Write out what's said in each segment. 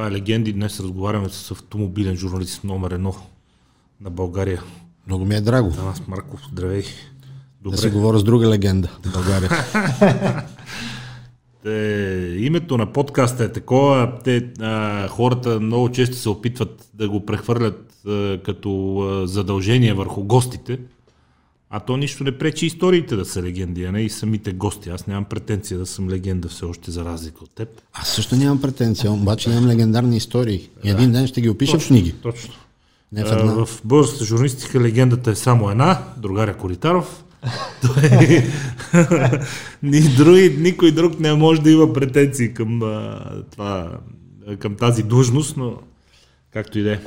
Това е легенди. Днес разговаряме с автомобилен журналист номер едно на България. Много ми е драго. Танас Марков, здравей. Добре. Да си говоря с друга легенда в България. Те, името на подкаста е такова. Те, а, хората много често се опитват да го прехвърлят а, като а, задължение върху гостите. А то нищо не пречи историите да са легенди, а не и самите гости. Аз нямам претенция да съм легенда все още за разлика от теб. Аз също нямам претенция, обаче нямам легендарни истории. И един ден ще ги опиша точно, в книги. Точно. Не в, една. в българската журналистика легендата е само една, другаря Коритаров. Той... Ни други, никой друг не може да има претенции към, това, към тази длъжност, но както и да е.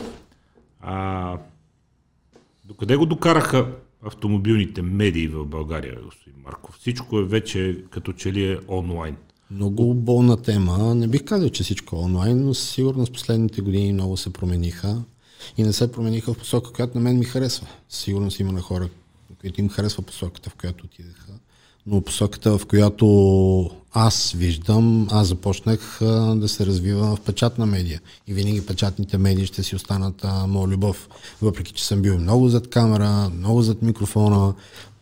Докъде го докараха автомобилните медии в България, господин Марков? Всичко е вече като че ли е онлайн. Много болна тема. Не бих казал, че всичко е онлайн, но със сигурност последните години много се промениха и не се промениха в посока, която на мен ми харесва. Сигурно си има на хора, които им харесва посоката, в която отидеха. Но посоката, в която аз виждам, аз започнах а, да се развивам в печатна медия. И винаги печатните медии ще си останат моя любов. Въпреки, че съм бил много зад камера, много зад микрофона,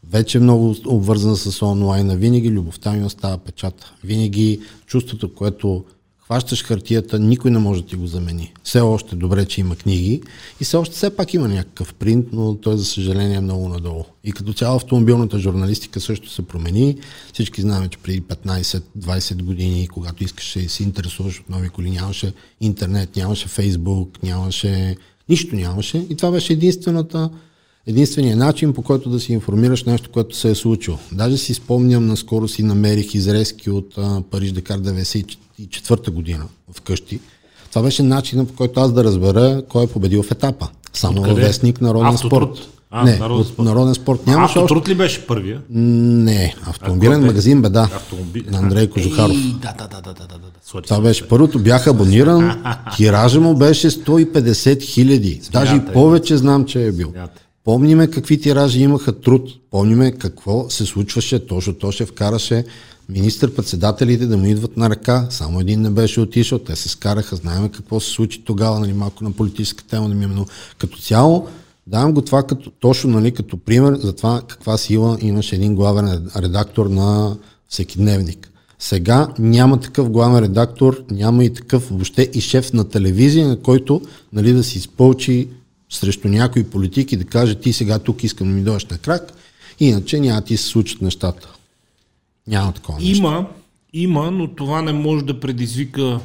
вече много обвързан с онлайна, винаги любовта ми остава печата. Винаги чувството, което хващаш хартията, никой не може да ти го замени. Все още добре, че има книги и все още все пак има някакъв принт, но той за съжаление е много надолу. И като цяло автомобилната журналистика също се промени. Всички знаем, че преди 15-20 години, когато искаше и се интересуваш от нови коли, нямаше интернет, нямаше фейсбук, нямаше... Нищо нямаше. И това беше единствената единственият начин, по който да си информираш нещо, което се е случило. Даже си спомням, наскоро си намерих изрезки от а, Париж Декар 94-та година вкъщи. Това беше начинът, по който аз да разбера кой е победил в етапа. Само във вестник Народен Автотруд. спорт. А, не, народен спорт. Народен спорт нямаше Автотруд ли беше първия? Не, автомобилен магазин Беда Автомоби... на Андрей Кожухаров. Ей, да, да, да, да, да, да. Това беше първото, бях абониран, тиража му беше 150 хиляди. Даже и повече знам, че е бил. Помниме какви тиражи имаха труд, помниме какво се случваше, Тошо Тошев караше министър-председателите да му идват на ръка, само един не беше отишъл, те се скараха, знаем какво се случи тогава, нали, малко на политическа тема да ми е като цяло давам го това като, точно нали, като пример за това каква сила имаше един главен редактор на всекидневник. Сега няма такъв главен редактор, няма и такъв въобще и шеф на телевизия, на който нали, да си изпълчи срещу някои политики да каже ти сега тук искам да ми дойдеш на крак, иначе няма ти се случат нещата. Няма такова нещо. Има, има, но това не може да предизвика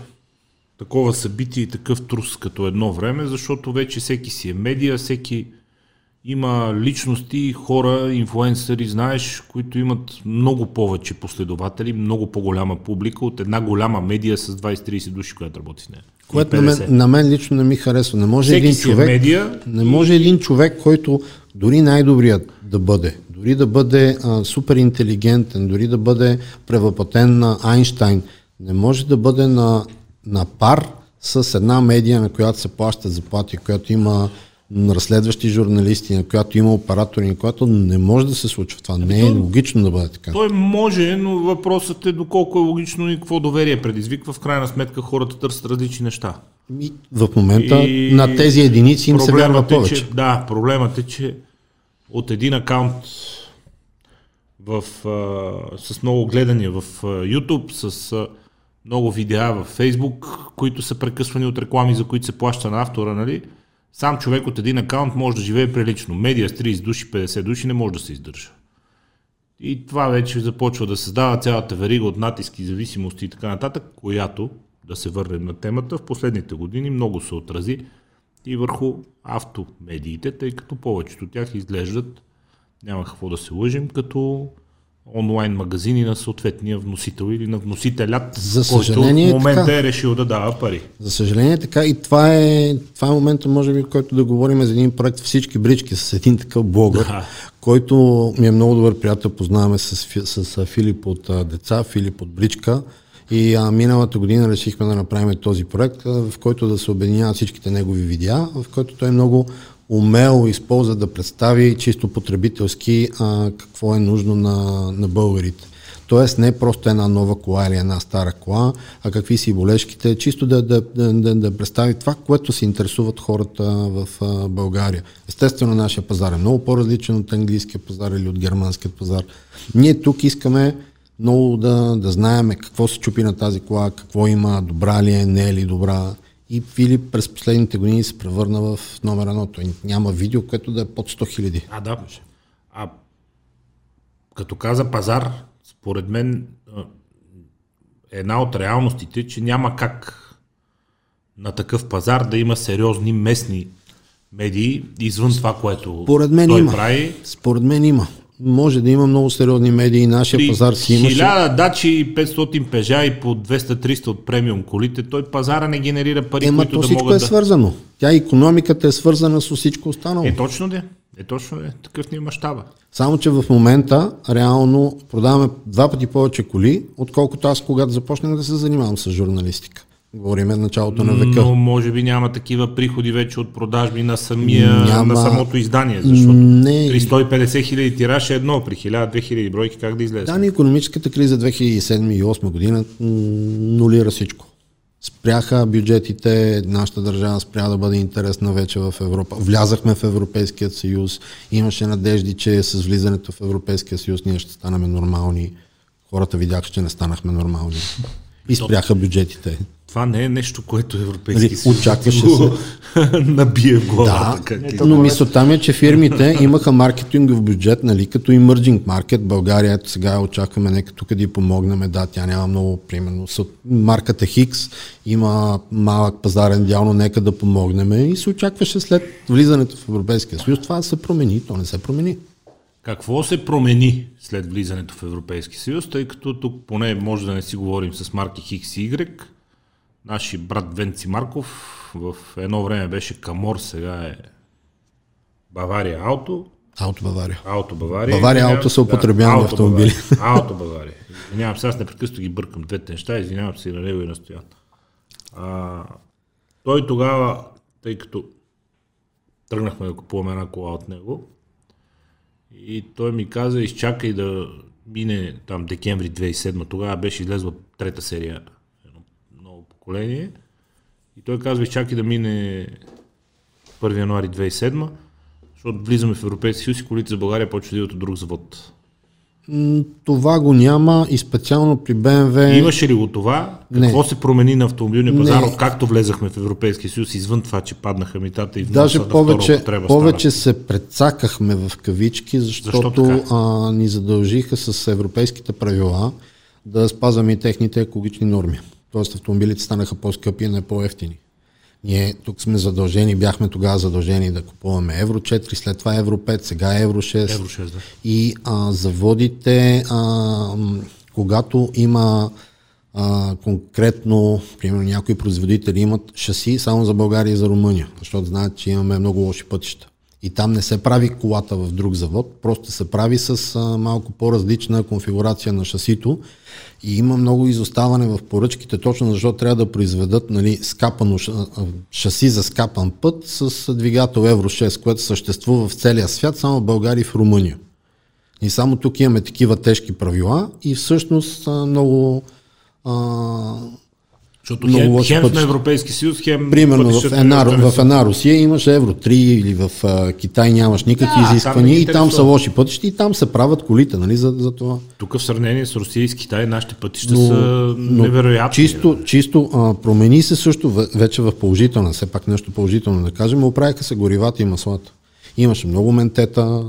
такова събитие и такъв трус като едно време, защото вече всеки си е медия, всеки има личности, хора, инфлуенсъри, знаеш, които имат много повече последователи, много по-голяма публика от една голяма медия с 20-30 души, която работи с нея. Което на мен, на мен лично не ми харесва. Не може, един е човек, медиа, не може и... един човек, който дори най-добрият да бъде, дори да бъде а, супер интелигентен, дори да бъде превъплатен на Айнштайн, не може да бъде на, на пар с една медия, на която се плащат заплати, която има разследващи журналисти, на която има оператори, на която не може да се случва това. Не е логично да бъде така. Той може, но въпросът е доколко е логично и какво доверие предизвиква. В крайна сметка хората търсят различни неща. И в момента и... на тези единици им се вярва е, повече. Че, да, проблемът е, че от един акаунт в, а, с много гледания в а, YouTube, с а, много видеа в Facebook, които са прекъсвани от реклами, за които се плаща на автора, нали? Сам човек от един акаунт може да живее прилично. Медиа с 30 души, 50 души не може да се издържа. И това вече започва да създава цялата верига от натиски, зависимости и така нататък, която, да се върнем на темата, в последните години много се отрази и върху автомедиите, тъй като повечето от тях изглеждат, няма какво да се лъжим, като онлайн магазини на съответния вносител или на вносителят, За съжаление, който в момента така. е решил да дава пари. За съжаление така и това е, това е момента, може би, който да говорим за един проект всички брички с един такъв блогър, да. който ми е много добър приятел, познаваме с, с, с Филип от Деца, Филип от Бричка. И а, миналата година решихме да направим този проект, в който да се обединяват всичките негови видеа, в който той много умело използва да представи чисто потребителски а, какво е нужно на, на българите. Тоест не просто една нова кола или една стара кола, а какви си болешките, чисто да, да, да, да, представи това, което се интересуват хората в България. Естествено, нашия пазар е много по-различен от английския пазар или от германския пазар. Ние тук искаме много да, да знаем какво се чупи на тази кола, какво има, добра ли е, не е ли добра. И Филип през последните години се превърна в номер едно. Той няма видео, което да е под 100 хиляди. А, да. А като каза пазар, според мен една от реалностите, че няма как на такъв пазар да има сериозни местни медии извън това, което Според мен той има. прави. Според мен има. Може да има много сериозни медии. Нашия При пазар си имаше. 1000 дачи и 500 пежа и по 200-300 от премиум колите, той пазара не генерира пари, Ема които то да всичко могат е да... свързано. Тя економиката е свързана с всичко останало. Е, точно де. Е, точно де. Такъв ни е мащаба. Само, че в момента реално продаваме два пъти повече коли, отколкото аз, когато започнах да се занимавам с журналистика. Говориме началото на века. Но може би няма такива приходи вече от продажби на, самия, Няма. на самото издание, защото Не. при 150 хиляди тираж е едно, при 1000-2000 бройки как да излезе? Да, на економическата криза 2007 и 2008 година нулира всичко. Спряха бюджетите, нашата държава спря да бъде интересна вече в Европа. Влязахме в Европейският съюз, имаше надежди, че с влизането в Европейския съюз ние ще станем нормални. Хората видяха, че не станахме нормални. И спряха бюджетите. Това не е нещо, което Европейски Нали, съюз очакваше го набие в главата. Да, как ти- но мисълта ми е, че фирмите имаха маркетингов бюджет, нали, като emerging market. България, ето сега очакваме, нека тук да й помогнем. Да, тя няма много, примерно, марката Хикс има малък пазарен дял, но нека да помогнем. И се очакваше след влизането в Европейския съюз това се промени. То не се промени. Какво се промени след влизането в Европейски съюз, тъй като тук поне може да не си говорим с марки Хикс и Y. Наши брат Венци Марков в едно време беше Камор, сега е Бавария Ауто. Ауто Бавария. Ауто Бавария. Бавария Ауто се, са употребявани Ауто автомобили. Ауто Бавария. Извинявам се, аз непрекъснато ги бъркам двете неща, извинявам се и на него и на Стоян. А, той тогава, тъй като тръгнахме да купуваме една кола от него, и той ми каза, изчакай да мине там декември 2007, тогава беше излезла трета серия, едно ново поколение. И той казва, изчакай да мине 1 януари 2007, защото влизаме в Европейския съюз и колите за България почват да идват от друг завод. Това го няма и специално при BMW. Имаше ли го това? Не. Какво се промени на автомобилния пазар, Не. откакто влезахме в Европейския съюз, извън това, че паднаха митата и вноса Даже на повече, употреба повече се прецакахме в кавички, Защо защото така? а, ни задължиха с европейските правила да спазваме и техните екологични норми. Тоест автомобилите станаха по-скъпи, не по-ефтини. Ние тук сме задължени, бяхме тогава задължени да купуваме Евро 4, след това Евро 5, сега Евро 6. Евро 6, да. И а, заводите, а, когато има а, конкретно, примерно някои производители имат шаси само за България и за Румъния, защото знаят, че имаме много лоши пътища. И там не се прави колата в друг завод, просто се прави с а, малко по-различна конфигурация на шасито и има много изоставане в поръчките, точно защото трябва да произведат нали, скапано шаси за скапан път с двигател Евро 6, което съществува в целия свят, само в България и в Румъния. И само тук имаме такива тежки правила и всъщност много а, Защото Много хем, лоши хем сме пътища. Европейски съюз, хем Примерно в една, в една Русия имаш Евро 3 или в а, Китай нямаш никакви Да, изисквания и там са лоши пътища и там се правят колите, нали, за, за това. Тук в сравнение с Русия и с Китай, нашите пътища са невероятни. Чисто, чисто а, промени се също ве- вече в положителна, все пак нещо положително да кажем, оправиха се горивата и маслата. Имаше много ментета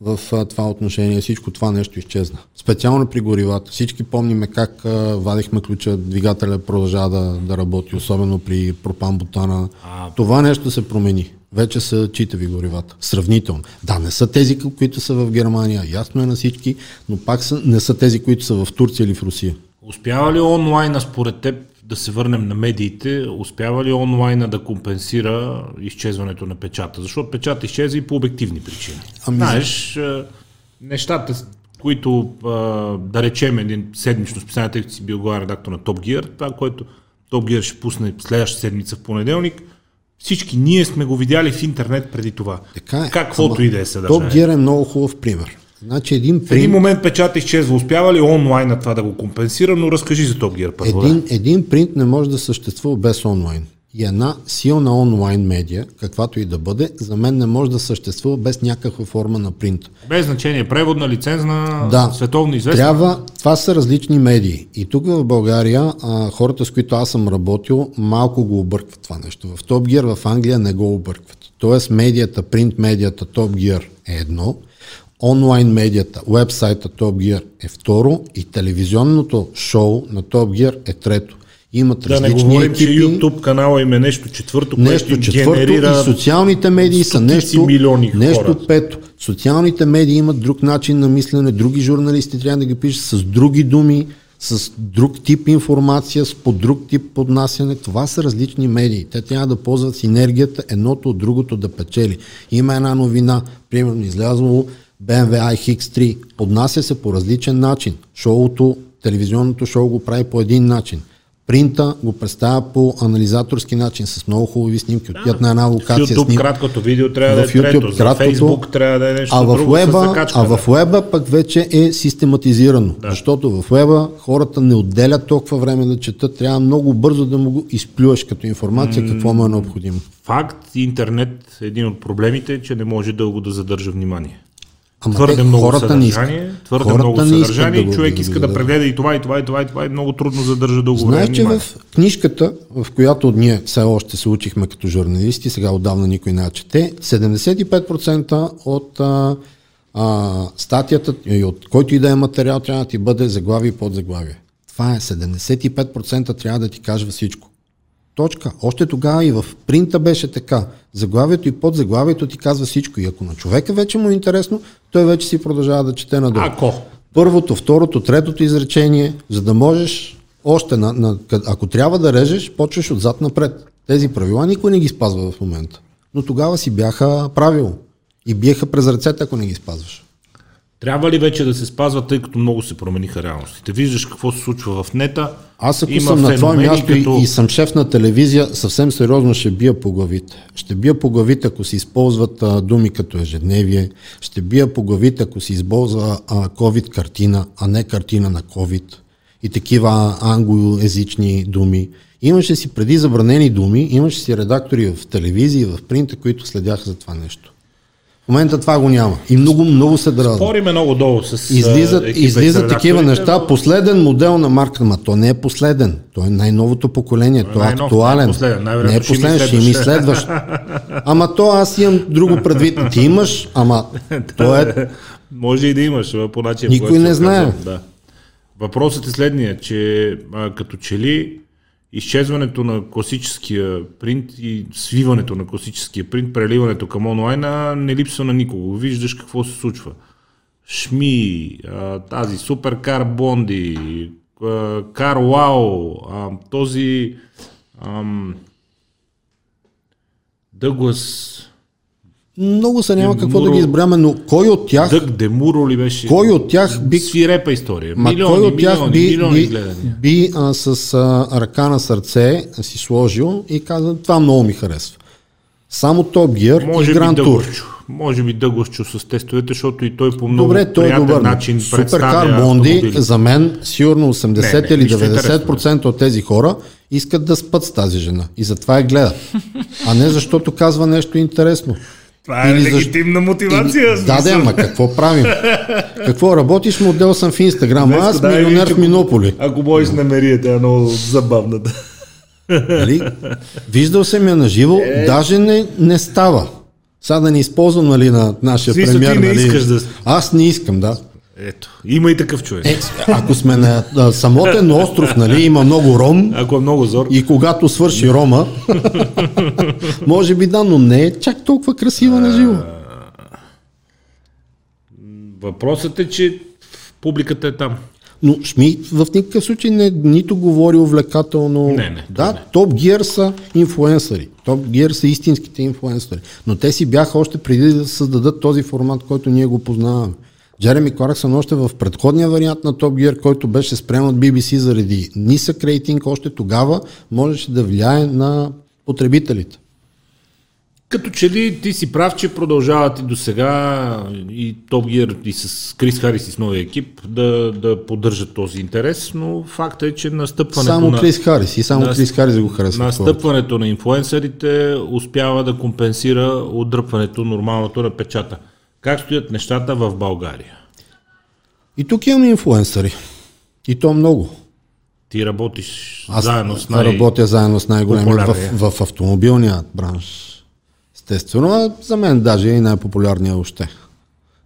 в а, това отношение, всичко това нещо изчезна. Специално при горивата. Всички помниме как а, вадихме ключа, двигателя продължава да, да работи, особено при пропан-бутана. А. Това нещо се промени. Вече са читави горивата. Сравнително. Да, не са тези, които са в Германия, ясно е на всички, но пак са, не са тези, които са в Турция или в Русия. Успява ли онлайна според теб да се върнем на медиите, успява ли онлайна да компенсира изчезването на печата? Защото печата изчезва и по обективни причини. Ами, Знаеш, нещата, които да речем един седмично списание, тъй като си бил главен редактор на Top Gear, това, което Top Gear ще пусне следващата седмица в понеделник, всички ние сме го видяли в интернет преди това. Така е. Каквото и да е Топ съдържание. Gear е много хубав пример. Значи един В един момент печата изчезва. Успява ли онлайн на това да го компенсира, но разкажи за Top Gear първо. да. един, един принт не може да съществува без онлайн. И една силна онлайн медия, каквато и да бъде, за мен не може да съществува без някаква форма на принт. Без значение, преводна, лицензна, Да. световно известна. Трябва, това са различни медии. И тук в България а, хората, с които аз съм работил, малко го объркват това нещо. В Top Gear в Англия не го объркват. Тоест медията, принт медията Top Gear е едно, онлайн медията, вебсайта Top Gear е второ и телевизионното шоу на Top Gear е трето. Имат Да не различни говорим, че екипи. YouTube канала им е нещо четвърто, Нещо което четвърто генерира и социалните медии са нещо, милиони нещо хора. пето. Социалните медии имат друг начин на мислене, други журналисти трябва да ги пишат с други думи, с друг тип информация, с по друг тип поднасяне. Това са различни медии. Те трябва да ползват синергията, едното от другото да печели. Има една новина, примерно излязло BMW iX3, поднася се по различен начин. Шоуто, телевизионното шоу го прави по един начин. Принта го представя по анализаторски начин, с много хубави снимки. Отиват на една в локация. YouTube снимки. краткото видео трябва да е В YouTube трето, за краткото, Facebook трябва да е нещо а в друго Уеба, закачка, а да. в Уеба пък вече е систематизирано. Да. Защото в Уеба хората не отделят толкова време да четат, трябва много бързо да му го изплюеш като информация, какво му е необходимо. Факт, интернет, един от проблемите е, че не може дълго да задържа внимание. Ама твърде те, много хората не искат. твърде Хората много съдържание, да човек да иска да прегледа и това, и това, и това, и това, и много трудно задържа дълго Знаеш, време че внимание. в книжката, в която ние все още се учихме като журналисти, сега отдавна никой не чете, 75% от а, а, статията и от който и да е материал трябва да ти бъде заглавие и подзаглавие. Това е 75% трябва да ти кажа всичко. Точка. Още тогава и в принта беше така. Заглавието и подзаглавието ти казва всичко. И ако на човека вече му е интересно, той вече си продължава да чете надолу. Ако. Първото, второто, третото изречение, за да можеш още, на, на, ако трябва да режеш, почваш отзад напред. Тези правила никой не ги спазва в момента. Но тогава си бяха правило. И биеха през ръцете, ако не ги спазваш. Трябва ли вече да се спазва, тъй като много се промениха реалностите? Виждаш какво се случва в нета. Аз ако Има съм на твое феномени място като- и, съм шеф на телевизия, съвсем сериозно ще бия по главите. Ще бия по главите, ако се използват а, думи като ежедневие. Ще бия по главите, ако се използва а, COVID картина, а не картина на COVID. И такива англоязични думи. Имаше си преди забранени думи, имаше си редактори в телевизии и в принта, които следяха за това нещо. В момента това го няма. И много, много се дразнят. Спориме много долу с Излизат, излизат такива неща. но- Последен модел на марка, ма то не е последен. То е най-новото поколение. То е актуален. не е последен. Не е ще последен, ще има и следващ. Ама то аз имам друго предвид. Ти имаш, ама то е... Може и да имаш по начин. Никой не знае. Да. Въпросът е следния, че а, като че ли изчезването на класическия принт и свиването на класическия принт, преливането към онлайна не липсва на никого. Виждаш какво се случва. Шми, тази суперкар Бонди, Кар Вау, а, този Дъглас, Много се няма какво да ги избраме, но кой от тях, Дъг Демуро ли беше? кой от тях би Свирепа история. Ма милиони, кой от тях милиони, би, милиони би, гледания. би а, с а, ръка на сърце си сложил и каза, това много ми харесва. Само Gear Може и Tour. Дъгласчо. Може би Дъгласчо с тестовете, защото и той по много Добре, той е добър. начин Суперкар Бонди, за мен, сигурно 80 Не, не, или нищо 90% от тези хора искат да спят с тази жена. И затова я гледат. А не защото казва нещо интересно. Това е Или легитимна мотивация. Или, да, да, ама какво правим? Какво работиш? Модел съм в Инстаграм. а Аз дай милионер в Минополи. Ако можеш намери, тя е много забавна. Нали? Виждал съм я на живо, Е. даже не, не става. Сега да не използвам нали, на нашия Смисъл, премьер. нали? да- Аз не искам, да. Ето, има и такъв човек. Е, ако сме на, на самотен остров, нали, има много ром, Ако е много зор. И когато свърши Рома, може би да, но не е чак толкова красива на живо. Въпросът е, че публиката е там. Но Шми в никакъв случай не, нито говори увлекателно. Не, не, да, Топ Гир са инфлуенсъри. Топ Гир са истинските инфлуенсъри. Но те си бяха още преди да създадат този формат, който ние го познаваме. Джереми Кларксън още в предходния вариант на Top Gear, който беше спрямо от BBC заради нисък рейтинг, още тогава можеше да влияе на потребителите. Като че ли ти си прав, че продължават и до сега и Top Gear и с Крис Харис и с новия екип да, да поддържат този интерес, но факта е, че настъпването Само на... Крис Харис и само на- Крис Харис го харесва. Настъпването на инфлуенсърите успява да компенсира отдръпването нормалното на печата. Как стоят нещата в България? И тук имаме инфлуенсъри. И то много. Ти работиш Аз заедно с най... работя заедно с най-големи популярния. в, в автомобилния бранш. Естествено, а за мен даже е и най-популярният още.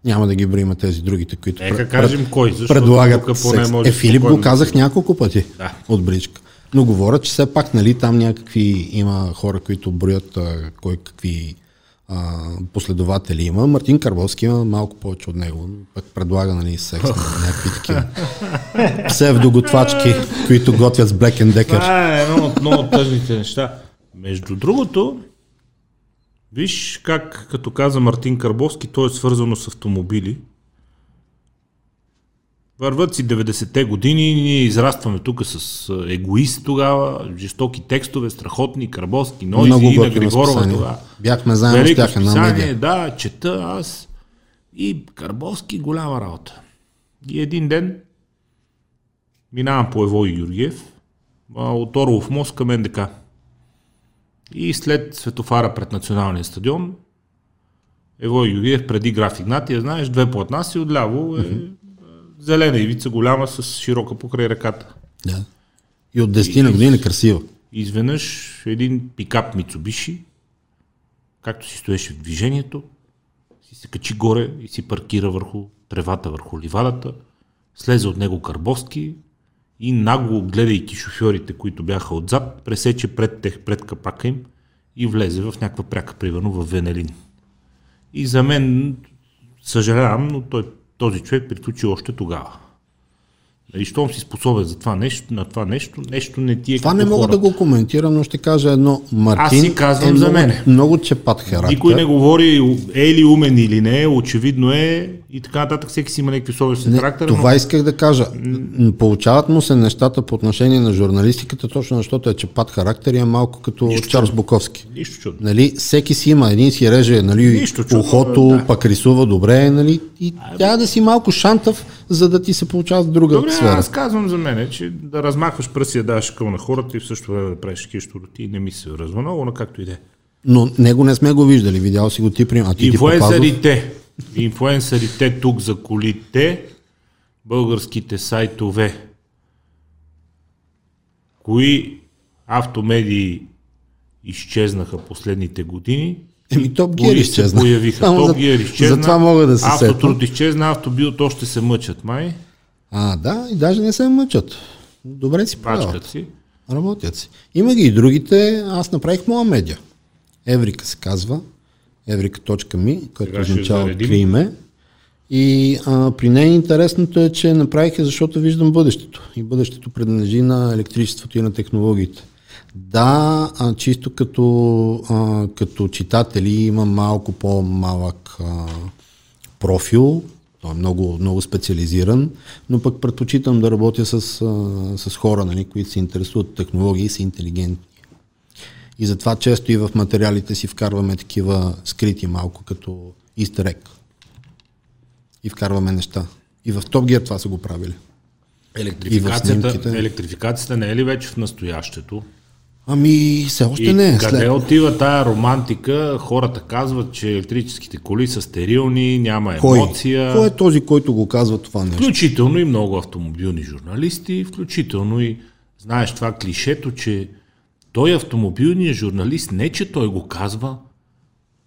Няма да ги брима тези другите, които Нека пред- кажем кой, защото предлагат тук поне секс. може Е, Филип го казах няколко пъти Да. от бричка. Но говоря, че все пак нали, там някакви има хора, които броят а, кой какви а, последователи има. Мартин Карбовски има малко повече от него. Пък предлага нали, секс на някакви такива псевдоготвачки, които готвят с Black and Decker. Това е едно от много тъжните неща. Между другото, виж как, като каза Мартин Карбовски, то е свързано с автомобили. Върват си 90-те години, ние израстваме тук с егоист тогава, жестоки текстове, страхотни, Карбовски, Нойзи, Ина готино Григорова тогава. Бяхме заедно с Велико тях една медия. да, чета аз. И Карбовски голяма работа. И един ден минавам по Евой Георгиев, а, от Орлов мост към НДК. И след светофара пред националния стадион, Евой Георгиев преди граф Игнатия, знаеш, две платна си отляво е а, зелена ивица голяма с широка покрай ръката. Да. И от 10 на години е красива. Изведнъж един пикап Мицубиши, както си стоеше в движението, си се качи горе и си паркира върху тревата, върху ливадата, слезе от него Карбовски и нагло, гледайки шофьорите, които бяха отзад, пресече пред, тех, пред капака им и влезе в някаква пряка, примерно в Венелин. И за мен, съжалявам, но той, този човек приключи още тогава. И щом си способен за това нещо, на това нещо, нещо не ти е Това не мога хората. да го коментирам, но ще кажа едно. Мартин си казвам е за много, мене. много чепат характер. Никой не говори е ли умен или не, очевидно е и така нататък. Всеки си има някакви особености на характера. Това исках да кажа. Получават му се нещата по отношение на журналистиката, точно защото е чепат характер и е малко като Нищо Чарлз Буковски. но нищо чудно. Нали, всеки си има, един си реже нали, Нищо ухото, да. пък рисува добре, нали, и трябва да си малко шантав, за да ти се получава в друга Добре, сфера. аз казвам за мен, че да размахваш пръси, да даваш къл на хората и в същото време да правиш такива щуроти не ми се връзва много, но както и да е. Но него не сме го виждали, видял си го ти, при- а ти ти попадал. Инфуенсърите, тук за колите, българските сайтове, кои автомедии изчезнаха последните години, Еми, Топ Гир изчезна. появиха. Само Топ Гир изчезна, За това мога да се. Автотруд изчезна, автобил, то ще се мъчат, май, А, да, и даже не се мъчат. Добре си правят. си. Работят си. Има ги и другите. Аз направих моя медия. Еврика се казва. Еврика.ми, което означава име. И а, при нея интересното е, че направих я, защото виждам бъдещето. И бъдещето принадлежи на електричеството и на технологиите. Да, а, чисто като, а, като читатели има малко по-малък а, профил, той е много, много специализиран, но пък предпочитам да работя с, а, с хора, нали, които се интересуват от технологии и са интелигентни. И затова често и в материалите си вкарваме такива скрити малко, като egg. И вкарваме неща. И в Top Gear това са го правили. Електрификацията, електрификацията не е ли вече в настоящето? Ами, все още И не е. къде След... отива тая романтика? Хората казват, че електрическите коли са стерилни, няма Кой? емоция. Кой е този, който го казва това нещо? Включително и много автомобилни журналисти, включително и знаеш това клишето, че той автомобилният журналист, не че той го казва,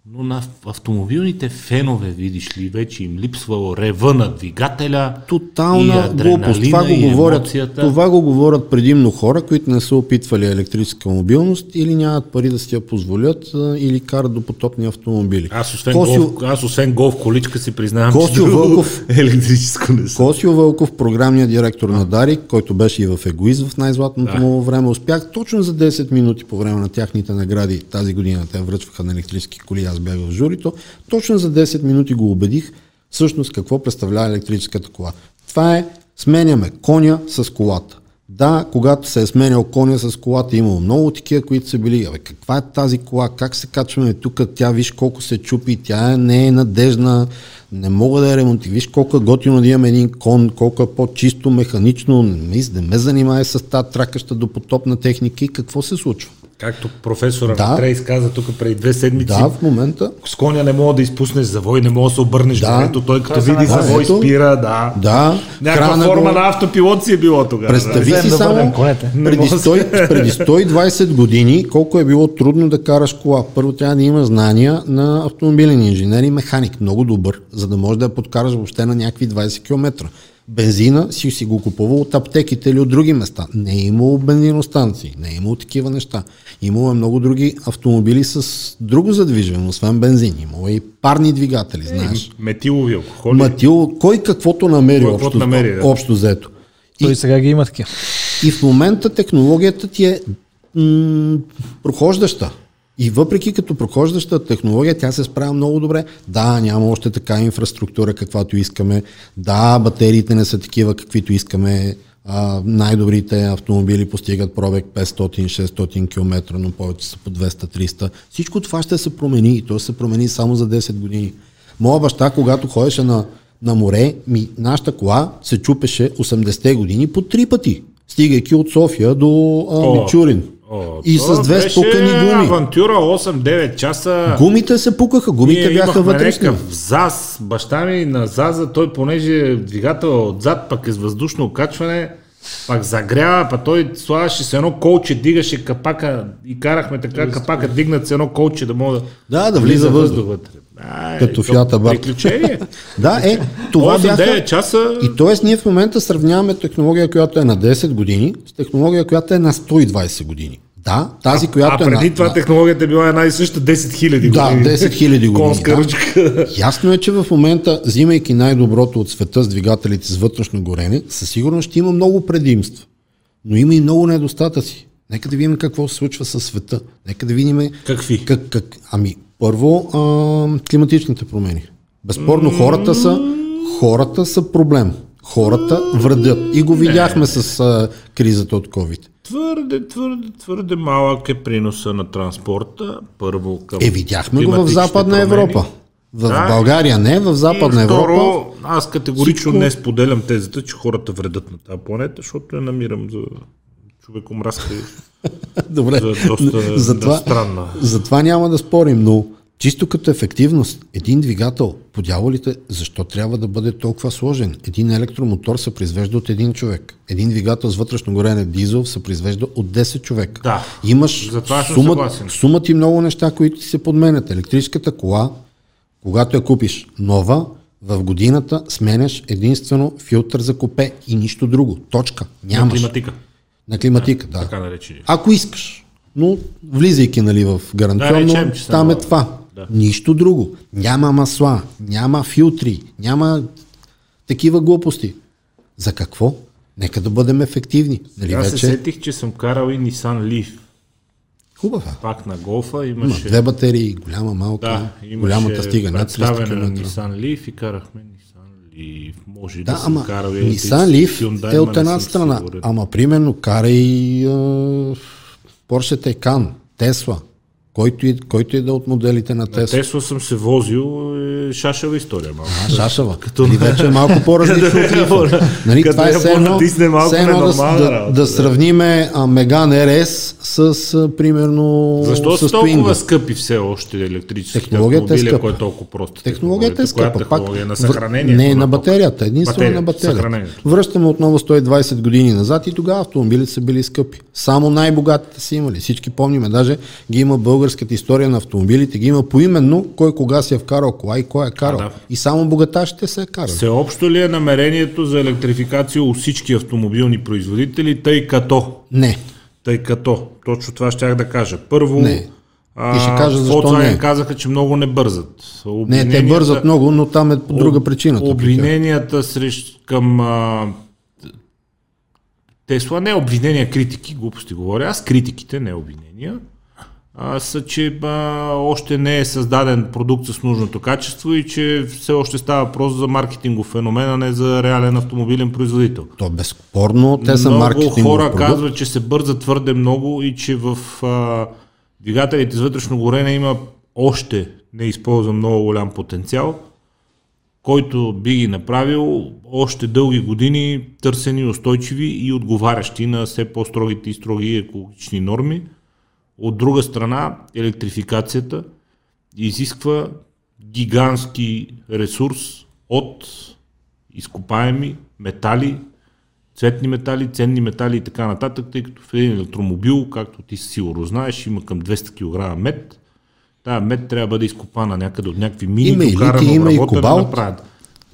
но на автомобилните фенове, видиш ли, вече им липсва рева на двигателя и Тотална глупост. Това го, говорят, емоцията. това го говорят предимно хора, които не са опитвали електрическа мобилност или нямат пари да си я позволят а, или карат до потопни автомобили. Аз освен, Косио- голф, аз освен голф количка си признавам, Косио че Вълков- електрическо не съм. Косио Вълков, програмният директор на Дарик, който беше и в Егоист в най-златното Да. му време, успях точно за 10 минути по време на тяхните награди тази година. Те връчваха на електрически коли, аз бях в журито. Точно за 10 минути го убедих всъщност какво представлява електрическата кола. Това е сменяме коня с колата. Да, когато се е сменял коня с колата, имало много такива, които са били, абе, каква е тази кола, как се качваме тук, тя виж колко се чупи, тя не е надежна, не мога да я ремонти. Виж колко е готино да имам един кон, колко е по-чисто, механично, не ме занимава с тази тракаща до потопна техника и какво се случва. Както професора Да. да. Трейс каза тук преди две седмици, Да, в момента с коня не мога да изпуснеш завой, не мога да се обърнеш Да. да. той като види най- завой ето. спира, да. Да, Някаква форма го- на автопилот си е било тогава. Представи да. си да само конете. преди, Не мога да 100, преди 120 години колко е било трудно да караш кола. Първо трябва да има знания на автомобилен инженер и механик, много добър, за да можеш да я подкараш въобще на някакви 20 км. Бензина си си го купувал от аптеките или от други места. Не е имало бензиностанции, не е имало такива неща. Имало е много други автомобили с друго задвижване, освен бензин. Имало е и парни двигатели, знаеш. Метилови алкохоли. Матил, кой каквото намери, Кой общо, намери, да. общо взето. И, Той сега ги има такива. и в момента технологията ти е м- прохождаща. И въпреки като прохождаща технология, тя се справя много добре. Да, няма още така инфраструктура, каквато искаме. Да, батериите не са такива, каквито искаме. А, най-добрите автомобили постигат пробег 500-600 км, но повече са по 200-300. Всичко това ще се промени и то ще се промени само за 10 години. Моя баща, когато ходеше на, на море, ми, нашата кола се чупеше 80-те години по три пъти, стигайки от София до а, Мичурин. О, и с две беше спукани гуми. авантюра 8-9 часа. Гумите се пукаха, гумите Ние бяха вътрешни. някакъв ЗАЗ, баща ми на ЗАЗа, той понеже двигател отзад, пък е с въздушно окачване, пак загрява, па той слагаше с едно колче, дигаше капака и карахме така капака дигнат с едно колче да мога Да, да влиза въздух. вътре. Ай, Като Абарт. Приключение. Да, е, това 8-9 бяха... часа. И т.е. ние в момента сравняваме технология, която е на 10 години, с технология, която е на 120 години. Да, тази, която а е преди на... това на... технологията е била една и съща 10 000 Да, години. 10 000 години. Конска да. ръчка. Ясно е, че в момента, взимайки най-доброто от света с двигателите с вътрешно горене, със сигурност ще има много предимства. Но има и много недостатъци. Нека да видим какво се случва със света. Нека да видим Какви? Как, как, ами, първо, а, климатичните промени. Безспорно, хората са, хората са проблем. Хората вредят. И го видяхме с а, кризата от COVID. Твърде, твърде, твърде малък е приноса на транспорта. Първо към Е, видяхме го в Западна промени. Европа. В Да. България не, в Западна и второ, Европа. аз категорично всичко- не споделям тезата, че хората вредят на тази планета, защото я намирам за човекомразка Добре, за доста затова, странна. затова няма да спорим, но чисто като ефективност, един двигател, по дяволите, защо трябва да бъде толкова сложен? Един електромотор се произвежда от един човек. Един двигател с вътрешно горене дизел се произвежда от 10 човека. Да. Имаш сума, съгласен. сума ти много неща, които ти се подменят. Електрическата кола, когато я купиш нова, в годината сменяш единствено филтър за купе и нищо друго. Точка. На Нямаш. климатика, На климатика, да. така наречени. Ако искаш. Но влизайки нали, в гаранционно, Да, речем, там е това. Да. Нищо друго. Няма масла, няма филтри, няма такива глупости. За какво? Нека да бъдем ефективни. Нали Аз се вече? сетих, че съм карал и Nissan Leaf. Хубаво. е. Пак на голфа Има имаше... две батерии, голяма, малка. Да, имаше голямата стига над 300 представяне на км. Nissan Leaf и карахме Nissan Leaf. Може и да, Да, съм ама карал и Nissan Leaf Hyundai, е от една страна. сигурен. Ама примерно карай а, Porsche Taycan, Tesla, който и, който и да е от моделите на Tesla. Тесла съм се возил, е шашава история малко. А, шашава. Като... Нали, вече е малко по-различно от лифа. Нали, това е все едно, все едно да, да, да сравниме а, Megane RS с, а, примерно, Защо с са толкова Twingo. скъпи все още електрическите Технологията е автомобили, скъпа. ако е толкова просто? Технологията е скъпа. Коя Пак, технология? На съхранението? Не, на батерията. Единствено Батерия, на батерията. Връщаме отново 120 години назад и тогава автомобилите са били скъпи. Само най-богатите са имали. Всички помниме. Даже ги има българската история на автомобилите. Ги има поименно кой кога си е вкарал кола и кой е карал. да. И само богаташите се е карали. Всеобщо ли е намерението за електрификация у всички автомобилни производители, тъй като? Не. Тъй като, точно това щях да кажа. Първо, Не. а, И ще кажа защо Volkswagen не. казаха, че много не бързат. Не, те бързат много, но там е по друга причина. Обвиненията срещу към а, Тесла, не обвинения, критики, глупости говоря. Аз критиките, не обвинения. А, са, че а, още не е създаден продукт с нужното качество и че все още става въпрос за маркетингов феномен, а не за реален автомобилен производител. То безспорно те са много маркетингов хора продукт. казват, че се бърза твърде много и че в а, двигателите с вътрешно горене има още не използван много голям потенциал, който би ги направил още дълги години търсени, устойчиви и отговарящи на все по-строгите и строги екологични норми. От друга страна, електрификацията изисква гигантски ресурс от изкопаеми метали, цветни метали, ценни метали и така нататък, тъй като в един електромобил, както ти сигурно знаеш, има към 200 кг мед. Тая мед трябва да бъде изкопана някъде от някакви мини, Има и литий, има и кобалт. направят.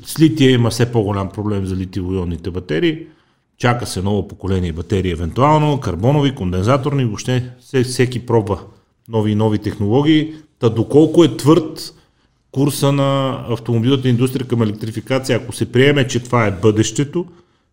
С лития има все по-голям проблем за литиево-ионните батерии. Чака се ново поколение батерии, евентуално, карбонови, кондензаторни, въобще все- всеки пробва нови и нови технологии. Та доколко е твърд курса на автомобилната индустрия към електрификация, ако се приеме, че това е бъдещето,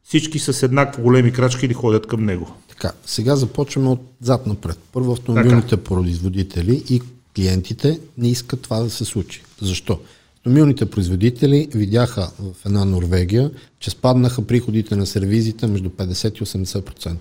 всички с еднакво големи крачки ли ходят към него. Така, сега започваме от зад напред. Първо автомобилните производители и клиентите не искат това да се случи. Защо? Автомобилните производители видяха в една Норвегия, че спаднаха приходите на сервизите между 50 и 80%.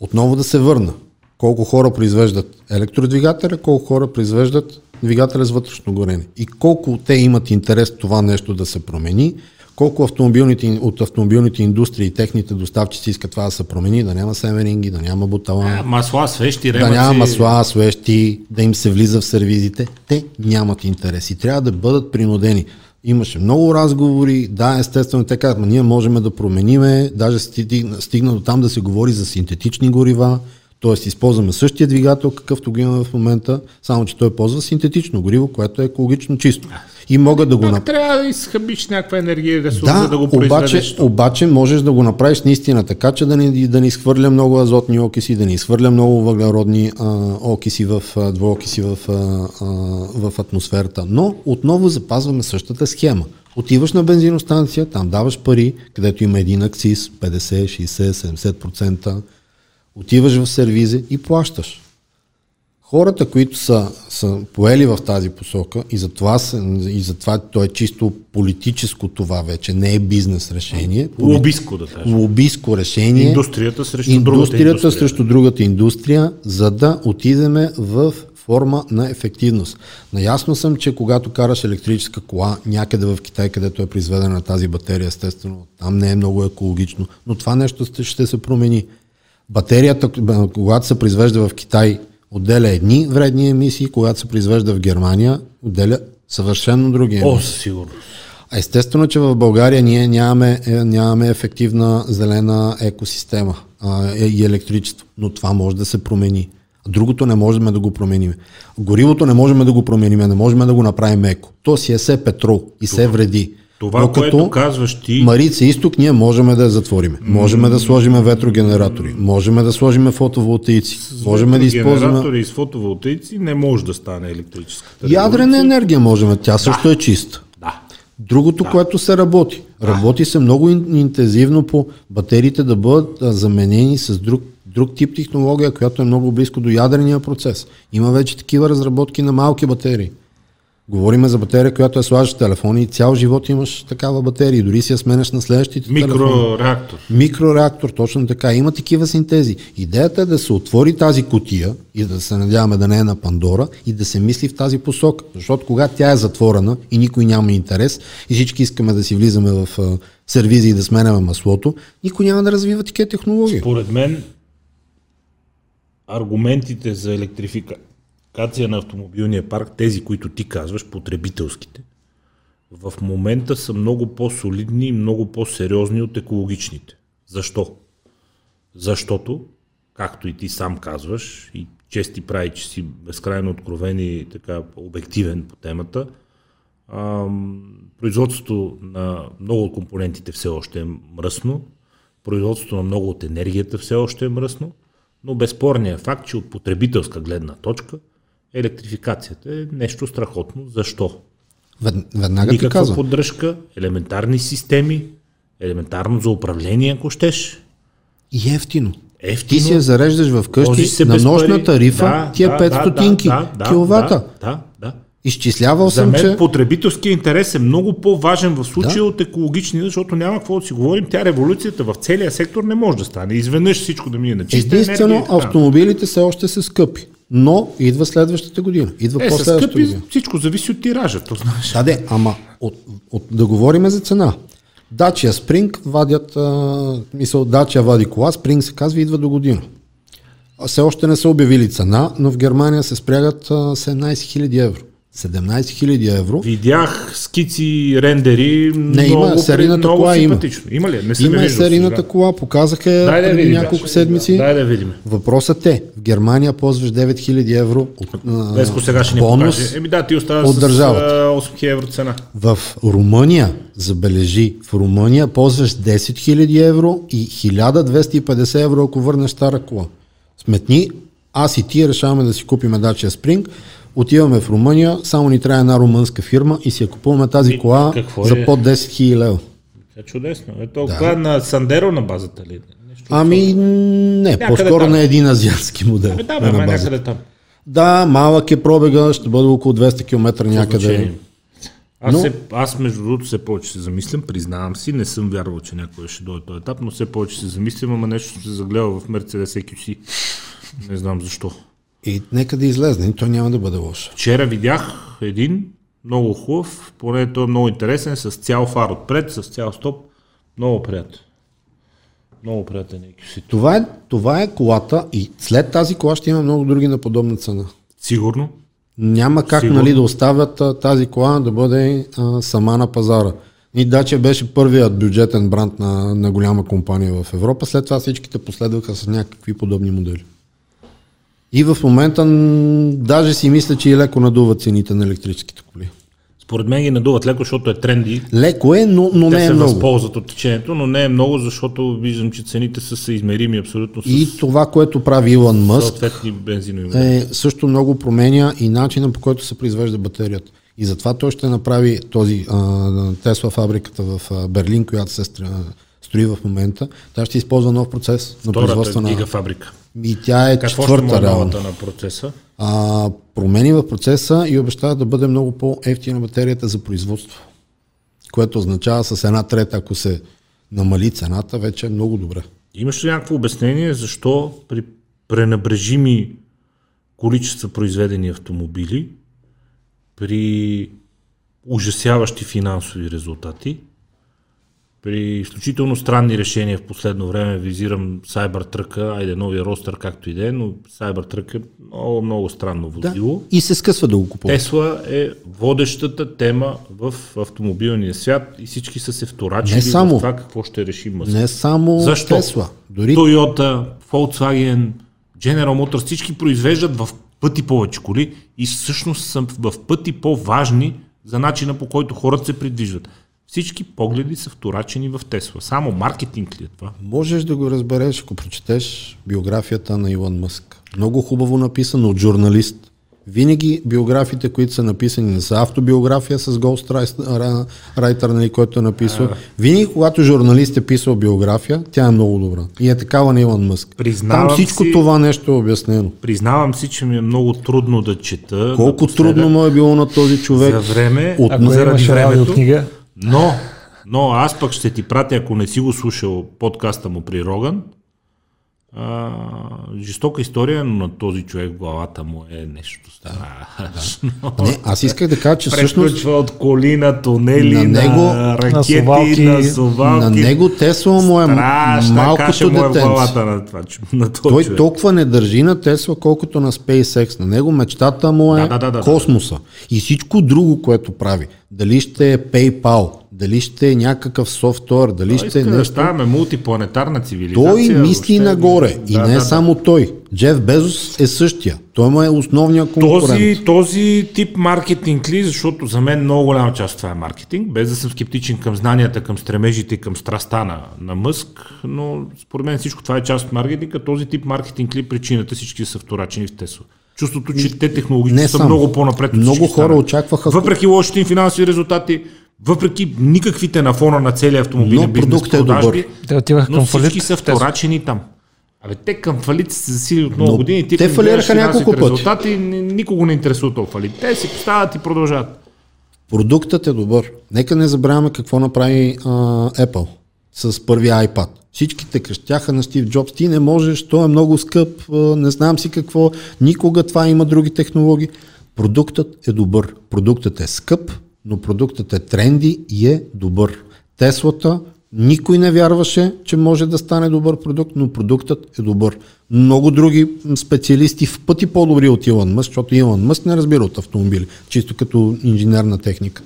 Отново да се върна. Колко хора произвеждат електродвигателя, колко хора произвеждат двигателя с вътрешно горене. И колко те имат интерес това нещо да се промени, колко автомобилните, от автомобилните индустрии и техните доставчици искат това да се промени, да няма семеринги, да няма бутала, Масла, свещи, да ремъци. няма масла, свещи, да им се влиза в сервизите. Те нямат интерес и трябва да бъдат принудени. Имаше много разговори, да, естествено, те казват, «Ма ние можем да промениме, даже стигна, стигна до там да се говори за синтетични горива, т.е. използваме същия двигател, какъвто го имаме в момента, само че той ползва синтетично гориво, което е екологично чисто. И могат да го направят. трябва да изхъбиш някаква енергия и ресурс, Да, за да го обаче, обаче можеш да го направиш наистина така, че да ни, да ни изхвърля много азотни окиси, да ни изхвърля много въглеродни а, окиси в, а, двуокиси в, а, а, в атмосферата. Но отново запазваме същата схема. Отиваш на бензиностанция, там даваш пари, където има един акциз, 50, 60, 70%. Отиваш в сервиза и плащаш. Хората, които са, са поели в тази посока и затова, са, и затова то е чисто политическо това вече, не е бизнес решение. Лобиско да кажем. Лобистко решение. Индустрията срещу другата индустрията индустрия. срещу другата индустрия, за да отидеме в форма на ефективност. Наясно съм, че когато караш електрическа кола някъде в Китай, където е произведена тази батерия, естествено, там не е много екологично, но това нещо ще- се промени. Батерията, когато се произвежда в Китай, отделя едни вредни емисии, когато се произвежда в Германия, отделя съвършенно други емисии. О. А Естествено, че в България ние нямаме, е, нямаме ефективна зелена екосистема а, е, и електричество, но това може да се промени. Другото не можем да го променим. Горивото не можем да го променим, не можем да го направим еко. То си е все петрол и се вреди. Това, Докато което казваш ти, Марица Изток ние можем да я затворим. Можем да сложим ветрогенератори, можем да сложим фотоволтаици, можем да използваме генератори и с фотоволтаици не може да стане електрическата ядрена енергия, можем. Тя също е чиста. Да. Другото, да. което се работи. Работи се много ин- интензивно по батериите да бъдат заменени с друг, друг тип технология, която е много близко до ядрения процес. Има вече такива разработки на малки батерии. Говориме за батерия, която я слагаш в телефона и цял живот имаш такава батерия. Дори си я сменяш на следващите телефони. Микрореактор. Микрореактор, точно така. Има такива синтези. Идеята е да се отвори тази котия и да се надяваме да не е на Пандора и да се мисли в тази посока. Защото когато тя е затворена и никой няма интерес и всички искаме да си влизаме в сервизи и да сменяме маслото, никой няма да развива такива технологии. Според мен аргументите за електрификация на автомобилния парк, тези, които ти казваш, потребителските, в момента са много по-солидни и много по-сериозни от екологичните. Защо? Защото, както и ти сам казваш, и чести прави, че си безкрайно откровен и така обективен по темата, ам, производството на много от компонентите все още е мръсно, производството на много от енергията все още е мръсно, но безспорният факт, че от потребителска гледна точка електрификацията е нещо страхотно. Защо? Вед- Веднага ти Никаква казвам. поддръжка, елементарни системи, елементарно за управление, ако щеш. И ефтино. Ефтино. Ти си я зареждаш в къщи на нощна пари. тарифа, Да, ти е да, 5 да, стотинки да, да, киловата. Да, да, да. Изчислявал За съм, мен че... потребителския интерес е много по-важен в случая Да. от екологичния, защото няма какво да си говорим. Тя революцията в целия сектор не може да стане. Изведнъж всичко да мине на чиста Единствено, енергия. автомобилите все още са скъпи. Но идва следващата година. Идва Е, по-следващата скъпи, година. всичко зависи от тиража, то знаеш. Да, де, ама от, от, да говорим за цена. Дачия Спринг вадят, а, мисъл, Дачия вади кола, Спринг се казва, идва до година. Все още не са обявили цена, но в Германия се спрягат а, 17 000 евро. 17 000 евро. Видях скици, рендери, Не, има много, серийната много кола, има. симпатично. Има ли? Не Има е серийната сега. кола, показаха Дай да преди видим. няколко да. седмици. Дай да видим. Въпросът е, в Германия ползваш 9000 евро от, Леско сега ще ни бонус. покаже. Еми да, ти оставаш от с държавата. а, 8000 евро цена. В Румъния, забележи, в Румъния ползваш 10 000 евро и 1250 евро, ако върнеш стара кола. Сметни, аз и ти решаваме да си купим Dacia Spring, отиваме в Румъния, само ни трябва една румънска фирма и си я купуваме тази Ми, кола какво за е? под 10 000 лева. Е чудесно. Е толкова на Сандеро на базата ли? Нещо. Ами, не, по-скоро там. на един азиатски модел. Ами да, е бе, на някъде там. Да, малък е пробега, ще бъде около 200 км някъде. Аз, Но- се, аз между другото все повече се замислям, признавам си, не съм вярвал, че някой ще дойде този етап, но все повече се замислям, ама нещо се загледал в Mercedes EQC. Не знам защо. И нека да излезне, и той няма да бъде лош. Вчера видях един много хубав, поне той е много интересен, с цял фар отпред, с цял стоп. Много приятен. Много приятен EQC. Това е, това е колата и след тази кола ще има много други на подобна цена. Сигурно. Няма как Сигурно. нали, да оставят а, тази кола да бъде а, сама на пазара. И Дача беше първият бюджетен бранд на, на голяма компания в Европа, след това всичките последваха с някакви подобни модели. И в момента даже си мисля, че и леко надуват цените на електрическите коли. Според мен ги надуват леко, защото е тренди. Леко е, но, но Те не е се много. възползват от течението, но не е много, защото виждам, че цените са съизмерими абсолютно с И това, което прави Илон Мъск, е, също много променя и начина по който се произвежда батерията. И затова той ще направи този а, Тесла фабриката в а, Берлин, която се строи, в момента. Тя ще използва нов процес на производство Втората на... гигафабрика. И тя е Какво четвърта е реално. на процеса? А, промени в процеса и обещава да бъде много по-ефтина батерията за производство. Което означава с една трета, ако се намали цената, вече е много добре. Имаш ли някакво обяснение защо при пренабрежими количества произведени автомобили, при ужасяващи финансови резултати, при изключително странни решения в последно време, визирам Cybertruck, айде новия ростър, както и да е, но Cybertruck е много, много странно Да. возило. И се скъсва да го купува. Тесла е водещата тема в автомобилния свят и всички са се вторачили Не само. в това какво ще реши Мъск. Не само Защо? Тесла. Дори Toyota, Volkswagen, General Motors, всички произвеждат в пъти повече коли и всъщност са в пъти по-важни за начина по който хората се придвижват. Всички погледи са вторачени в Тесла. Само маркетинг ли е това? Можеш да го разбереш, ако прочетеш биографията на Илон Мъск. Много хубаво написано от журналист. Винаги биографиите, които са написани, не са автобиография с Ghostwriter, нали, който е написал. Винаги, когато журналист е писал биография, тя е много добра. И е такава на Илон Мъск. Признавам Там всичко си- това нещо е обяснено. Признавам си, че ми е много трудно да чета. Колко напоследък трудно му е било на този човек. за време, От- ако заради времето. аудиокнига, Но, но аз пък ще ти пратя, ако не си го слушал подкаста му при Роган, а, жестока история, но на този човек главата му е нещо страшно. Не, аз исках да кажа, че всъщност Прескочва от коли на тунели, На на, него- на ракети, на совалки. совалки. на него Тесла му е Страшна малкото му е детенце. главата на, това, на този Той човек. толкова не държи на Тесла, колкото на SpaceX. На него мечтата му е Да, да, да, да, космоса. И всичко друго, което прави. Дали ще е PayPal, дали ще е някакъв софтуер, дали Той ще е иска да нещо. ставаме мултипланетарна цивилизация. Той мисли въобще. нагоре. И Да, не да, е да. само той. Джеф Безос е същия. Той му е основният конкурент. Този, този тип маркетинг ли, защото за мен много голяма част това е маркетинг, без да съм скептичен към знанията, към стремежите, към страста на, на Мъск, но според мен всичко това е част от маркетинга. Този тип маркетинг ли е причината всички са вторачени в Тесла? Чувството, че те технологично не са само. много по-напред. от Много хора останали. очакваха- Въпреки лошите им финансови резултати, въпреки никаквите на фона на целия автомобилен Но бизнес е продажби, добър. те отиваха но към всички фалит. са вторачени там. Абе, те към фалит са се засили от много Но години. Ти те фалираха няколко пъти. Резултати, ни- никого не интересува този фалит. Те си поставят и продължават. Продуктът е добър. Нека не забравяме какво направи а, Apple с първия iPad. Всичките крещяха на Стив Джобс. Ти не можеш, то е много скъп, а, не знам си какво. Никога това има други технологии. Продуктът е добър. Продуктът е скъп, но продуктът е тренди и е добър. Теслата, никой не вярваше, че може да стане добър продукт, но продуктът е добър. Много други специалисти в пъти по-добри от Илон Мъск, защото Илон Мъск не разбира от автомобили, чисто като инженерна техника.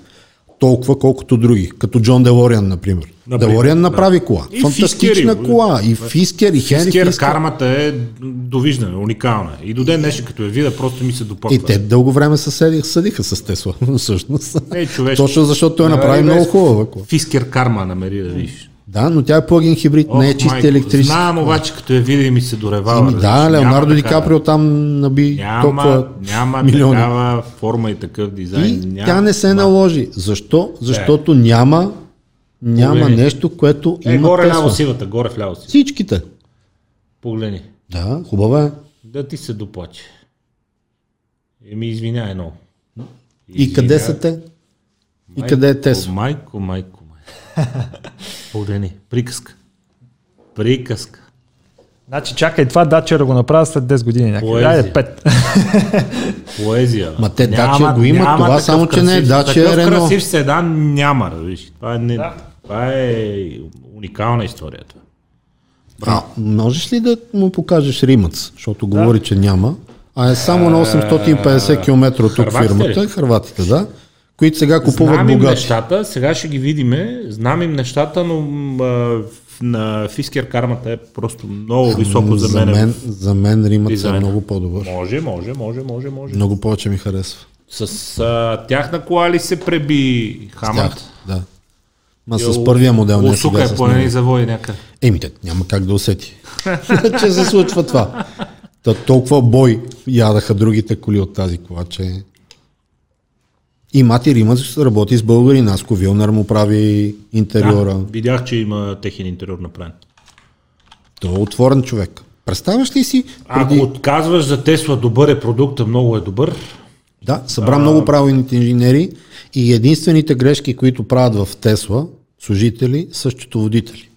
Толкова колкото други, като Джон Делориан, например. Например, Делориан да. направи кола. И Фантастична Фискер, и- кола. И Фискер, и Хенри Фискер, Фискер. кармата е довиждане, уникална. И до ден днешен, като я видя, просто ми се допъква. И те дълго време се седих, съдиха с Тесла, всъщност. Човешко. Точно защото той направи Нали, много хубава кола. Фискер карма намери да видиш. Да, но тя е плагин хибрид, не е Ох, чист майко, електрически. Знам, обаче, като я видя и ми се доревава. Разбираш. да, Леонардо Ди Каприо наби Няма, толкова няма милиони. такава форма и такъв дизайн. И няма. тя не се наложи. Защо? Защото няма, няма Погледни. нещо, което Е, има горе ляво сивата, горе в ляво си. Всичките. Погледни. Да, хубава е. Да ти се доплаче. Еми, извиняй много. И къде са те? И къде е Тесла? Майко, майко, Погледни. Приказка. Приказка. Значи чакай това дача да го направя след 10 години някъде. Айде 5. Поезия. Ма те Dacia го имат, това такъв само, че не е красив- Dacia, такъв е Renault. красив седан няма, виж. Това е, не, Да. това е уникална история. Това. А, можеш ли да му покажеш Римъц? Защото говори, че няма. А е само на 850 км от тук фирмата. ли? Харватите, да. Които сега купуват Знам им богати. нещата, сега ще ги видиме, знам им нещата, но а, на Фискер кармата е просто много високо за за мен. мен, за мен Римът е много по-добър. Може, може, може, може, може. Много повече ми харесва. С а, тяхна кола ли се преби Тях, Хамът? да. Ма с първия модел не Усука е него. завои някъде. Еми, те, няма как да усети, че се случва това. Та, толкова бой ядаха другите коли от тази кола, че... И Мати Римът работи с българи, Наско Вилнар му прави интериора. Да, видях, че има техен интериор направен. Той е отворен човек. Представяш ли си? Ако Преди... отказваш за Тесла добър е продукта, много е добър. Да, събра много правилните инженери и единствените грешки, които правят в Тесла, служители, са счетоводители.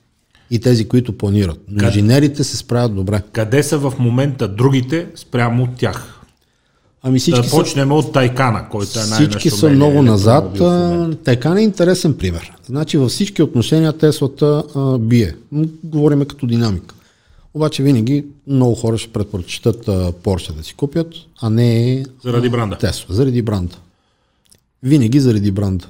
И тези, които планират. Но инженерите се справят добре. Къде са в момента другите спрямо от тях? Ами всички Да са почнем от Тайкана, който е най Всички са много назад. не е интересен пример. Значи във всички отношения Теслата а, бие. Говориме като динамика. Обаче винаги много хора ще предпочитат Porsche да си купят, а не Заради бранда. Тесла, заради бранда. Винаги заради бранда.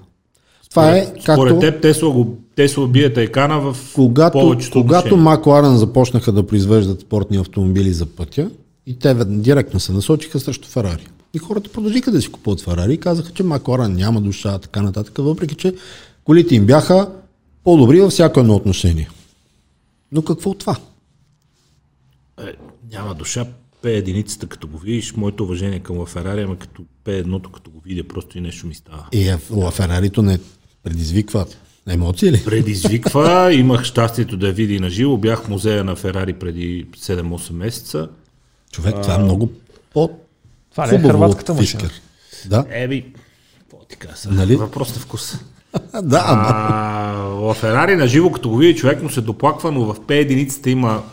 Това е както Според теб Тесла, го, Тесла бие Тайкана в когато, повечето когато. Макларен започнаха да произвеждат спортни автомобили за пътя и те директно се насочиха срещу Ферари. И хората продължиха да си купуват Ферари и казаха, че Макларен няма душа, така нататък, въпреки че колите им бяха по-добри във всяко едно отношение. Но какво от това? Е, няма душа. Пе единицата, като го видиш, моето уважение към Ферари, ама като пе едното, като го видя, просто и нещо ми става. И е, ла Ферарито не предизвиква емоции ли? Предизвиква, имах щастието да я видя и на живо, бях в музея на Ферари преди 7-8 месеца. Човек, това е много по Това не е хърватската машина. Да, Еби, какво ти сега? Нали? Въпрос на вкус. да, ама А, в Ферари на живо, като го види, човек му се доплаква, но в П единицата има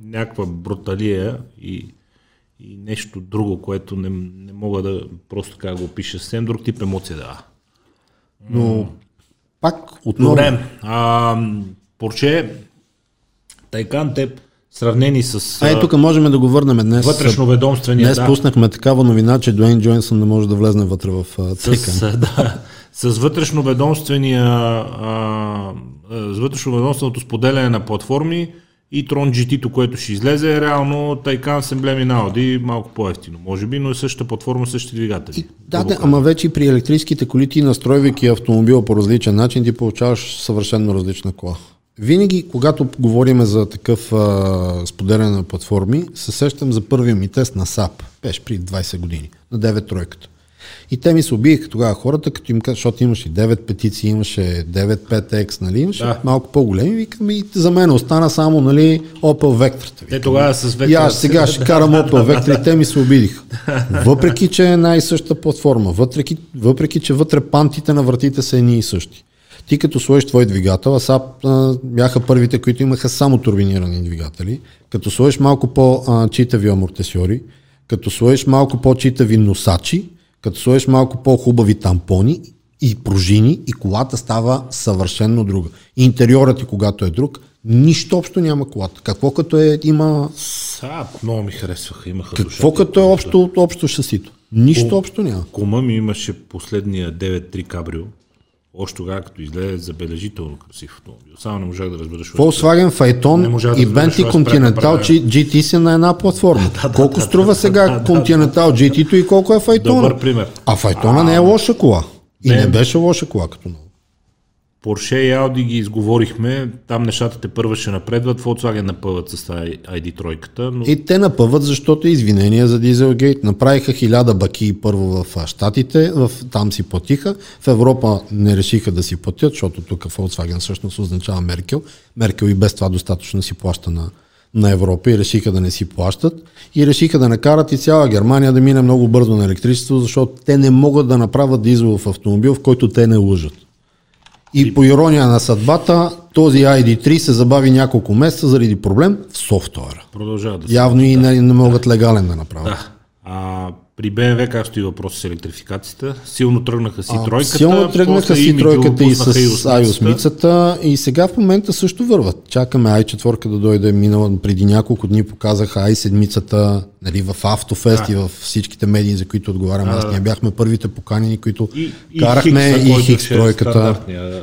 някаква бруталия и, и нещо друго, което не, не мога да просто така го опиша. Съвсем друг тип емоция да. но пак отново. Добре. А, Порше, Тайкан, те сравнени с А е, тук можем да го върнем днес. вътрешно ведомствения. Днес да, пуснахме такава новина, че Дуейн Джойнсън не може да влезне вътре в Тайкан. с, да, с вътрешно ведомствения а, с вътрешно ведомственото споделяне на платформи и Tron GT, което ще излезе, е реално Тайкан с емблеми на Audi, малко по-ефтино, може би, но е същата платформа, същите двигатели. Да, да, ама вече и при електрическите коли ти настройвайки автомобила по различен начин, ти получаваш съвършенно различна кола. Винаги, когато говорим за такъв а, споделяне на платформи, се сещам за първия ми тест на SAP. Беше при 20 години, на 9 тройката. И те ми се убиеха тогава хората, като им казват, защото имаше 9 петиции, имаше 9 5X, нали, имаше Да. малко по-големи, викам и за мен остана само, нали, Opel Vectra. Те тогава с И вектора... аз сега ще карам Opel Vectra и те ми се обидиха. Въпреки, че е най-съща платформа, въпреки, въпреки, че вътре пантите на вратите са едни и същи. Ти като сложиш твой двигател, а САП а, бяха първите, които имаха само турбинирани двигатели, като сложиш малко по-читави амортесьори, като сложиш малко по-читави носачи, като сложиш малко по-хубави тампони и пружини и колата става съвършенно друга. Интериорът ти, когато е друг, нищо общо няма колата. Какво като е, има Са, много ми харесваха, имаха какво душа. като е общо, общо шасито? Нищо общо няма. Кома ми имаше последния 9-3 кабрио. Още тогава, като излезе забележително красив автомобил. Само не можах да разбера, защо. Volkswagen Phaeton да и Bentley аз Continental GT са на една платформа. колко струва сега Continental GT-то и колко е Phaeton? Добър пример. А Phaeton не е лоша кола. И Не. не беше лоша кола като много. Porsche и Audi ги изговорихме, там нещата те първа ще напредват, Volkswagen напъват с ID тройката, но И те напъват, защото извинения за Дизелгейт. Направиха хиляда баки първо в Штатите, в, там си платиха. В Европа не решиха да си платят, защото тук Volkswagen всъщност означава Меркел. Меркел и без това достатъчно си плаща на, на Европа и решиха да не си плащат. И решиха да накарат и цяла Германия да мине много бързо на електричество, защото те не могат да направят дизелов автомобил, в който те не лъжат. И по ирония на съдбата, този ID3 се забави няколко месеца заради проблем в софтуера. продължава да се. Явно и не, не могат легален да направят. Да. А, при BMW как стои въпрос с електрификацията? Силно тръгнаха си тройката. Силно тръгнаха си и тройката и с i8 и сега в момента също върват. Чакаме i4 да дойде минала преди няколко дни показаха i7 нали, в Автофест Да. и в всичките медии, за които отговарям аз. Ние бяхме първите поканени, които И- и карахме и Хикс е тройката.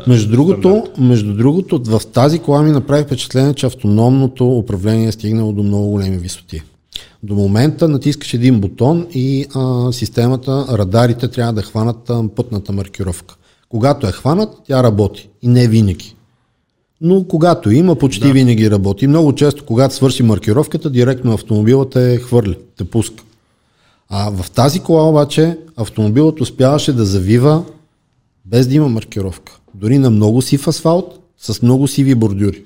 Между другото, между другото, в тази кола ми направи впечатление, че автономното управление е стигнало до много големи висоти. До момента натискаш един бутон и а, системата, радарите трябва да хванат а, пътната маркировка. Когато е хванат, тя работи. И не винаги. Но когато има, почти да. винаги работи. Много често, когато свърши маркировката, директно автомобилът те хвърля, те пуска. А в тази кола обаче автомобилът успяваше да завива без да има маркировка. Дори на много сив асфалт, с много сиви бордюри.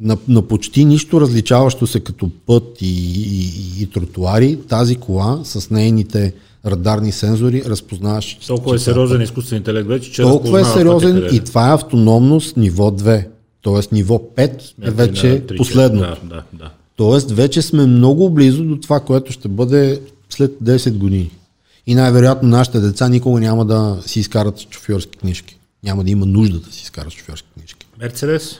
На, на почти нищо различаващо се като път и, и, и, тротуари, тази кола с нейните радарни сензори разпознаваш. Толкова е сериозен изкуствен интелект вече, че толкова е сериозен къде и това е автономност ниво 2. Тоест ниво 5 е е. вече На три, последното. Да, да, да. Тоест вече сме много близо до това, което ще бъде след 10 години. И най-вероятно нашите деца никога няма да си изкарат шофьорски книжки. Няма да има нужда да си изкарат шофьорски книжки. Мерцедес?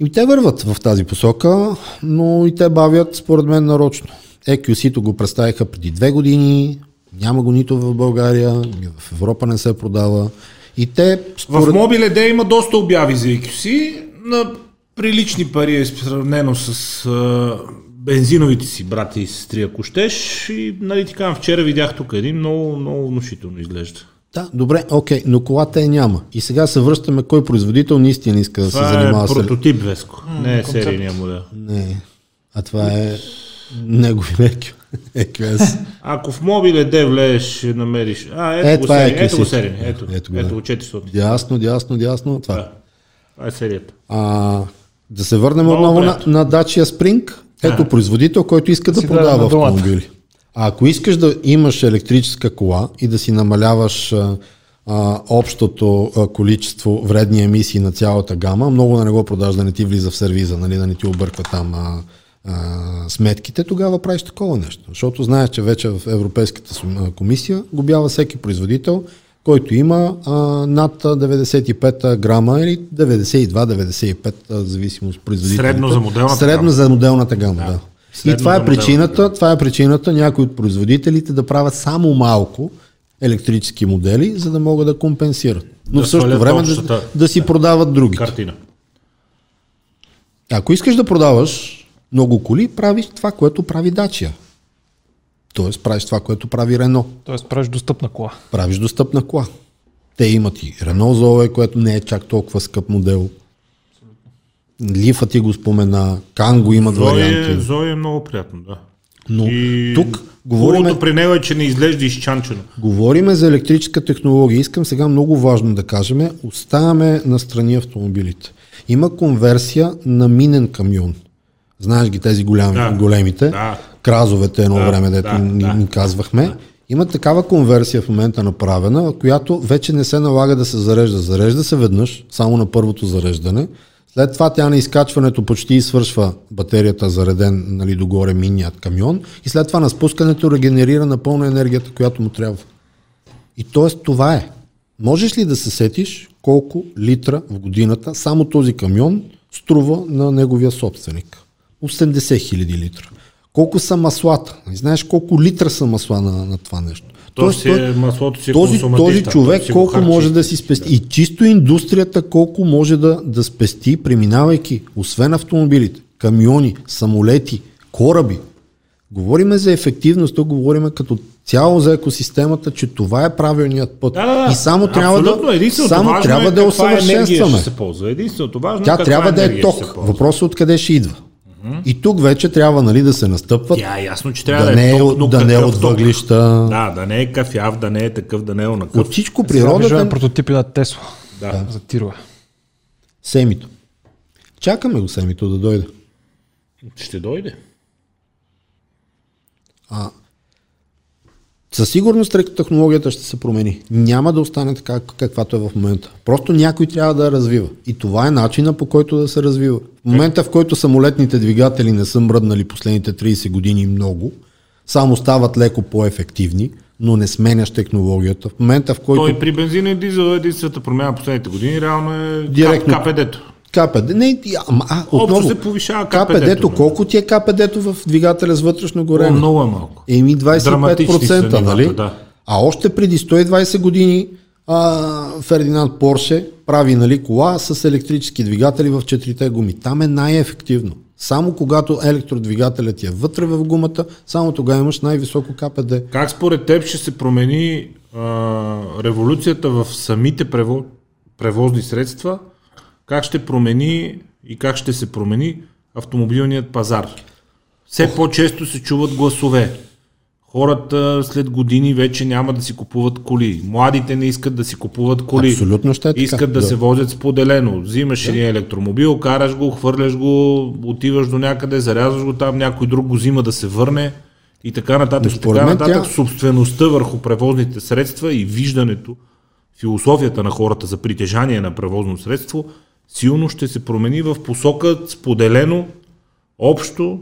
И те върват в тази посока, но и те бавят според мен нарочно. EQC-то го представиха преди две години, няма го нито в България, ни в Европа не се продава. И те В според... Mobile Day има доста обяви за EQC на прилични пари е сравнено с а, бензиновите си брати и сестри, ако щеш. И нали казвам, вчера видях тук един много, много внушително изглежда. Да, добре, окей, но колата е няма. И сега се връщаме кой производител наистина иска да се Това занимава е с... прототип, Веско. Не е серийния модел. Не, а това е негови EQ. EQS. Ако в Mobile Day влезеш, намериш... А, ето Е, го това е серия. Ето го серия. Ето, Ето ето, го, да. ето го 400. Дясно, дясно, дясно. Това. Да. Това е серията. А, да се върнем Много отново на, приятно. на Dacia Spring. Ето производител, който иска да си продава думата. автомобили. А ако искаш да имаш електрическа кола и да си намаляваш а, а, общото а, количество вредни емисии на цялата гама, много да не го продаш, да не ти влиза в сервиза, нали, да не ти обърква там а, а, сметките, тогава правиш такова нещо. Защото знаеш, че вече в Европейската комисия губява всеки производител, който има а, над а, 95 грама или 92-95, в зависимост от производителите. Средно за моделната Средно гама. за моделната гама, да. И Средно това за е, причината, това е причината някои от производителите да правят само малко електрически модели, за да могат да компенсират. Но Да в същото време да, общата да си продават другите. Картина. Ако искаш да продаваш много коли, правиш това, което прави Дачия. Тоест правиш това, което прави Рено. Тоест правиш достъпна кола. Правиш достъпна кола. Те имат и Рено Zoe, което не е чак толкова скъп модел. Лифа ти го спомена, Канго имат Зои е, варианти. Зои е много приятно, да. Но И тук говорим, при него е, че не изглежда изчанчено. говориме за електрическа технология. Искам сега много важно да кажем, оставяме на страни автомобилите. Има конверсия на минен камион. Знаеш ги тези голям, Да. големите, Да. кразовете едно Да, време, дето да, ни, да. ни казвахме. Има такава конверсия в момента направена, която вече не се налага да се зарежда. Зарежда се веднъж, само на първото зареждане. След това тя на изкачването почти извършва батерията зареден нали, догоре минният камион и след това на спускането регенерира напълно енергията, която му трябва. И т.е. това е. Можеш ли да се сетиш колко литра в годината само този камион струва на неговия собственик? 80 хиляди литра. Колко са маслата? Знаеш колко литра са масла на, на това нещо? То си е, маслото си е този, този човек си колко може да си спести. И чисто индустрията колко може да, да спести, преминавайки, освен автомобилите, камиони, самолети, кораби. Говориме за ефективност, тук говориме като цяло за екосистемата, че това е правилният път. Да, да, да. И само трябва да, само важно трябва е да усъвършенстваме. ще се ползва. Единственото важно Тя е трябва да е ток. Въпросът е откъде ще идва. И тук вече трябва нали, да се настъпват, Тя е ясно, че трябва да, да, не е е, ток, но да не е от въглища. Да, да не е кафяв, да не е такъв, да не е онакъв. От всичко Сега природата... прототипи на Тесла. Да. За тирове. Семито. Чакаме го семито да дойде. Ще дойде. Със сигурност технологията ще се промени. Няма да остане така, каквато е в момента. Просто някой трябва да я развива. И това е начина по който да се развива. В момента, в който самолетните двигатели не са мръднали последните 30 години много, само стават леко по-ефективни, но не сменяш технологията. В момента, в който Той при бензина и дизел единствената промяна последните години реално е Директно. КПД-то. КПД, не, ама, а, Общо отново, се повишава КПД-то, КПД-то. колко ти е КПД-то в двигателя с вътрешно О, горене? много е малко. Еми Драматични са 25%, нивата, нали? да. А още преди 120 години а, Фердинанд Порше прави нали, кола с електрически двигатели в четирите гуми. Там е най-ефективно. Само когато електродвигателят е вътре в гумата, само тогава имаш най-високо КПД. Как според теб ще се промени а, революцията в самите прево, превозни средства? Как ще промени и как ще се промени автомобилният пазар? Все по-често се чуват гласове. Хората след години вече няма да си купуват коли. Младите не искат да си купуват коли. Абсолютно ще е така. Искат да, Да. се возят споделено. Взимаш един електромобил, караш го, хвърляш го, отиваш до някъде, зарязваш го там, някой друг го взима да се върне и така нататък. И така нататък. тя- Собствеността върху превозните средства и виждането, философията на хората за притежание на превозно средство силно ще се промени в посока споделено, общо,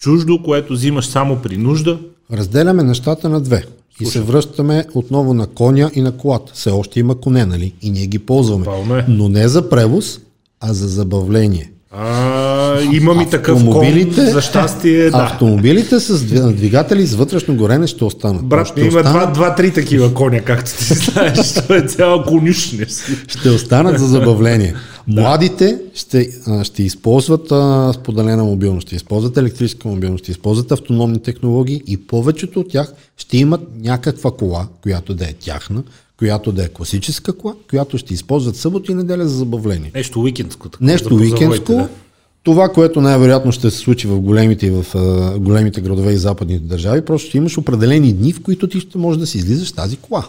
чуждо, което взимаш само при нужда. Разделяме нещата на две. И се връщаме отново на коня и на колата. Все още има коне, нали? И ние ги ползваме. Пълно е. Но не за превоз, а за забавление. А, имам и такъв Автомобилите- за щастие, да. Автомобилите с дви- двигатели с вътрешно горене ще останат. Брат, ще, има останат два, два-три такива коня, както ти знаеш. Това е цяла конюшня си. ще останат за забавление. Младите ще, ще използват а, споделена мобилност, ще използват електрическа мобилност, ще използват автономни технологии и повечето от тях ще имат някаква кола, която да е тяхна, която да е класическа кола, която ще използват събота и неделя за забавление. Нещо уикендско. така, Нещо позавоите, уикендско. да. Това, което най-вероятно ще се случи в големите, в а, големите градове и западните държави, просто ще имаш определени дни, в които ти ще можеш да си излизаш тази кола.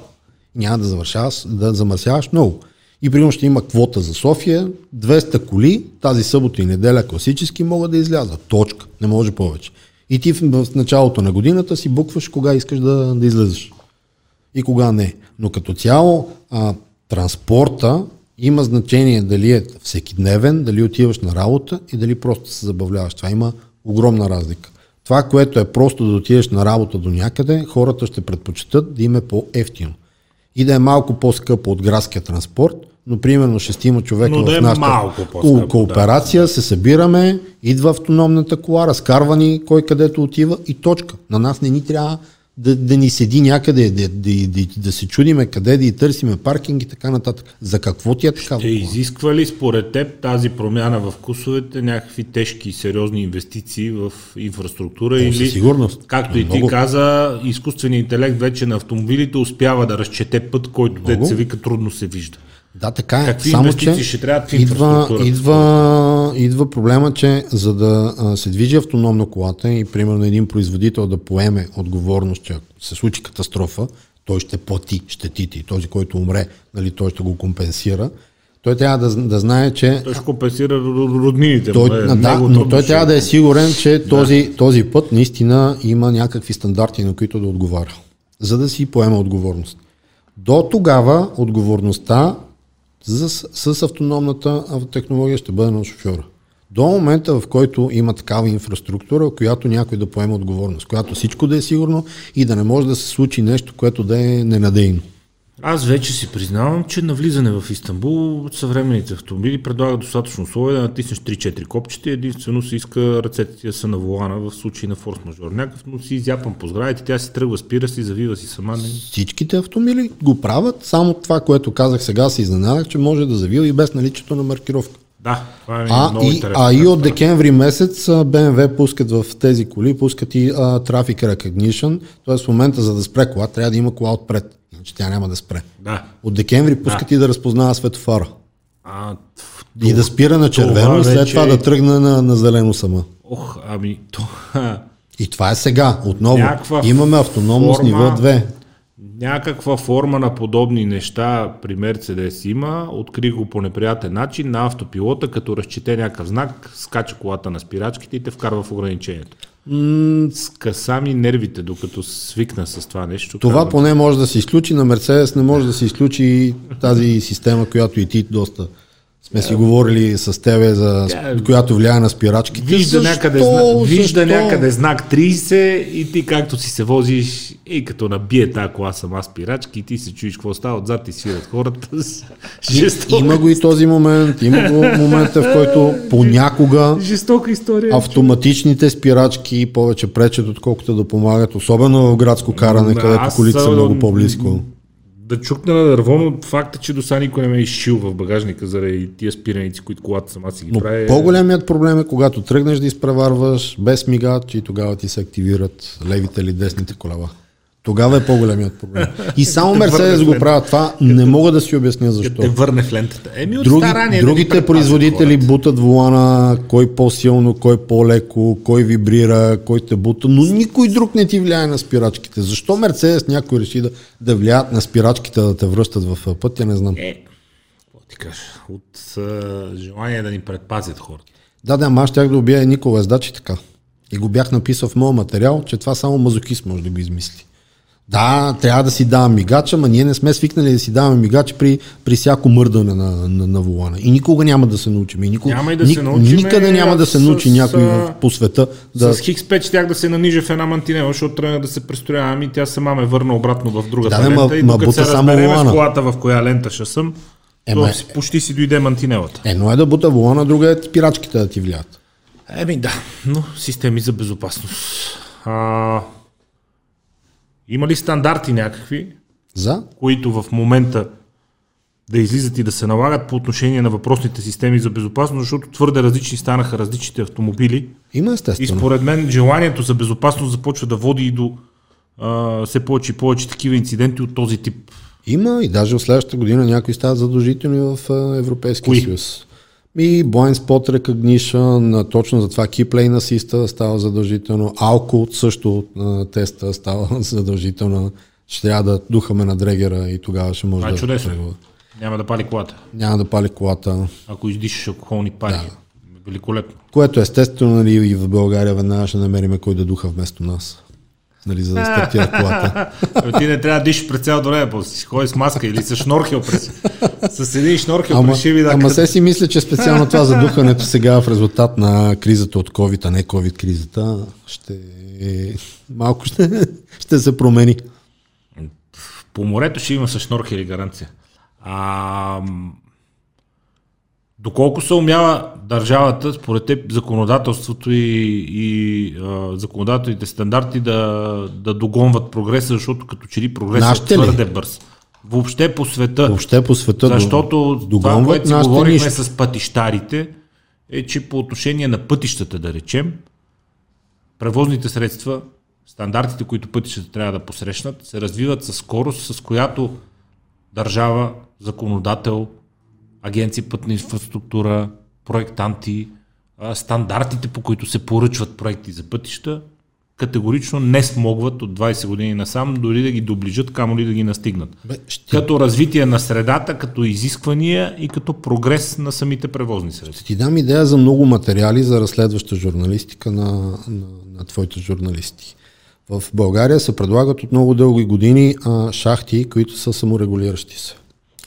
Няма да, завършаваш, да замърсяваш много. И примерно ще има квота за София, 200 коли, тази събота и неделя класически могат да излязат. Точка. Не може повече. И ти в, в началото на годината си букваш кога искаш да, да излезеш и кога не. Но като цяло а, транспорта има значение дали е всекидневен, дали отиваш на работа и дали просто се забавляваш. Това има огромна разлика. Това, което е просто да отидеш на работа до някъде, хората ще предпочитат да им е по-ефтино. И да е малко по-скъпо от градския транспорт, но примерно шестима човека Но да в е нашата малко по-скъпо, кооперация се събираме, идва автономната кола, разкарва ни кой където отива и точка. На нас не ни трябва да, да ни седи някъде, да, да, да, да се чудиме къде да и търсиме паркинг и така нататък. За какво ти е такава Ще изисква ли според теб тази промяна в вкусовете някакви тежки и сериозни инвестиции в инфраструктура О, или сигурност. както и ти Много. каза, изкуственият интелект вече на автомобилите успява да разчете път, който се вика трудно се вижда. Да, така е. Какви Само, инвестиции че ще трябват в идва, идва, идва проблема, че за да се движи автономно колата и примерно един производител да поеме отговорност, че ако се случи катастрофа, той ще плати щетите и този, който умре, нали, той ще го компенсира. Той трябва да, да знае, че Той ще компенсира роднините. той, му, е да, но той ще- трябва да е сигурен, че този, този път наистина има някакви стандарти, на които да отговаря, за да си поема отговорност. До тогава отговорността с, с автономната технология ще бъде на шофьора. До момента, в който има такава инфраструктура, която някой да поема отговорност, която всичко да е сигурно и да не може да се случи нещо, което да е ненадейно. Аз вече си признавам, че на влизане в Истанбул съвременните автомобили предлагат достатъчно условия да натиснеш 3-4 копчета и единствено се иска ръцете ти да са на волана в случай на форс-мажор. Някакъв, но си изяпан по сградите, тя си тръгва, спира си, завива си сама. Не... Всичките автомобили го правят, само това, което казах сега, се изненадах, че може да завива и без наличието на маркировка. Да, това е А много и, интересно. а и от декември месец BMW пускат в тези коли, пускат и а, Traffic Recognition, т.е. в момента за да спре кола, трябва да има кола отпред, иначе тя няма да спре. Да. От декември пускат и да разпознава светофара. А, И да спира на червено и след вече това е- да тръгне на, на зелено сама. Ох, ами, то, И това е сега, отново. Някаква Имаме автономност форма- ниво 2. някаква форма на подобни неща при Мерцедес има, откри го по неприятен начин на автопилота, като разчете някакъв знак, скача колата на спирачките и те вкарва в ограничението. М, Скъса ми нервите, докато свикна с това нещо. Това Казвам, поне може да се изключи, на Мерцедес не може да се изключи тази система, която и ти доста сме си говорили с тебе, за, Тя- която влияе на спирачките. Вижда, Защо? някъде, зна... вижда Защо? някъде знак 30 и ти както си се возиш и като набие тази кола сама спирачки и ти се чуеш какво става отзад ти свират хората. Жестока, Има го и този момент, има го момента, в който понякога жестока история. автоматичните спирачки повече пречат, отколкото да помагат, особено в градско каране, където колите са много по-близко. Да чукна на дърво, но факта, че до сега никой не ме е изшил в багажника заради тия спираници, които колата сама си ги Но прави. по-големият проблем е, когато тръгнеш да изпреварваш без мигач и тогава ти се активират левите или десните колела. Тогава е по-големият проблем. И само върне го правят това. Не мога да си обясня защо. те върне в лентата. Еми от Други, старание да другите предпазят производители хората. бутат волана, кой по-силно, кой по-леко, кой вибрира, кой те бута, но никой друг не ти влияе на спирачките. Защо Мерцедес някой реши да, да влияят на спирачките да те връщат в пътя, не знам. Е, ти кажа? От а, желание да ни предпазят хората. Да, да, аз щях да убия Никола Ездачи така. И го бях написал в моят материал, че това само мазохист може да го измисли. Да, трябва да си давам мигач, ама ние не сме свикнали да си даваме мигач при, при всяко мърдане на, на, на волана. И никога няма да се научим. И никога, Няма и да се научим, Никъде няма да се с- научи някой в, по света да... С Хикс 5 щях да се нанижа в една мантинела, защото трябва да се престроя, ами тя сама ме върна обратно в другата Да, да, ма- лента и докато се само в колата в коя лента ще съм, Ема то си, почти си дойде мантинелата. Едно е да бута волана, друга е спирачките да ти влият. Еми да, но системи за безопасност. А, има ли стандарти някакви, За? които в момента да излизат и да се налагат по отношение на въпросните системи за безопасност, защото твърде различни станаха различните автомобили Има и естествено. според мен желанието за безопасност започва да води и до а, все повече и повече такива инциденти от този тип. Има и даже от следващата година някои стават задължителни в Европейския Кои? съюз. И Blind Spot Recognition, а, точно за това Lane Assist става задължително. Alcode също а, теста става задължително. Ще трябва да духаме на дрегера и тогава ще може Това е да чудесно. Няма да пали колата, Няма да пали колата. ако издишаш алкохолни пари. Да. Великолепно. Което естествено нали, и в България веднага ще намерим кой да духа вместо нас. Нали, за да стартира колата. Ти не трябва да дишаш през цялото време, после си ходи с маска или с шнорхел през. С един шнорхел Ама, през шиви да ама се си мисля, че специално това задухането сега в резултат на кризата от COVID, а не COVID кризата, ще малко ще, ще се промени. По морето ще има с шнорхели гаранция. А, доколко се умява държавата, според теб, законодателството и, и а, законодателните стандарти да, да догонват прогреса, защото като че ли прогресът е Нашите ли? твърде бърз. Въобще по света. Въобще по света Защото това, което си говорихме нищо. с пътищарите, е, че по отношение на пътищата, да речем, превозните средства, стандартите, които пътищата трябва да посрещнат, се развиват с скорост, с която държава, законодател, агенция пътна инфраструктура, проектанти стандартите, по които се поръчват проекти за пътища, категорично не смогват от 20 години насам дори да ги доближат, камо ли да ги настигнат. Бе, ще, Като развитие на средата, като изисквания и като прогрес на самите превозни средства. ще ти дам идея за много материали за разследваща журналистика на, на, на твоите журналисти. В България се предлагат от много дълги години а, шахти, които са саморегулиращи се.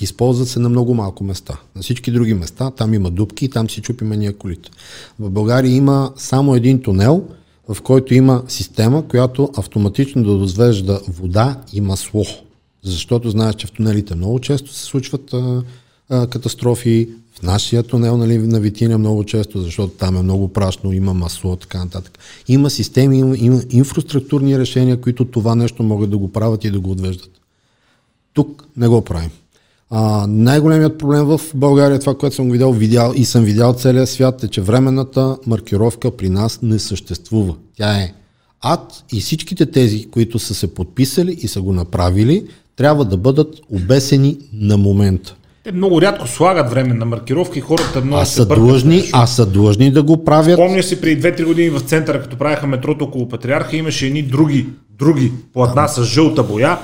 Използват се на много малко места. На всички други места там има дупки и там си чупиме ние колите. В България има само един тунел, в който има система, която автоматично да дозвежда вода и масло. Защото знаеш, че в тунелите много често се случват а, а, катастрофи. В нашия тунел нали, на Витиня много често, защото там е много прашно, има масло, така нататък. Има системи, има, има инфраструктурни решения, които това нещо могат да го правят и да го отвеждат. Тук не го правим. А, най-големият проблем в България, това, което съм видял, видял и съм видял целия свят, е, че временната маркировка при нас не съществува. Тя е ад и всичките тези, които са се подписали и са го направили, трябва да бъдат обесени на момента. Те много рядко слагат време на маркировка и хората много А се са бъркат. длъжни, а са длъжни да го правят. Помня си преди 2-3 години в центъра, като правяха метрото около Патриарха, имаше едни други, други платна с жълта боя.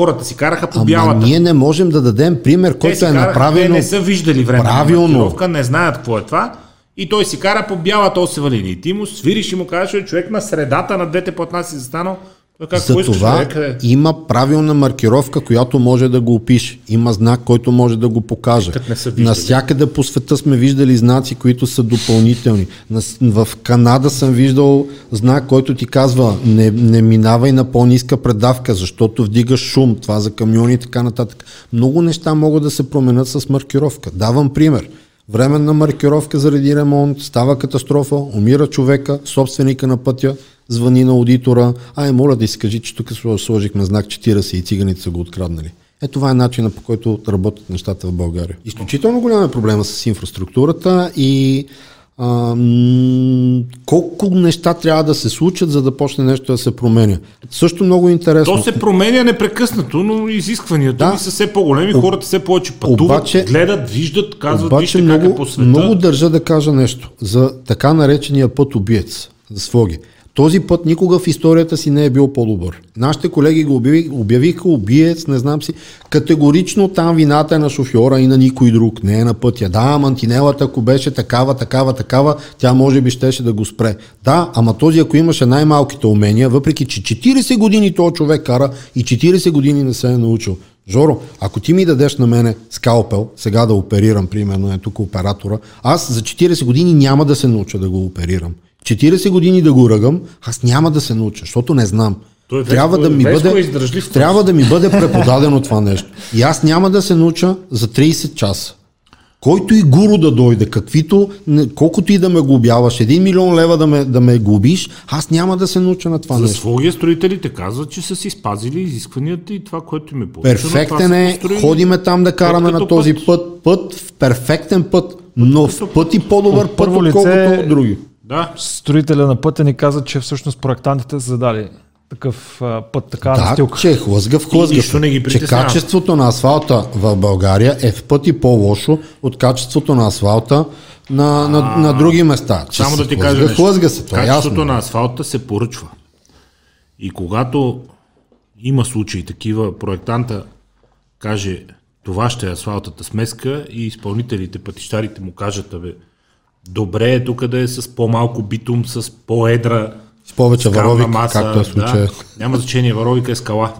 Хората си караха по Ама бялата. ние не можем да дадем пример, който е караха, направено. Те не са виждали време правилно. на не знаят какво е това. И той си кара по бялата осева линия. И ти му свириш и му кажеш, "Бе, човек на средата на двете платна си застанал. Как За това човек, е?" има правилна маркировка, която може да го опише. Има знак, който може да го покаже. Насякъде по света сме виждали знаци, които са допълнителни. В Канада съм виждал знак, който ти казва не, не минавай на по-ниска предавка, защото вдигаш шум, това за камиони и така нататък. Много неща могат да се променят с маркировка. Давам пример. Временна маркировка заради ремонт, става катастрофа, умира човека, собственика на пътя, звъни на аудитора, ай моля да изкажи, че тук сложихме знак 40 и циганите са го откраднали. Е, това е начина по който работят нещата в България. Изключително голям е проблема с инфраструктурата и а, м- колко неща трябва да се случат, за да почне нещо да се променя. Също много интересно. То се променя непрекъснато, но изискванията Да. да. са все по-големи, хората все повече пътуват, Обаче- гледат, виждат, казват, Обаче вижте много, как е по света. много държа да кажа нещо за така наречения път убиец, за Своги. Този път никога в историята си не е бил по-добър. Нашите колеги го обявиха, обявиха убиец, не знам си. Категорично там вината е на шофьора и на никой друг, не е на пътя. Да, мантинелата, ако беше такава, такава, такава, тя може би щеше да го спре. Да, ама този, ако имаше най-малките умения, въпреки че 40 години този човек кара и 40 години не се е научил. Жоро, ако ти ми дадеш на мене скалпел, сега да оперирам, примерно е тук оператора, аз за 40 години няма да се науча да го оперирам. 40 години да го ръгам, аз няма да се науча, защото не знам. Той е трябва да ми веско бъде, издръжлив трябва да ми бъде преподадено това нещо. И аз няма да се науча за 30 часа. Който и гуру да дойде, каквито, колкото и да ме глобяваш, един милион лева да ме, да ме глобиш, аз няма да се науча на това За нещо. своя строителите казват, че са си спазили изискванията и това, което им е поръчано. Перфектен е, ходиме там да караме на този път. път. Път, в перфектен път, но в пъти по-добър От път, отколкото от други. Да, Строителя на пътя ни каза, че всъщност проектантите са задали такъв а, път, така Да, настилка. че е хлъзгав, хлъзгав. не ги че качеството на асфалта в България е в пъти по-лошо от качеството на асфалта на, на, на други места. Че само да ти хлъзга, кажа. Хлъзга се, това е Качеството ясно. на асфалта се поръчва. И когато има случаи такива, проектанта каже това ще е асфалтата смеска и изпълнителите, пътищарите му кажат, бе, добре е тук да е с по-малко битум, с по-едра С повече варовик, както е случая. Да, няма значение, варовика е скала.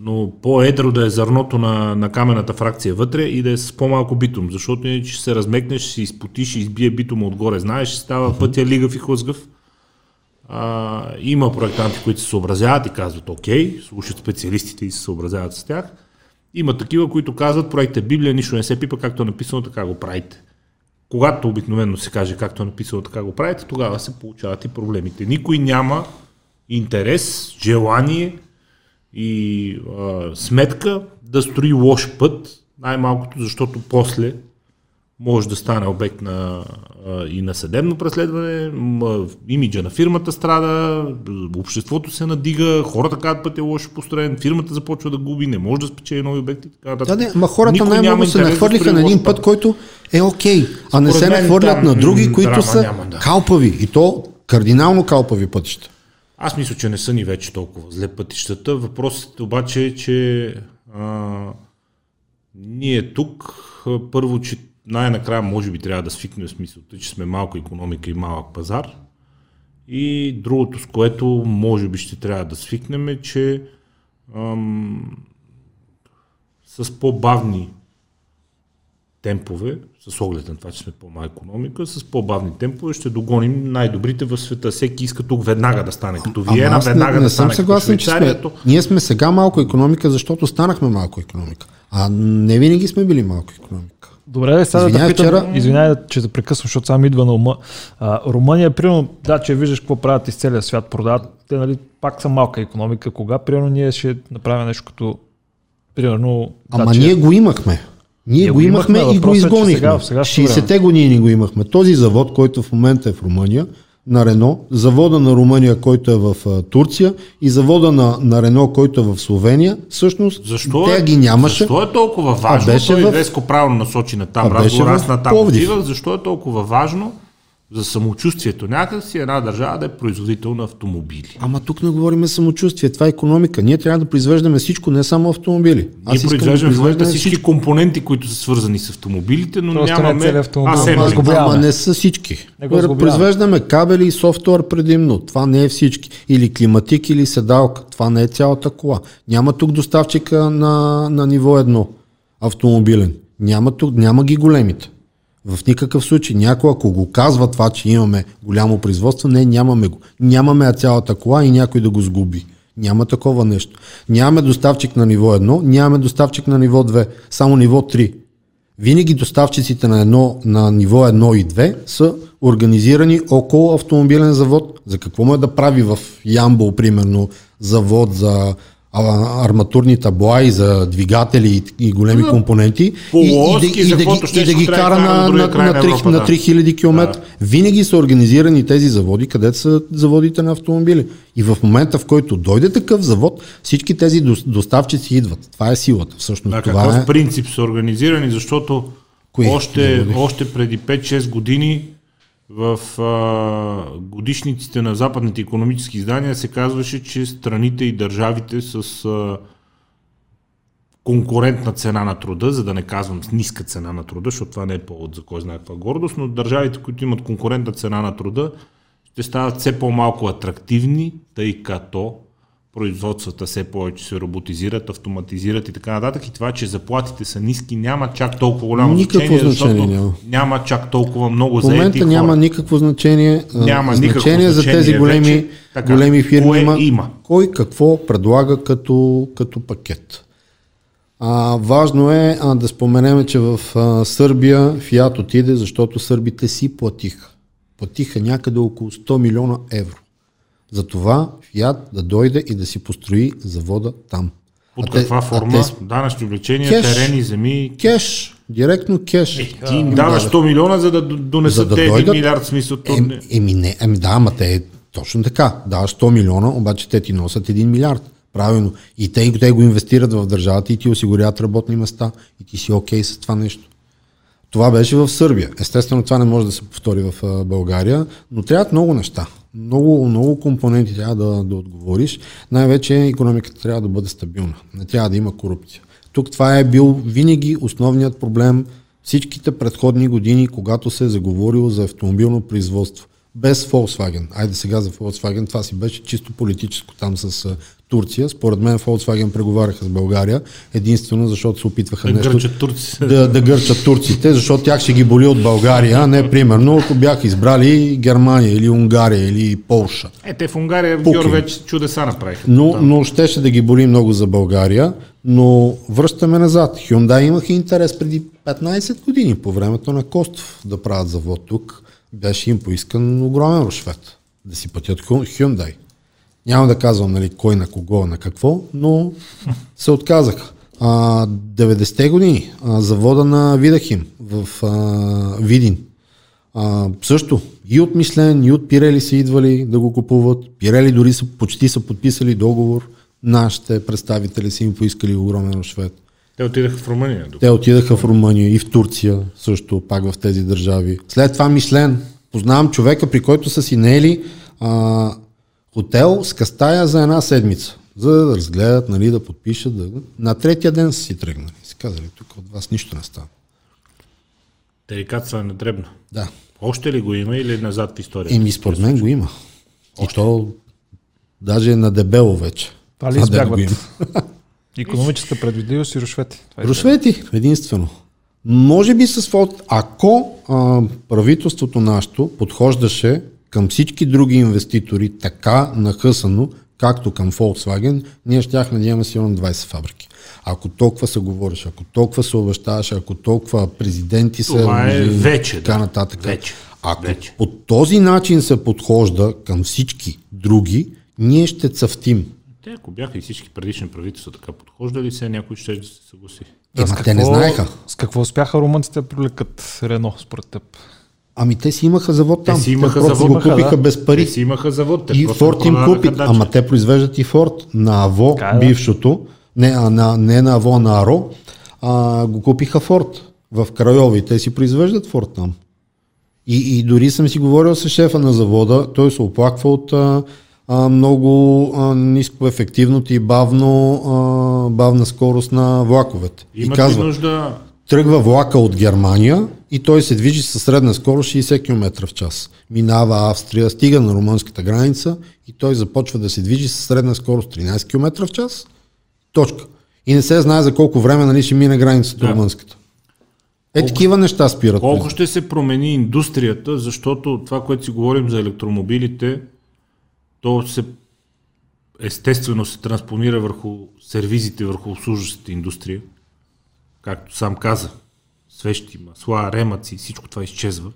Но по-едро да е зърното на, на камената фракция вътре и да е с по-малко битум, защото иначе ще се размекнеш, ще се изпотиш, ще избие битума отгоре. Знаеш, става пътя лигав и хлъзгав. А, има проектанти, които се съобразяват и казват окей, слушат специалистите и се съобразяват с тях. Има такива, които казват проект е Библия, нищо не се пипа, както е написано, така го правите. Когато обикновено се каже както е написано, така го правите, тогава се получават и проблемите. Никой няма интерес, желание и а, сметка да строи лош път, най-малкото, защото после може да стане обект на, и на съдебно преследване, имиджа на фирмата страда, обществото се надига, хората казват път е лошо построен, фирмата започва да губи, не може да спечели нови обекти. и Така, Да, не, ма хората най-много се да нахвърлиха на един лош път, който е окей, а не се нахвърлят там, на други, м, които драма са няма, да. калпави. И то кардинално калпави пътища. Аз мисля, че не са ни вече толкова зле пътищата. Въпросът обаче е, че а, ние тук, първо, че най-накрая може би трябва да свикнем с мисълта, че сме малка економика и малък пазар. И другото, с което може би ще трябва да свикнем е, че ам, с по-бавни темпове, с оглед на това, че сме по-мала економика, с по-бавни темпове ще догоним най-добрите в света. Всеки иска тук веднага да стане като Виена, не, веднага не да съм стане съгласен, като сме, Швейцария. то- ние сме сега малко економика, защото станахме малко економика. А не винаги сме били малко економика. Добре, сега да питам, вчера- извинявай, че те прекъсвам, защото само идва на ума. А, Румъния, примерно, да, че виждаш какво правят из целия свят, продават, те нали, пак са малка економика. Кога, примерно, ние ще направим нещо като, примерно, Ама да, че- ние го имахме. Ние, Ние го имахме, имахме, и го е, изгонихме. сега- сегашното 60-те години го имахме. Този завод, който в момента е в Румъния, на Рено, завода на Румъния, който е в а, Турция и завода на, на Рено, който е в Словения, всъщност Защо, те е, ги нямаше. защо е толкова важно? А беше Той в- Веско правилно насочи на там. Разговор, аз на там отивах. Защо е толкова важно за самочувствието някак си една държава да е производител на автомобили? Ама тук не говорим самочувствие, това е економика. Ние трябва да произвеждаме всичко, не само автомобили. Ние искам да произвеждаме в момента произвеждаме всички компоненти, които са свързани с автомобилите, но Просто не нямаме целият автомобил. асембли. Ама, Ама, не са всички. Не. Произвеждаме кабели и софтуер предимно. Това не е всички. Или климатик, или седалка. Това не е цялата кола. Няма тук доставчика на, на ниво едно автомобилен. Няма тук, няма ги големите. В никакъв случай. Някой, ако го казва това, че имаме голямо производство, не, нямаме го. Нямаме цялата кола и някой да го сгуби. Няма такова нещо. Нямаме доставчик на ниво 1, нямаме доставчик на ниво 2, само ниво 3. Винаги доставчиците на, едно, на ниво 1 и 2 са организирани около автомобилен завод. За какво му е да прави в Ямбол, примерно, завод за арматурни табла и за двигатели и, големи полуоски, и, да, и, да, каквото ги, и да щеше ги трябва кара на, на, на, на 3, Европа, на да. 3000 км. Винаги са организирани тези заводи, където са заводите на автомобили. И в момента, в който дойде такъв завод, всички тези дос- доставчици идват. Това е силата. Всъщност На това какъв е... принцип са организирани, защото Кои още, още преди 5-6 години в а, годишниците на западните економически издания се казваше, че страните и държавите с а, конкурентна цена на труда, за да не казвам с ниска цена на труда, защото това не е повод за кой знае каква гордост, но държавите, които имат конкурентна цена на труда, ще стават все по-малко атрактивни, тъй като производствата все повече се роботизират, автоматизират и така нататък. И това, че заплатите са ниски, няма чак толкова голямо Никакво значение, значение няма. няма чак толкова много В момента заети няма хора. никакво значение. Няма значение за тези големи, вече. Така, големи фирми. кое има, има? Кой какво предлага като, като пакет. А, важно е а, да споменем, че в а, Сърбия Фиат отиде, защото сърбите си платиха. Платиха някъде около 100 милиона евро. Затова Фиат да дойде и да си построи завода там. Под А те- каква а форма? те Данъчни облегчения, Кеш. терени, земи. Кеш, директно кеш. Ти им даваш 100 милиона, за да донесат За да те 1 дойдат- милиард смисъл. То Ем, не- еми не, еми да, ама те точно така. Даваш 100 милиона, обаче те ти носят 1 милиард. Правилно. И те, те го инвестират в държавата и ти осигуряват работни места. И ти си окей с това нещо. Това беше в Сърбия. Естествено, това не може да се повтори в България, но трябват много неща. Много, много компоненти трябва да, да отговориш. Най-вече економиката трябва да бъде стабилна. Не трябва да има корупция. Тук това е бил винаги основният проблем всичките предходни години, когато се е заговорило за автомобилно производство. Без Volkswagen. Айде сега за Volkswagen, това си беше чисто политическо там с Турция. Според мен Volkswagen преговаряха с България единствено, защото се опитваха Да нещо гърчат турци. да, да гърчат турците, защото тях ще ги боли от България, а не примерно, ако бяха избрали Германия или Унгария или Полша. Е, те в Унгария Пуки. Геор вече чудеса направиха. Но, но щеше да ги боли много за България, но връщаме назад. Hyundai имаха интерес преди 15 години по времето на Костов да правят завод тук. Беше им поискан огромен рушвет да си пътят Hyundai. Няма да казвам нали, кой на кого, на какво, но се отказаха. А, 90-те години, а, завода на Видахим в а, Видин. А, също и от Мишлен, и от Пирели са идвали да го купуват. Пирели дори са, почти са подписали договор. Нашите представители са им поискали огромен рушвет. Те отидаха в Румъния. Те отидаха в Румъния и в Турция, също пак в тези държави. След това Мишлен. Познавам човека, при който са си наели а, хотел с кастая за една седмица. За да разгледат, нали, да подпишат. Да... На третия ден са си тръгнали. Си казали, тук от вас нищо не става. Терикатство е надребно. Да. Още ли го има или назад в историята? Еми, според мен го има. И то даже е на дебело вече. Това ли избягват? има. Економическа предвидливост и рушвети. Това е Рушвети, единствено. Може би с фото, ако а, правителството нашето подхождаше към всички други инвеститори така нахъсано, както към Volkswagen, ние щяхме да имаме сигурно 20 фабрики. Ако толкова се говореше, ако толкова се обещаваше, ако толкова президенти се... Това е вече, Така да. нататък. Вече. Ако Вече. по този начин се подхожда към всички други, ние ще цъфтим. Те, ако бяха и всички предишни правителства така подхождали, се някой ще да се съгласи. Да, с Ема те не знаеха. С какво успяха румънците да привлекат Рено, според теб? Ами те си имаха завод там. Те си имаха просто завод, го купиха да. без пари. Те си имаха завод. Те И Форд им купи, ама те произвеждат и Форд на Аво, Така е, да. бившото, не, а, на, не на Аво, на Аро, а, го купиха Форд в Крайови. Те си произвеждат Форд там. И, и дори съм си говорил с шефа на завода, той се оплаква от а, а, много а, ниско ефективното и бавно, а, бавна скорост на влаковете. и Имат казва, ли нужда тръгва влака от Германия и той се движи със средна скорост 60 км в час. Минава Австрия, стига на румънската граница и той започва да се движи със средна скорост 13 км в час. Точка. И не се знае за колко време нали, ще мине границата Да. румънската. Е, такива неща спират. Колко ще се промени индустрията, защото това, което си говорим за електромобилите, то се естествено се транспонира върху сервизите, върху обслужващата индустрия. Както сам каза, свещи, масла, ремъци, всичко това изчезва.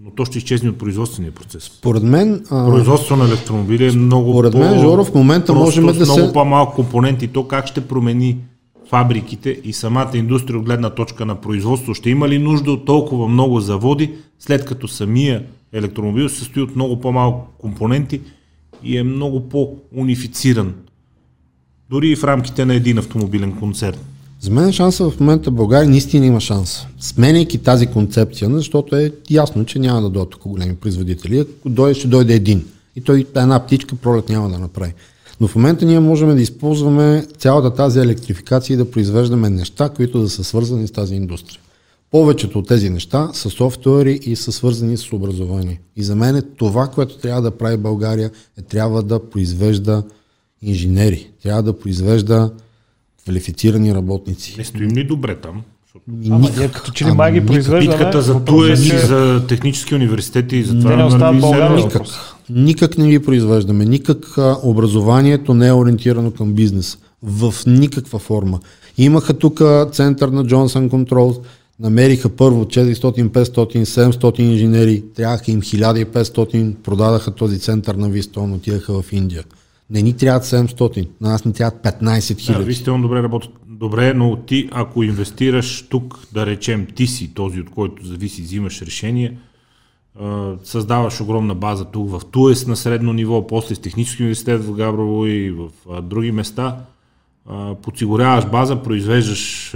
Но то ще изчезне от производствения процес. Според мен, а, Производство на електромобили е много Според мен, Жоро, в момента просто можем да много се- по-малко компоненти. То как ще промени фабриките и самата индустрия от гледна точка на производство? Ще има ли нужда от толкова много заводи, след като самия електромобил се състои от много по-малко компоненти и е много по-унифициран? Дори и в рамките на един автомобилен концерн. За мен шанса в момента България наистина има шанс. Сменяйки тази концепция, защото е ясно, че няма да дойдат тук големи производители. Ако дойде, ще дойде един. И той една птичка пролет няма да направи. Но в момента ние можем да използваме цялата тази електрификация и да произвеждаме неща, които да са свързани с тази индустрия. Повечето от тези неща са софтуери и са свързани с образование. И за мен е това, което трябва да прави България, е трябва да произвежда инженери, трябва да произвежда квалифицирани работници. Не стоим ли добре там? Защото Ама ние като че ли май ги произвеждаме. Битката за е, ТУЕС и за технически университети и за това не върви България. Никак. Никак не ги произвеждаме. Никак образованието не е ориентирано към бизнес. В никаква форма. Имаха тук център на Johnson Controls, намериха първо 400, 500, 700 инженери, трябваха им 1500, продадаха този център на Вистон, отидаха в Индия. Не ни трябват 700, на нас ни трябват 15 Да, хиляди. вижте, он добре работи. Добре, но ти, ако инвестираш тук, да речем, ти си този, от който зависи, взимаш решение, създаваш огромна база тук в ТУЕС на средно ниво, после с технически университет в Габрово и в други места, подсигуряваш база, произвеждаш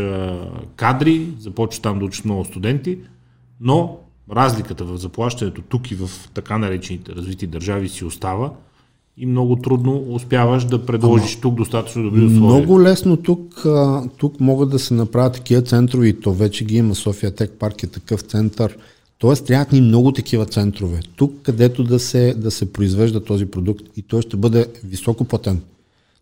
кадри, започваш там да учиш много студенти, но разликата в заплащането тук и в така наречените развити държави си остава и много трудно успяваш да предложиш тук достатъчно добри условия. Много лесно тук, тук могат да се направят такива центрове и то вече ги има. София Тек парк е такъв център. Тоест трябват ни много такива центрове. Тук, където да се, да се произвежда този продукт и той ще бъде високо платен.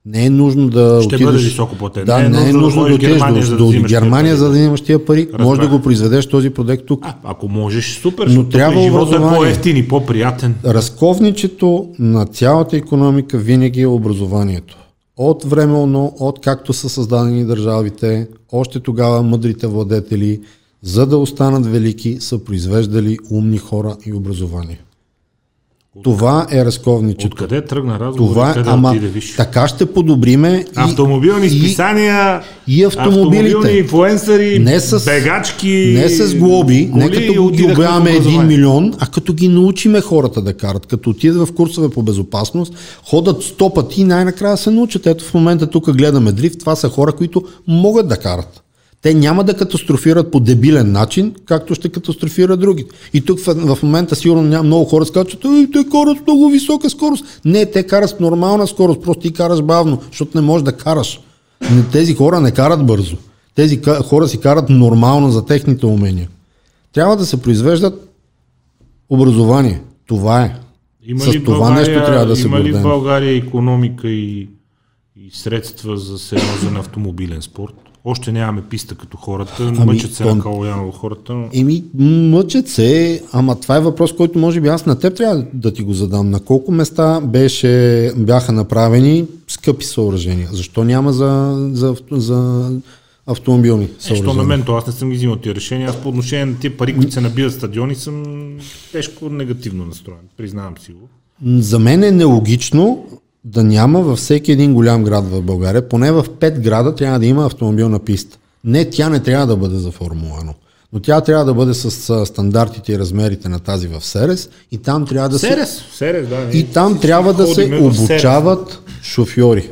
Не е нужно да Ще отидеш... бъде високо платен. Да, не е, нужно да, ходиш в отидеш Германия, до, за да до Германия, за да имаш тия пари. Може да Разбрах. го произведеш този продукт тук. А, ако можеш, супер, Но трябва живота е по-ефтин и по-приятен. Разковничето на цялата економика винаги е образованието. От временно, от както са създадени държавите, още тогава мъдрите владетели, за да останат велики, са произвеждали умни хора и образование. Това е разковничето. Откъде тръгна разговор? Това къде ама отиде, виж? така ще подобриме и, Автомобилни и, списания, и автомобилите. автомобилни инфлуенсъри, Не с- бегачки, не с глоби, не и като ги обявяваме 1 образование. милион, а като ги научиме хората да карат, като отидат в курсове по безопасност, ходят 100 пъти и най-накрая се научат. Ето в момента тук гледаме дрифт, това са хора, които могат да карат. Те няма да катастрофират по дебилен начин, както ще катастрофират другите. И тук в, в момента сигурно няма много хора скажат, че «Ей, те карат с много висока скорост. Не, те карат с нормална скорост, просто ти караш бавно, защото не можеш да караш. Не, тези хора не карат бързо. Тези хора си карат нормално за техните умения. Трябва да се произвеждат образование. Това е. Има С това България, нещо трябва да се Има ли в гордеем. България економика и, и средства за сериозен автомобилен спорт? Още нямаме писта като хората, Ами, мъчат се то- на Калояново хората. но- Еми, мъчат се, ама това е въпрос, който може би аз на теб трябва да ти го задам. На колко места беше, бяха направени скъпи съоръжения? Защо няма за, за, за автомобилни Е, съоръжения? на мен, то аз не съм ги взимал тези решения. Аз по отношение на тия пари, които се набиват стадиони, съм тежко негативно настроен. Признавам си го. За мен е нелогично да няма във всеки един голям град в България, поне в 5 града трябва да има автомобилна писта. Не, тя не трябва да бъде за Формула 1, но тя трябва да бъде с стандартите и размерите на тази в Серес и там трябва да се... Серес, Серес, да. И там трябва да се Серес. обучават шофьори.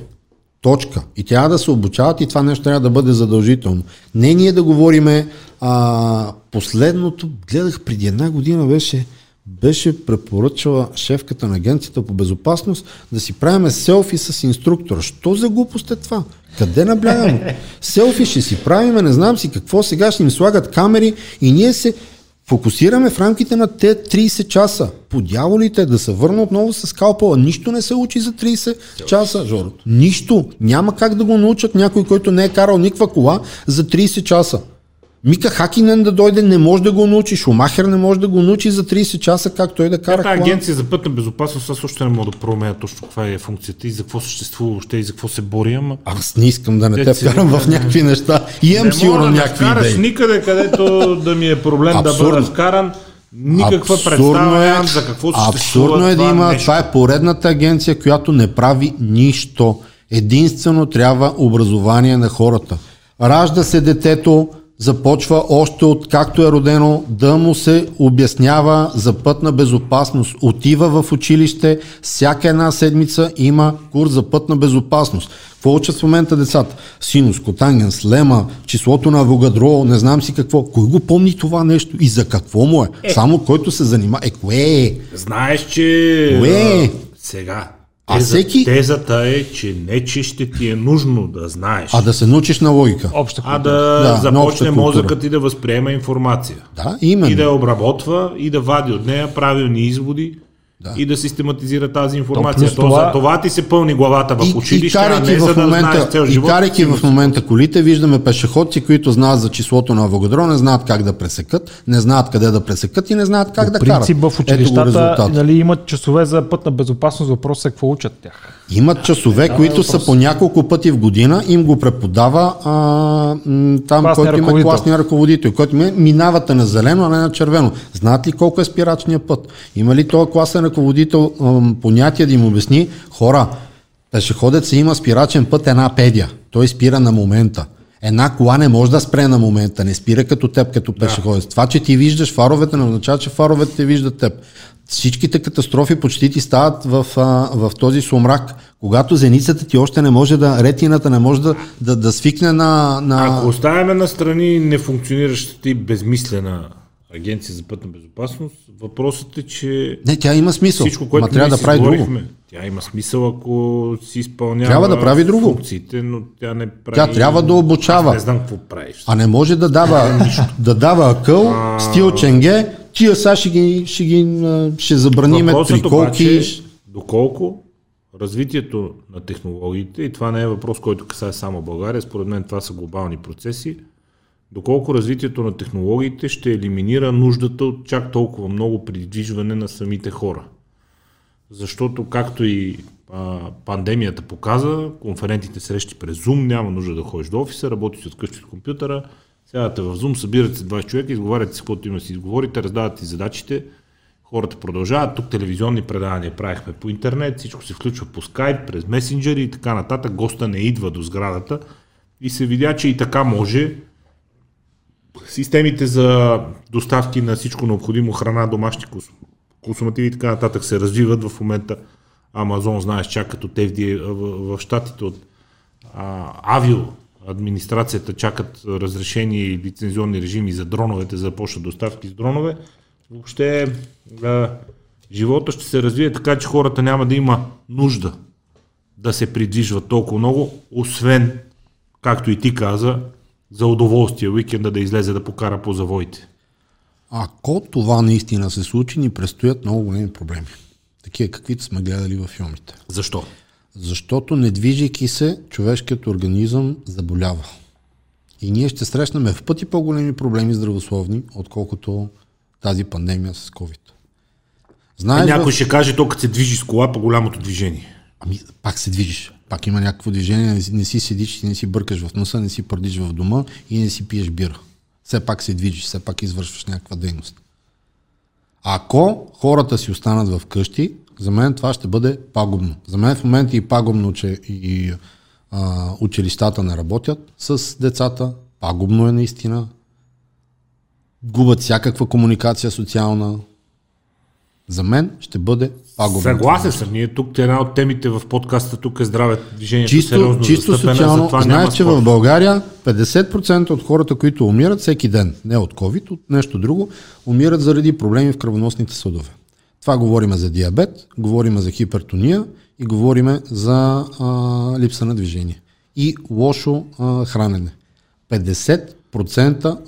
Точка. И трябва да се обучават и това нещо трябва да бъде задължително. Не ние да говориме, а, последното, гледах преди една година беше, беше препоръчала шефката на агенцията по безопасност да си правиме селфи с инструктора. Що за глупост е това? Къде наблягаме? селфи ще си правиме, не знам си какво, сега ще им слагат камери и ние се Фокусираме в рамките на те 30 часа. По дяволите да се върна отново с скалпала. Нищо не се учи за 30 часа. Нищо. Няма как да го научат някой, който не е карал никаква кола за 30 часа. Мика Хакинен да дойде, не може да го научи. Шумахер не може да го научи за 30 часа, как той да кара Тази кола. агенция за пътна безопасност, аз още не мога да проумея точно каква е функцията и за какво съществува въобще и за какво се бори, ама Аз не искам да не те се вкарам в някакви неща. И имам не сигурно да някакви вкараш идеи. никъде, където да ми е проблем да бъда вкаран. Никаква Абсурдно представа нямам за какво съществува Абсурдно е да има. нещо. Това е поредната агенция, която не прави нищо. Единствено трябва образование на хората. Ражда се детето, започва още от както е родено да му се обяснява за пътна безопасност. Отива в училище, всяка една седмица има курс за пътна безопасност. Какво учат в момента децата? Синус, котангенс, лема, числото на Авогадро, не знам си какво. Кой го помни това нещо и за какво му е? е. Само който се занимава. Е, кое е? Знаеш, че Уе! а, сега А теза, всеки- тезата е, че не, че ще ти е нужно да знаеш, А да се научиш на логика. Обща а да, Да, започне мозъкът ти да възприема информация. Да, именно. И да я обработва и да вади от нея правилни изводи Да. и да систематизира тази информация. То, това- за това ти се пълни главата в И, и училище, а карайки не за в да знаеш момента, цял и живот. карайки в момента колите, виждаме пешеходци, които знаят за числото на Авогадро, не знаят как да пресекат, не знаят къде да пресекат и не знаят как да По карат. принцип в училищата резултата. нали, имат часове за пътна безопасност, въпросът е какво учат тях. Имат часове, Да, които въпрос. са по няколко пъти в година, им го преподава а, м, там, Класния който има класния ръководител, който ми минавате на зелено, а не на червено. Знаат ли колко е спирачния път? Има ли този класен ръководител ам, понятие да им обясни? Хора, пешеходец има спирачен път една педия. Той спира на момента. Една кола не може да спре на момента, не спира като теб, като пешеходец. Това, че ти виждаш фаровете, не означава, че фаровете те виждат теб. Всичките катастрофи почти ти стават в, а, в този сумрак, когато зеницата ти още не може да, ретината не може да, да, да свикне на... на... Ако оставяме на страни нефункциониращата и безмислена агенция за пътна безопасност, въпросът е, че Не, тя има смисъл. всичко, което Ма трябва да прави друго. Тя има смисъл, ако си изпълнява Трябва да прави друго. функциите, но тя не прави... Тя трябва да обучава. Аз не знам какво правиш. А не може да дава, да дава акъл, стил ченге, тия сега ще ги, ще ги ще забраниме Въпросът триколки. обаче е доколко развитието на технологиите, и това не е въпрос, който касае само България, според мен това са глобални процеси, доколко развитието на технологиите ще елиминира нуждата от чак толкова много придвижване на самите хора. Защото, както и а, пандемията показа, конферентните срещи през Zoom, няма нужда да ходиш до офиса, работиш от къщи от компютъра, сядате в Zoom, събирате се 20 човека, изговаряте си каквото има си изговорите, раздавате задачите, Хората продължават, тук телевизионни предавания правихме по интернет, всичко се включва по скайп, през месенджери и така нататък. Госта не идва до сградата и се видя, че и така може. Системите за доставки на всичко необходимо, храна, домашни консумативи и така нататък се развиват в момента. Амазон, знаеш, чакат от FDA в, в щатите от а, авио администрацията чакат разрешени и лицензионни режими за дроновете, за да почнат доставки с дронове. Въобще а, живота ще се развие така, че хората няма да има нужда да се придвижват толкова много, освен, както и ти каза, за удоволствие уикенда да излезе да покара по завоите. Ако това наистина се случи, ни предстоят много големи проблеми. Такива, каквито сме гледали във филмите. Защо? Защото не движейки се, човешкият организъм заболява. И ние ще срещнем в пъти по-големи проблеми здравословни, отколкото тази пандемия с COVID. Знаеш, е, някой ще каже, то като се движи с кола по голямото движение. Ами, пак се движиш. Пак има някакво движение, не си, не си седиш, не си бъркаш в носа, не си пърдиш в дома и не си пиеш бира. Все пак се движиш, все пак извършваш някаква дейност. Ако хората си останат в къщи, за мен това ще бъде пагубно. За мен в момента и пагубно, че и а, училищата не работят с децата. Пагубно е наистина. Губят всякаква комуникация социална. За мен ще бъде пагубно. Съгласен съм. Ние тук една от темите в подкаста тук е здраве движението чисто, сериозно чисто социално. Знаеш, че в България 50% от хората, които умират всеки ден, не от COVID, от нещо друго, умират заради проблеми в кръвоносните съдове. Това говориме за диабет, говориме за хипертония и говориме за а, липса на движение. И лошо а, хранене. 50%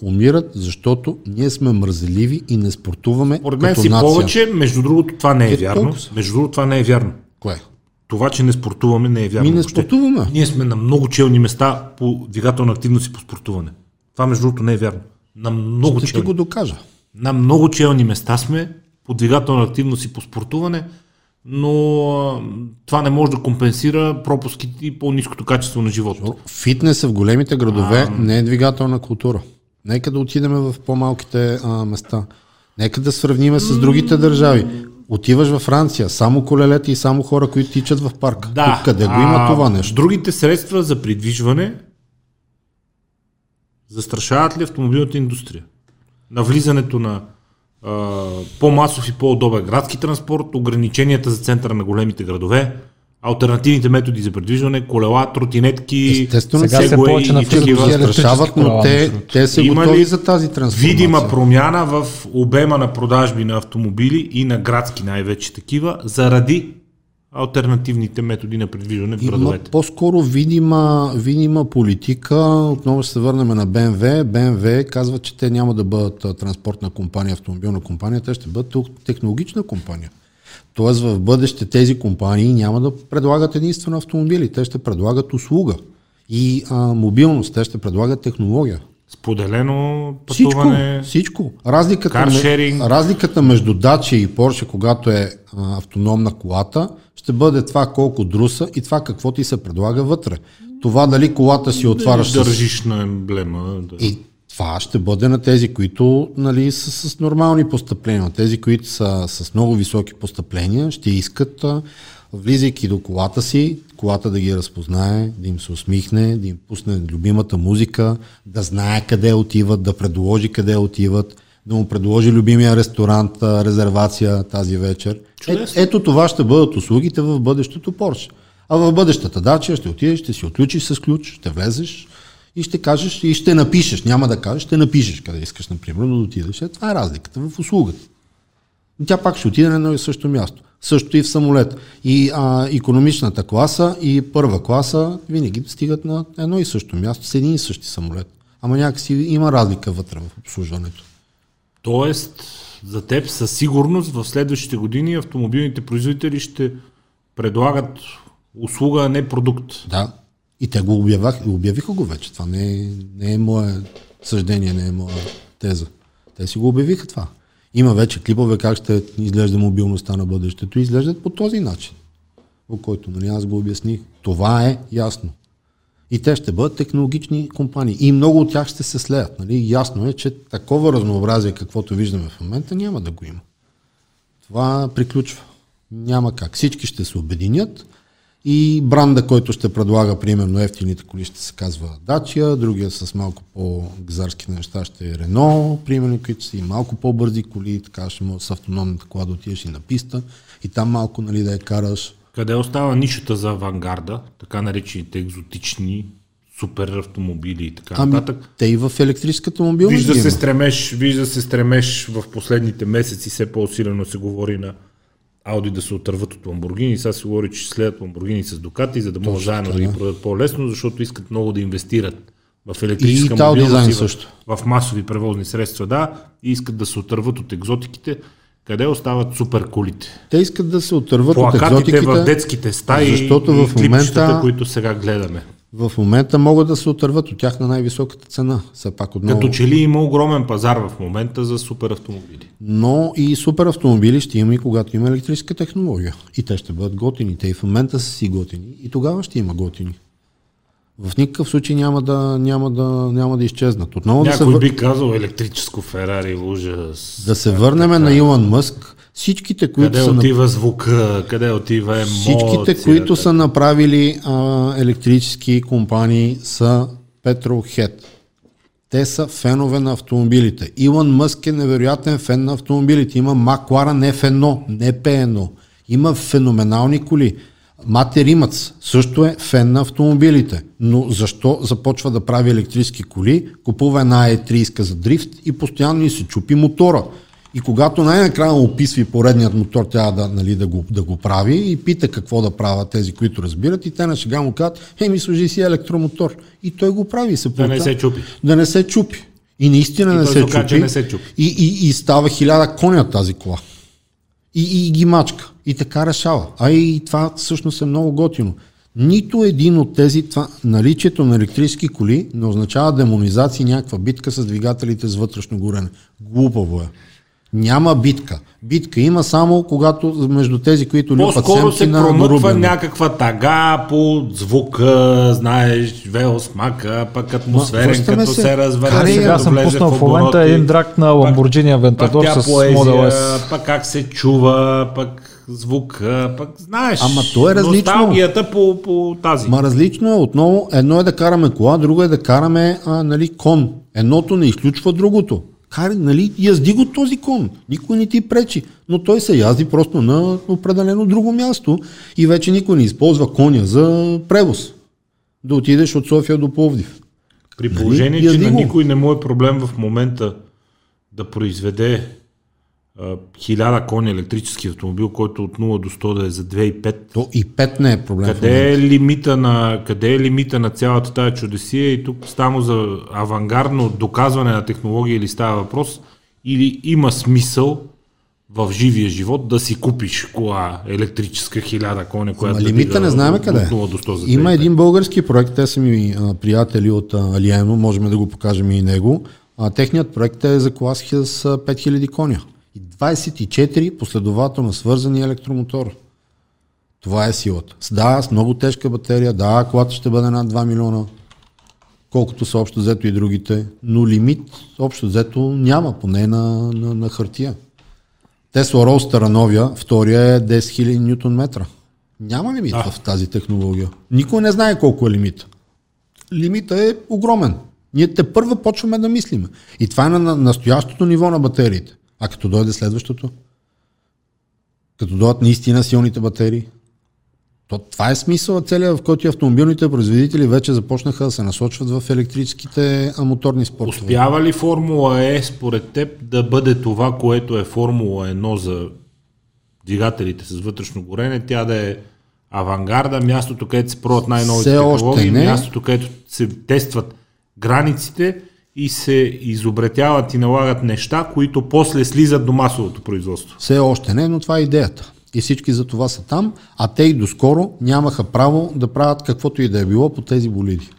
умират, защото ние сме мързеливи и не спортуваме Поред мен си нация. повече, между другото това не е, е вярно. Толкова. Между другото това не е вярно. Кое? Това, че не спортуваме, не е вярно. Ми не спортуваме. Ние сме на много челни места по двигателна активност и по спортуване. Това, между другото, не е вярно. На много Ще челни. ти го докажа. На много челни места сме по двигателна активност и по спортуване, но това не може да компенсира пропуските и по-низкото качество на живота. Фитнес в големите градове а... не е двигателна култура. Нека да отидем в по-малките а, места. Нека да сравниме с другите държави. Отиваш във Франция, само колелета и само хора, които тичат в парк. Да, Тук къде го има това нещо? Другите средства за придвижване застрашават ли автомобилната индустрия? Навлизането на по-масов и по-удобен градски транспорт, ограниченията за центъра на големите градове, альтернативните методи за придвижване, колела, тротинетки, Естествено, сега се повече на такива застрашават, но те, те са Има готови за тази трансформация. Видима промяна в обема на продажби на автомобили и на градски най-вече такива, заради альтернативните методи на предвиждане в градовете. Има по-скоро видима, видима политика. Отново ще се върнем на БМВ. БМВ казва, че те няма да бъдат транспортна компания, автомобилна компания, те ще бъдат технологична компания. Тоест в бъдеще тези компании няма да предлагат единствено автомобили, те ще предлагат услуга и а, мобилност, те ще предлагат технология. Споделено пътуване. Всичко. всичко. Разликата, ме, разликата между Dacia и Porsche, когато е а, автономна колата, ще бъде това колко друса и това какво ти се предлага вътре. Това дали колата си отваряш. Държиш с... на емблема. Да. И това ще бъде на тези, които нали, са с нормални постъпления. Тези, които са с много високи постъпления, ще искат, влизайки до колата си, колата да ги разпознае, да им се усмихне, да им пусне любимата музика, да знае къде отиват, да предложи къде отиват, да му предложи любимия ресторант, резервация тази вечер. Е, ето това ще бъдат услугите в бъдещето Porsche. А в бъдещата дача ще отидеш, ще си отключиш с ключ, ще влезеш и ще кажеш и ще напишеш. Няма да кажеш, ще напишеш къде искаш, например, да отидеш. Е, това е разликата в услугата. Тя пак ще отиде на едно и също място. Също и в самолет. И а, економичната класа и първа класа винаги стигат на едно и също място с един и същи самолет. Ама някакси има разлика вътре в обслужването. Тоест, за теб със сигурност в следващите години автомобилните производители ще предлагат услуга, а не продукт. Да. И те го обявах, обявиха го вече. Това не е, не е мое съждение, не е моя теза. Те си го обявиха това. Има вече клипове как ще изглежда мобилността на бъдещето и изглеждат по този начин, по който нали, аз го обясних. Това е ясно. И те ще бъдат технологични компании. И много от тях ще се слеят. Нали? Ясно е, че такова разнообразие, каквото виждаме в момента, няма да го има. Това приключва. Няма как. Всички ще се обединят и бранда, който ще предлага, примерно, ефтините коли ще се казва Dacia, другия с малко по-газарски неща ще е Renault, примерно, които са и малко по-бързи коли, така ще може с автономната кола да отидеш и на писта и там малко нали, да я караш. Къде остава нишата за авангарда, така наречените екзотични супер автомобили и така Ами, нататък? те и в електрическата мобилност Вижда се има. стремеш, вижда се стремеш в последните месеци, все по-усилено се говори на Ауди да се отърват от Ламборгини. Сега се говори, че следят Ламборгини с Дукати, за да могат заедно да ги да. продадат по-лесно, защото искат много да инвестират в електрическа И мобилност и в, също. в масови превозни средства, да, и искат да се отърват от екзотиките. Къде остават супер колите? Те искат да се отърват от Плакатите екзотиките, в детските стаи защото и в клипчетата, момента- които сега гледаме. В момента могат да се отърват от тях на най-високата цена. Все пак отново. Като че ли има огромен пазар в момента за супер автомобили. Но и супер автомобили ще има и когато има електрическа технология. И те ще бъдат готини. Те и в момента са си готини. И тогава ще има готини. В никакъв случай няма да, няма да, няма да изчезнат. Отново да се, Някой би казал електрическо Ферари, ужас. да се върнем на Илон Мъск. Всичките, които Къде са отива звука, къде отива емоцията. Всичките, които са направили а, електрически компании са Petrolhead. Те са фенове на автомобилите. Илон Мъск е невероятен фен на автомобилите. Има McLaren F1, не P1. Има феноменални коли. Мате Римац също е фен на автомобилите. Но защо започва да прави електрически коли, купува една E30 за дрифт и постоянно ни се чупи мотора. И когато най-накрая описва поредният мотор, трябва да, нали, да, го, да го прави и пита какво да правят тези, които разбират и те на шега му казват, хей ми служи си електромотор. И той го прави се Да не се чупи. Да не се чупи. И наистина И не се, чупи. че не се чупи. И, и, и става хиляда коня тази кола. И, и ги мачка. И така решава. А и това всъщност е много готино. Нито един от тези, това, наличието на електрически коли не означава демонизация и някаква битка с двигателите с вътрешно горене. Глупаво е. Няма битка. Битка има само когато между тези, които люпат По-скоро се промъква някаква тага по звука, знаеш, велосмака, пък атмосферен, връщаме като се. се. Карай, Сега съм пуснал в момента един драк на Lamborghini Aventador с поезия, Model S. Пък как се чува, пък звука, пък знаеш. Ама то е различно. Носталгията по, по тази. Ма различно е отново. Едно е да караме кола, друго е да караме а, нали, кон. Едното не изключва другото. Карай, нали, язди го този кон. Никой не ти пречи. Но той се язди просто на определено друго място и вече никой не използва коня за превоз. Да отидеш от София до Пловдив. При Нали? положение, че Язди на никой не му е проблем в момента да произведе а, хиляда кони електрически автомобил, който от 0 до 100 да е за 2,5. То и 5 не е проблем. Къде е лимита на, къде е лимита на цялата тази чудесия и тук само за авангардно доказване на технология или става въпрос, или има смисъл в живия живот да си купиш кола електрическа хиляда коня, която Ама лимита не знаем от къде е. 0 до 100 за Има 2,5. един български проект, те са ми а, приятели от а, Алиено, можем да го покажем и него. А, техният проект е за кола с 5000 коня. И 24 последователно свързани електромотора. Това е силата. Да, с много тежка батерия, да, колата ще бъде над 2 милиона, колкото са общо взето и другите, но лимит общо взето няма, поне на, на, на хартия. Тесла Роустера новия, втория е 10 000 ньютон метра. Няма лимит Да. в тази технология. Никой не знае колко е лимит. Лимита е огромен. Ние те първа почваме да мислиме. И това е на настоящото ниво на батериите. А като дойде следващото? Като дойдат наистина силните батерии? То, това е смисъл целият, в който и автомобилните производители вече започнаха да се насочват в електрическите моторни спортове. Успява ли Формула Е според теб да бъде това, което е Формула 1 за двигателите с вътрешно горене, тя да е авангарда, мястото, където се пробват най-новите технологии, мястото, където се тестват границите и се изобретяват и налагат неща, които после слизат до масовото производство. Все още не, но това е идеята. И всички за това са там, а те и доскоро нямаха право да правят каквото и да е било по тези болиди.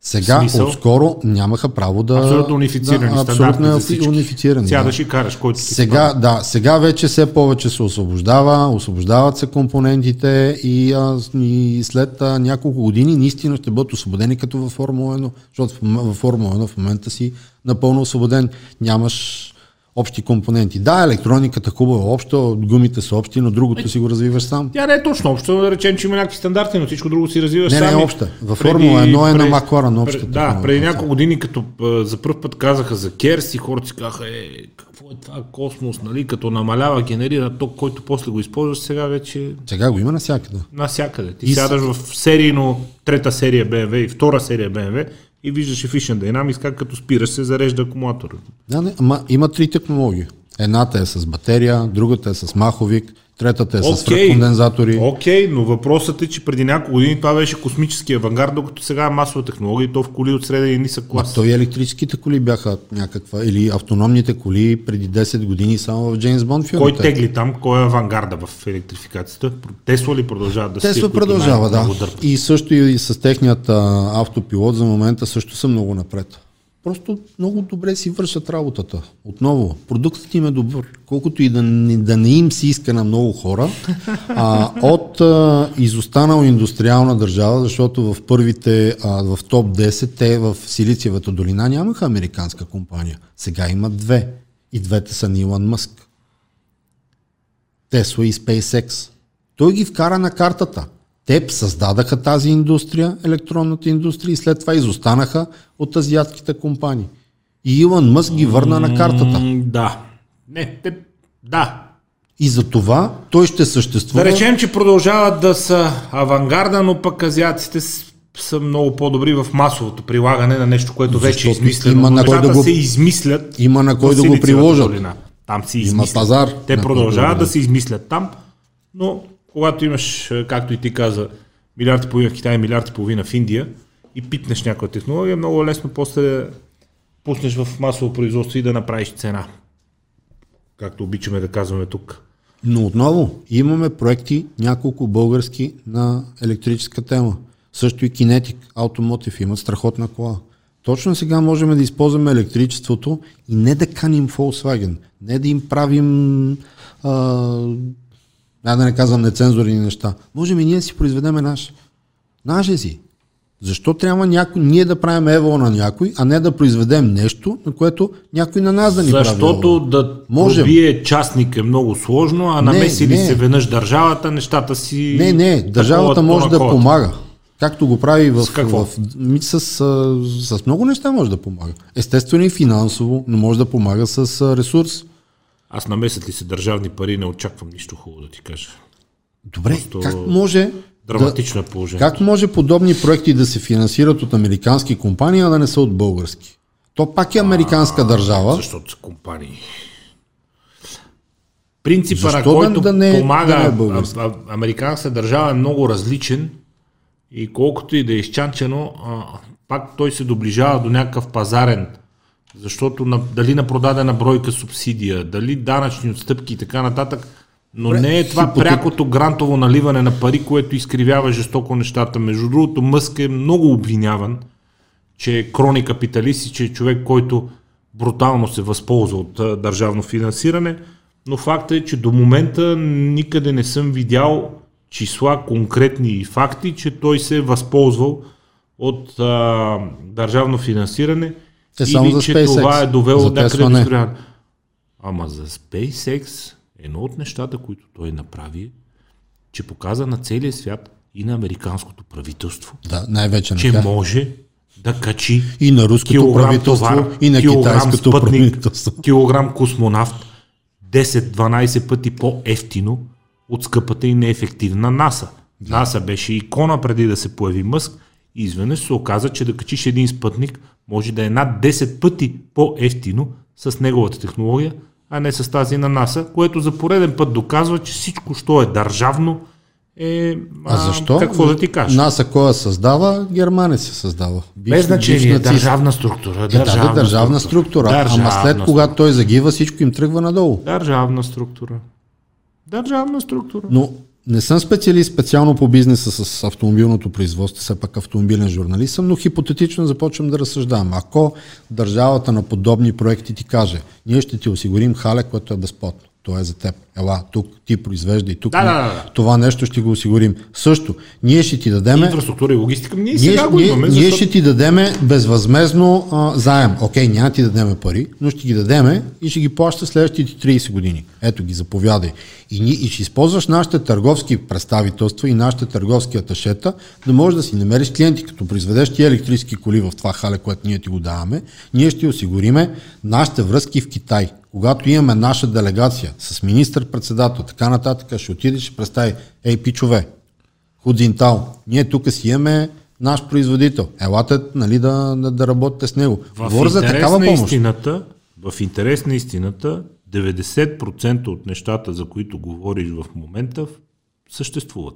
Сега, Смисъл? отскоро нямаха право да... Абсолютно унифицирани да, абсолютно унифицирани. Сядаш да. и караш, който ти Сега, да, сега вече все повече се освобождава, освобождават се компонентите и, а, и след а, няколко години наистина ще бъдат освободени като във Формула 1, защото във Формула 1 в момента си напълно освободен. Нямаш общи компоненти. Да, електрониката хубава, общо, гумите са общи, но другото си го развиваш сам. Тя не е точно общо, да речем, че има някакви стандарти, но всичко друго си развиваш Не, не е обща. Във Формула 1 е на Макларен общата Да, преди няколко години, като за първ път казаха за Керс и хората си казаха, е, какво е това космос, нали, като намалява, генерира ток, който после го използваш, сега вече Сега го има навсякъде. навсякъде. Ти И с- сядаш в серийно трета серия BMW и втора серия BMW и виждаш Efficient Dynamics как като спираш се зарежда акумулатор. Да, не, ама има три технологии. Едната е с батерия, другата е с маховик, третата е с свръхкондензатори. Окей, но въпросът е, че преди няколко години това беше космически авангард, докато сега е масова технология и то в коли от среден и нисък клас. то и електрическите коли бяха някаква, или автономните коли преди 10 години само в Джеймс Бонд Кой филмите. тегли там? Кой е авангарда в електрификацията? Тесла ли продължават да са Тесла продължава, да. дърпат? И също и с техният а, автопилот за момента също са много напред. Просто много добре си вършат работата. Отново, продуктът им е добър. Колкото и да да не им се иска на много хора, а, от а, изостанала индустриална държава, защото в първите, а, в топ 10, те в Силициевата долина нямаха американска компания. Сега имат две. И двете са на Илон Мъск. Тесла и SpaceX. Той ги вкара на картата. Те създадаха тази индустрия, електронната индустрия и след това изостанаха от азиатските компании. И Илон Мъск ги върна на картата. М, Да. Не, те, да. И за това той ще съществува. Да речем, че продължават да са авангарда, но пък азиатците са много по-добри в масовото прилагане на нещо, което вече е измислено. има на кой да го- се измислят. има на кой да го приложат. долина. Там се Има измислят. пазар, Те продължават да се измислят там, но когато имаш, е, както и ти каза, милиард и половина в Китай, милиард и половина в Индия и питнеш някоя технология, много е лесно после пуснеш в масово производство и да направиш цена. Както обичаме да казваме тук. Но отново имаме проекти, няколко български на електрическа тема. Също и Kinetic Automotive имат страхотна кола. Точно сега можем да използваме електричеството и не да каним Volkswagen, не да им правим а, да не казвам нецензурни неща. Можем и ние си произведеме наш. Наше си. Защо трябва някой, ние да правим ево на някой, а не да произведем нещо, на което някой на нас да ни прави Защото да Можем. пробие частник е много сложно, а намеси ли не. се веднъж държавата, нещата си... Не, не, държавата може да помага. Както го прави в, С какво? в с, а, с много неща може да помага. Естествено и финансово, но може да помага с ресурс. Аз намесят ли се държавни пари, не очаквам нищо хубаво да ти кажа. Добре, Просто как може Драматично е положение. Как може подобни проекти да се финансират от американски компании, а да не са от български? То пак е американска държава. Защото са компании. Принципа, на да- който да не- помага да не е а, а, американската държава е много различен и колкото и да е изчанчено, а, пак той се доближава до някакъв пазарен, защото на, дали на продадена бройка субсидия, дали данъчни отстъпки и така нататък, но Добре, не е това хипотет- прякото грантово наливане на пари, което изкривява жестоко нещата. Между другото, Мъск е много обвиняван, че е крони капиталист и че е човек, който брутално се възползва от а, държавно финансиране, но факта е, че до момента никъде не съм видял числа, конкретни факти, че той се е възползвал от а, държавно финансиране Е, само или за че SpaceX. това е довело За някъде до не. изгоряване. Ама за SpaceX едно от нещата, които той направи, че показа на целия свят и на американското правителство, Да, най-вече на че тях. може да качи И на руското килограм правителство, товар, и на китайското спътник, правителство. килограм космонавт 10-12 пъти по-ефтино от скъпата и неефективна НАСА. НАСА беше икона преди да се появи Мъск и изведнъж се оказа, че да качиш един спътник може да е над 10 пъти по-ефтино с неговата технология, а не с тази на НАСА, което за пореден път доказва, че всичко, що е държавно, е... А защо? Какво да ти кажа? НАСА кой я създава? Германия се създава. Бивш- Без значение, нацист. държавна структура. Е, да, да, държавна структура. Държавна Ама след когато той загива, всичко им тръгва надолу. Държавна структура. Държавна структура. Но не съм специалист специално по бизнеса с автомобилното производство, все пак автомобилен журналист съм, но хипотетично започвам да разсъждавам. Ако държавата на подобни проекти ти каже, ние ще ти осигурим хале, което е безплатно. То е за теб. Ела, тук ти произвежда и тук Да, ние- да, да, това нещо ще го осигурим. Също, ние ще ти дадем Инфраструктура и логистика, ние, ние, сега го ние, имаме. ние защото- ще ти дадеме безвъзмезно а, заем. Окей, няма ти дадеме пари, но ще ги дадеме и ще ги плаща следващите 30 години. Ето ги, заповядай. И, ни, и ще използваш нашите търговски представителства и нашите търговски аташета, да можеш да си намериш клиенти, като произведеш ти електрически коли в това хале, което ние ти го даваме, ние ще осигуриме нашите връзки в Китай. Когато имаме наша делегация с министър-председател, така нататък, ще отидеш ще представи, ей, пичове, Худзинтал. Ние тук си имаме наш производител. Елате нали, да, да, да работите с него. В Говоря за такава помощ. истината, в интерес на истината, 90% от нещата, за които говориш в момента, съществуват.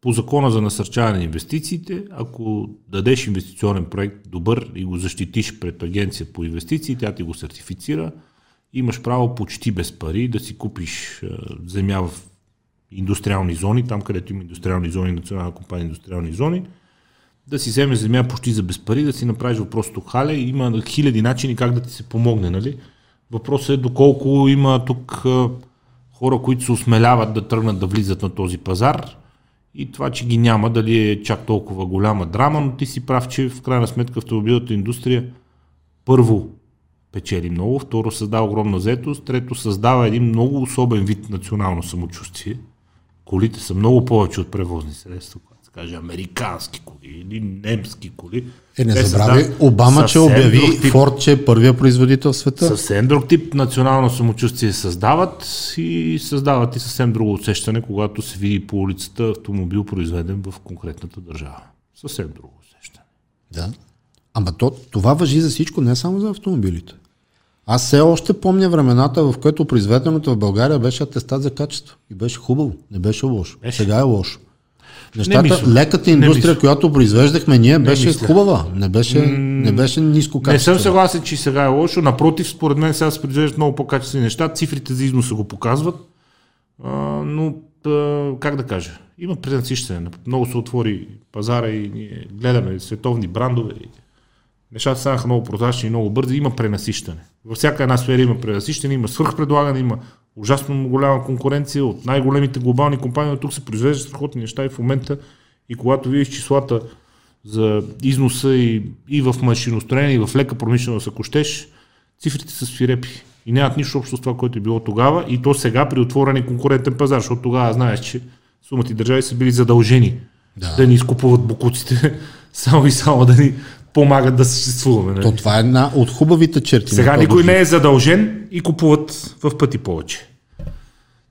По закона за насърчаване на инвестициите, ако дадеш инвестиционен проект добър и го защитиш пред агенция по инвестиции, тя ти го сертифицира, имаш право почти без пари да си купиш земя в индустриални зони, там където има индустриални зони, национална компания индустриални зони, да си вземеш земя почти за без пари, да си направиш въпросното хале. Има хиляди начини как да ти се помогне, нали? Въпросът е доколко има тук хора, които се осмеляват да тръгнат да влизат на този пазар и това, че ги няма, дали е чак толкова голяма драма, но ти си прав, че в крайна сметка автомобилната индустрия първо печели много, второ създава огромна заетост, трето създава един много особен вид национално самочувствие. Колите са много повече от превозни средства, когато се каже американски коли или немски коли. Е, не създават Обама, че обяви тип- Форд, че е първия производител в света. Съвсем друг тип национално самочувствие създават и създават и съвсем друго усещане, когато се види по улицата автомобил произведен в конкретната държава. Съвсем друго усещане. Да. Ама то, това въжи за всичко, не само за автомобилите. Аз все още помня времената, в което произведеното в България беше атестат за качество. И беше хубаво, не беше лошо. Беше. Сега е лошо. Нещата, мисля. леката Не индустрия, мисля. която произвеждахме ние, беше мисля. хубава. Не беше, не беше ниско Не качество. съм съгласен, че сега е лошо. Напротив, според мен сега се произвеждат много по-качествени неща. Цифрите за износа го показват. А, но, а, как да кажа, има пренасищане. Много се отвори пазара и ние гледаме световни брандове. Нещата станаха много прозрачни и много бързи. Има пренасищане. Във всяка една сфера има пренасищане, има свърхпредлагане, има ужасно голяма конкуренция от най-големите глобални компании. От тук се произвеждат страхотни неща и в момента, и когато видиш числата за износа и, и в машиностроение, и в лека промишленост, ако щеш, цифрите са свирепи. И нямат нищо общо с това, което е било тогава. И то сега при отворен конкурентен пазар, защото тогава знаеш, че сумати държави са били задължени да, да ни изкупуват букуците, само и само да ни помагат да съществуваме. Нали? То това е една от хубавите черти. Сега никой не е задължен и купуват в пъти повече.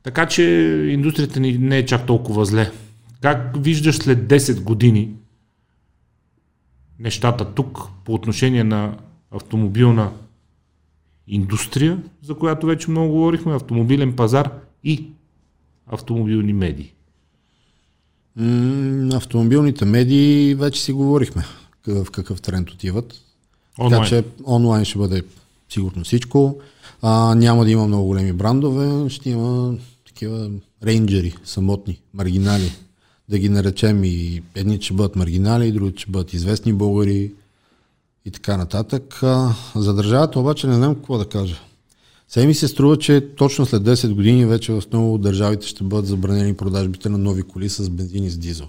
Така че индустрията ни не е чак толкова зле. Как виждаш след 10 години нещата тук по отношение на автомобилна индустрия, за която вече много говорихме, автомобилен пазар и автомобилни медии. М, автомобилните медии вече си говорихме в какъв тренд отиват. Онлайн. Така че онлайн ще бъде сигурно всичко. А, няма да има много големи брандове, ще има такива рейнджери, самотни, маргинали. Да ги наречем и едни ще бъдат маргинали, и други ще бъдат известни българи и така нататък. А, за държавата обаче не знам какво да кажа. Сега ми се струва, че точно след 10 години вече в много от държавите ще бъдат забранени продажбите на нови коли с бензин и с дизел.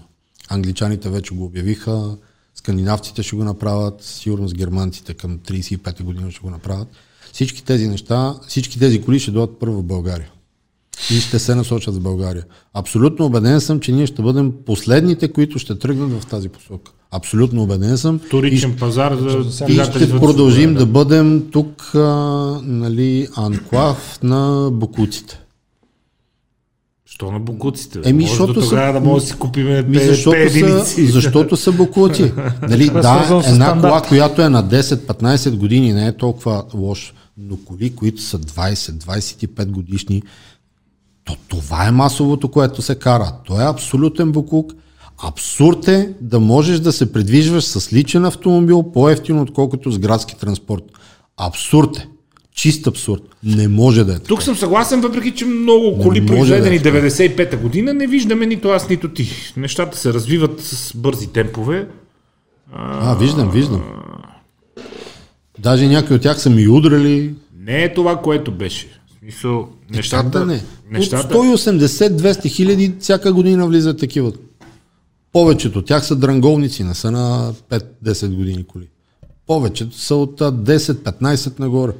Англичаните вече го обявиха, скандинавците ще го направят, сигурно с германците към 35 година ще го направят. Всички тези неща, всички тези коли ще дойдат първо в България. И ще се насочат в България. Абсолютно убеден съм, че ние ще бъдем последните, които ще тръгнат в тази посока. Абсолютно убеден съм. Вторичен пазар за И ще продължим да бъдем тук, а, нали, анклав на букуците. Що на букуците? бе? Еми, Може защото до са- тогава да може да си купим Ми, защото, са, защото са букуци. Нали, Това е да, една стандарт. кола, която е на 10-15 години, не е толкова лош, но коли, които са 20-25 годишни, то това е масовото, което се кара. То е абсолютен буклук. Абсурд е да можеш да се придвижваш с личен автомобил по-ефтино, отколкото с градски транспорт. Абсурд е. Чист абсурд. Не може да е. Тук съм съгласен, въпреки че много коли, произведени да е така. 95-та година, не виждаме нито аз, нито ти. Нещата се развиват с бързи темпове. А, виждам, виждам. Даже някои от тях са ми удрали. Не е това, което беше. В Смисъл, Как нещата, да не? нещата, От 180-200 хиляди всяка година влизат такива. Повечето от тях са дранголници, не са на 5-10 години коли. Повечето са от а, 10-15 нагоре.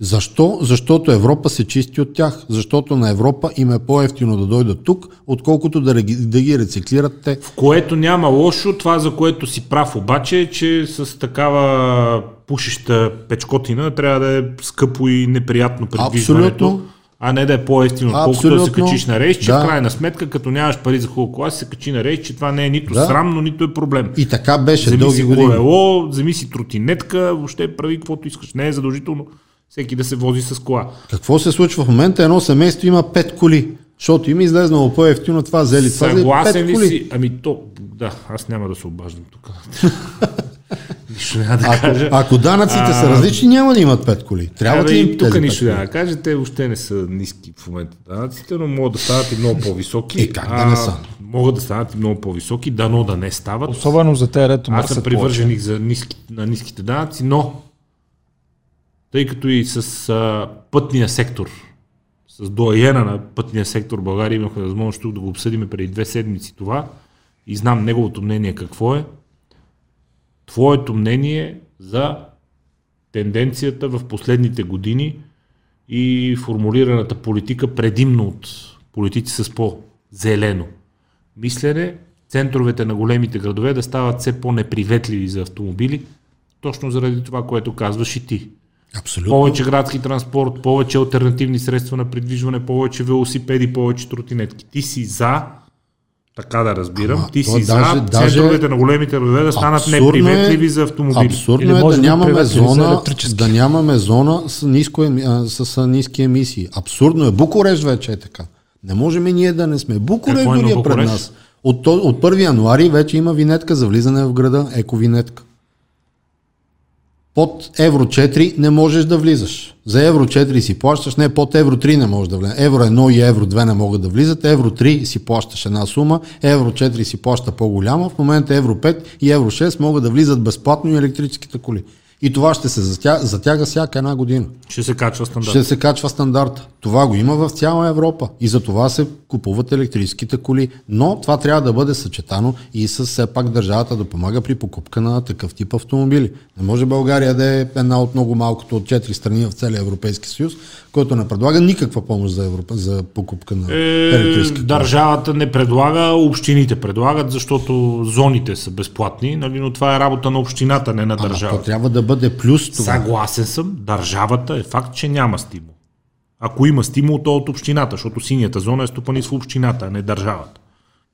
Защо? Защото Европа се чисти от тях. Защото на Европа им е по-ефтино да дойдат тук, отколкото да, да ги рециклират те. в което няма лошо, това за което си прав обаче е, че с такава пушеща печкотина трябва да е скъпо и неприятно придвижването. Абсолютно. А не да е по-ефтино, отколкото да се качиш на рейс, че Да. в крайна сметка, като нямаш пари за хубаво кола, се качи на рейс, че това не е нито Да. срамно, нито е проблем. И така беше Вземи дълги си години. колело, вземи си тротинетка, въобще прави каквото искаш. Не е задължително всеки да се вози с кола. Какво се случва в момента? Едно семейство има 5 коли. Защото им излезнало по-ефтино това, взели това, взели Съгласен 5 ли коли. си? Ами то, да, аз няма да се обаждам тук. Нищо няма да Ако, кажа. ако данъците са различни, няма да имат 5 коли. Трябва да им и тук нищо пет няма да кажа. Те въобще не са ниски в момента данъците, но могат да станат и много по-високи. Е, как да не са? Могат да станат и много по-високи, дано да не стават. Особено за те, рето Аз съм привърженик за ниски, на ниските данъци, но тъй като и с а, пътния сектор, с доаена на пътния сектор България имахме възможност тук да го обсъдим преди две седмици това и знам неговото мнение какво е. Твоето мнение за тенденцията в последните години и формулираната политика предимно от политици с по-зелено мислене, центровете на големите градове да стават все по-неприветливи за автомобили, точно заради това, което казваш и ти. Абсолютно. Повече градски транспорт, повече альтернативни средства на придвижване, повече велосипеди, повече тротинетки. Ти си за, така да разбирам, Ама, ти си даже- за даже- центровете на големите градове да станат Абсурдно е- неприветливи за автомобили. Абсурдно Или е да нямаме зона, да нямаме зона с, ниско, с а, ниски емисии. Абсурдно е. Букурещ вече е така. Не можем и ние да не сме. Какво има дори е пред нас. От, от 1 януари вече има винетка за влизане в града, ековинетка. Под Евро 4 не можеш да влизаш. За Евро 4 си плащаш, не под Евро 3 не можеш да влезеш. Евро 1 и Евро 2 не могат да влизат. Евро 3 си плащаш една сума, Евро 4 си плаща по-голяма. В момента Евро 5 и Евро 6 могат да влизат безплатно и електрическите коли. И това ще се затяга, затяга всяка една година. Ще се качва стандарт. Ще се качва стандарта. Това го има в цяла Европа. И за това се купуват електрическите коли. Но това трябва да бъде съчетано и с все пак държавата да помага при покупка на такъв тип автомобили. Не може България да е една от много малкото от четири страни в целия Европейски съюз, който не предлага никаква помощ за, Европа, за покупка на Е, електрически държавата не предлага, общините предлагат, защото зоните са безплатни, нали, но това е работа на общината, не на Ама то държавата. трябва да бъде плюс това. Съгласен съм, държавата е факт, че няма стимул. Ако има стимул, то е от общината, защото синята зона е стопанисва общината, а не държавата.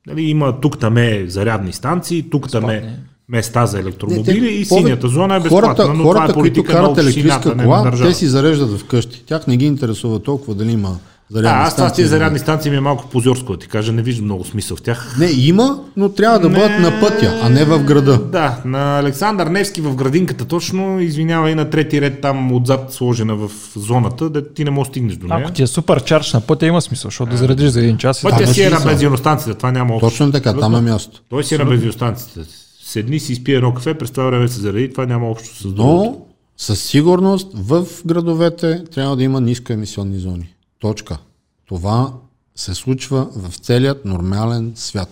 Нали, има тук там е зарядни станции, тук там е места за електромобили Не, те- и пове- синята зона е безплатна, хората, но хората, това е които карат електрическа не кола, те си зареждат вкъщи. Тях не ги интересува толкова дали има Да, зарядни аз това с станции. не. зарядни станции ми е малко позорско, да ти кажа, не виждам много смисъл в тях. Не, има, но трябва да бъдат на пътя, а не в града. Да, на Александър Невски в градинката точно, извинява и на трети ред там отзад сложена в зоната, да ти не можеш стигнеш до нея. Ако ти е супер чарч на пътя, има смисъл, защото да заредиш за един час. Пътя си е на бензиностанцията, това няма общо. Точно така, там е място. Той си е на бензиностанцията. Седни си, изпие едно кафе, през това време се зареди, това няма общо с другото. Но със сигурност в градовете трябва да има нискоемисионни зони. Точка. Това се случва в целият нормален свят.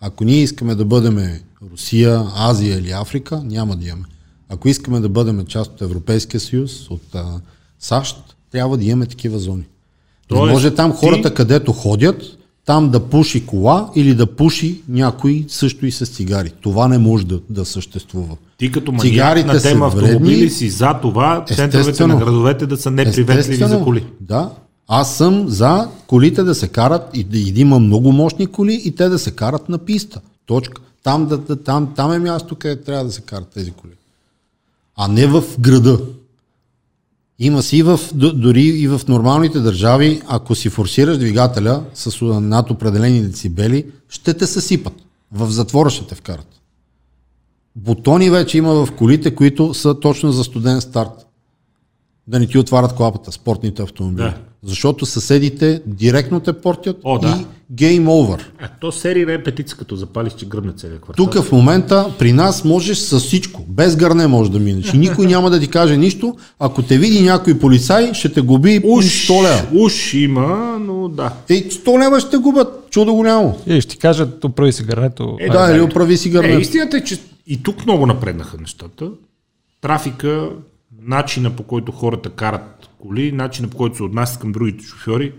Ако ние искаме да бъдем Русия, Азия или Африка, няма да имаме. Ако искаме да бъдем част от Европейския съюз, от а, САЩ, трябва да имаме такива зони. Тоест, не може там ти- хората, където ходят, там да пуши кола или да пуши някой също и с цигари. Това не може да, да съществува. Ти като Цигарите на тема автомобили си за това центровете на градовете да са неприветливи за коли. Да. Аз съм за колите да се карат и да, и да има много мощни коли и те да се карат на писта. Точка. Там, да, там, там е място, където трябва да се карат тези коли. А не в града. Има си и в, дори и в нормалните държави, ако си форсираш двигателя с над определени децибели, ще те съсипат. В затвора ще те вкарат. Бутони вече има в колите, които са точно за студен старт. да не ти отварят клапата, спортните автомобили. Да. Защото съседите директно те портят О, да. и гейм over. Е, то серия не е петица, като запалиш, че гръмне целият квартал. Тук в момента при нас можеш с всичко. Без гърне можеш да минеш. И никой няма да ти каже нищо. Ако те види някой полицай, ще те губи уж 100 лева. Уж има, но да. Ей, 100 лева ще губят. Чудо голямо. И ще ти кажат, оправи си гърнето. Е, да, или оправи си Е, гърне. истината е, че и тук много напреднаха нещата. Трафика, начина по който хората карат коли, начина по който се отнасят към другите шофьори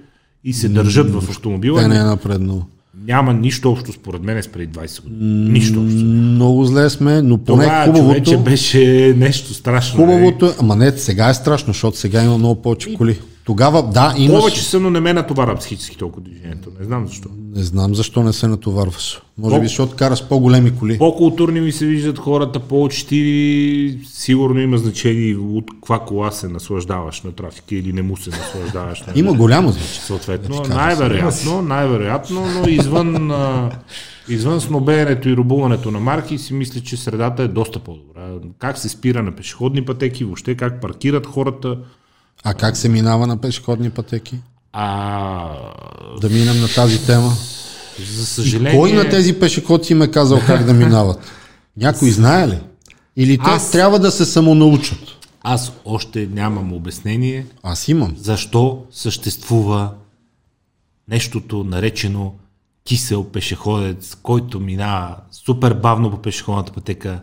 и се държат в автомобила, Те не е напреднало. няма нищо общо според мен с преди 20 години. Нищо общо. Много зле сме, но поне Това хубавото... човече беше нещо страшно. Хубавото е, ама не, сега е страшно, защото сега има много повече коли. Тогава, да, имаш... Повече са, но не ме натоварва психически толкова движението. Не знам защо. Не знам защо не се натоварваш. Може би, защото караш по-големи коли. По-културни ми се виждат хората, по-учтиви, сигурно има значение от каква кола се наслаждаваш на трафика или не му се наслаждаваш. на Има голямо значение. Съответно, кажа, най-вероятно, най-вероятно, но извън, извън снобеенето и рубуването на марки си мисля, че средата е доста по-добра. Как се спира на пешеходни пътеки, въобще как паркират хората. А как се минава на пешеходни пътеки? А, Да минем на тази тема. за съжаление... Кой на тези пешеходци им е казал как да минават? Някой знае ли? Или те Аз- трябва да се самонаучат? Аз още нямам обяснение Аз имам. защо съществува нещото наречено кисел пешеходец, който минава супер бавно по пешеходната пътека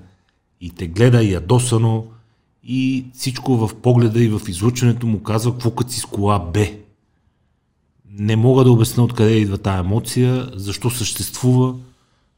и те гледа ядосано и всичко в погледа и в излучването му казва какво като си с кола Б. Не мога да обясня откъде идва тази емоция, защо съществува,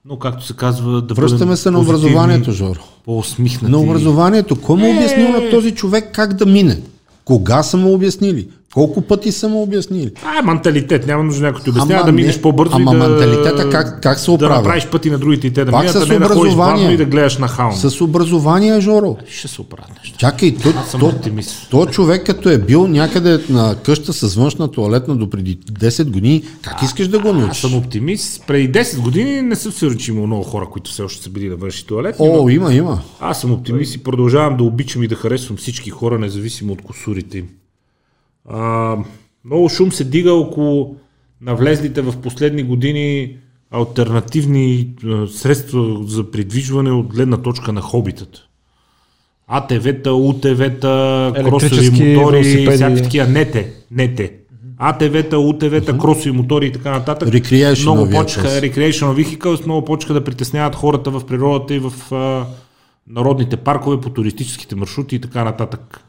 но както се казва да Връщаме се на образованието, Жоро. по-усмихнати. На образованието. Кой му е обяснил Е. на този човек как да мине? Кога са му обяснили? Колко пъти са му обяснили? А, е менталитет. Няма нужда някой да ти обяснява Ама да не. минеш по-бързо Ама и да... менталитета как- как се Да оправя? направиш пъти на другите и те да Пак минат, а не да ходиш бавно и да гледаш на хаун. С образование, Жоро. Ще се оправят неща. Чакай, то, Аз то, оптимист. то човек като е бил някъде на къща с външна туалетна до преди 10 години, как искаш да го Аз научиш? съм оптимист. Преди 10 години не съм сигурен, че има много хора, които все още са били на външни туалети. но О, има, има. Аз съм оптимист и продължавам да обичам и да харесвам всички хора, независимо от косурите им. А, много шум се дига около навлезлите в последни години альтернативни средства за придвижване от гледна точка на хобитата. АТВ-та, УТВ-та, кросови мотори, велосипеди. всякакви такива, не те, не те. АТВ-та, УТВ-та, кросови мотори и така нататък. Recreational много почнаха, recreational vehicles, много почнаха да притесняват хората в природата и в а, народните паркове, по туристическите маршрути и така нататък.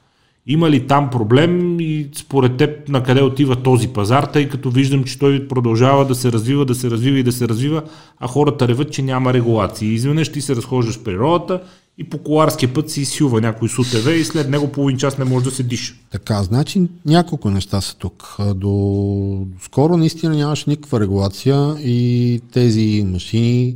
Има ли там проблем и според теб на къде отива този пазар, тъй като виждам, че той продължава да се развива, да се развива и да се развива, а хората реват, че няма регулации. Изведнъж ти се разхождаш в природата и по коларския път си изсилва някой с УТВ и след него половин час не може да се диша. Така, значи няколко неща са тук. До, до скоро наистина нямаше никаква регулация и тези машини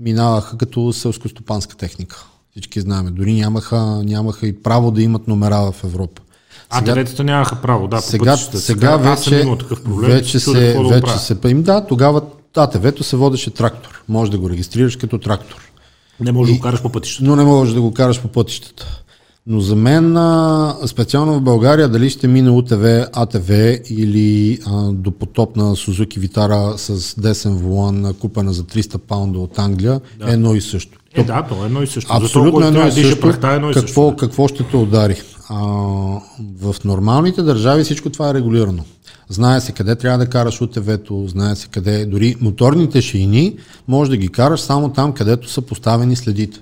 минаваха като селскостопанска техника. Всички знаем. Дори нямаха, нямаха и право да имат номера в Европа. А ТВ-тата нямаха право, да, сега, пътищата. сега аз съм вече, имал такъв проблем. вече се, да вече се, им да, тогава АТВ-то се водеше трактор. Може да го регистрираш като трактор. Не можеш да го караш по пътищата. но не можеш да го караш по пътищата. Но за мен, а, специално в България, дали ще мине УТВ, АТВ или а, до потопна Сузуки Витара с десен волан, а, купена за 300 паунда от Англия, е едно и също. Е, да, то е едно и също. Абсолютно едно и диша също. прахта, е едно и също. Какво, ще те удари? А, в нормалните държави всичко това е регулирано. Знае се къде трябва да караш УТВ-то, знае се къде, дори моторните шейни, може да ги караш само там, където са поставени следите.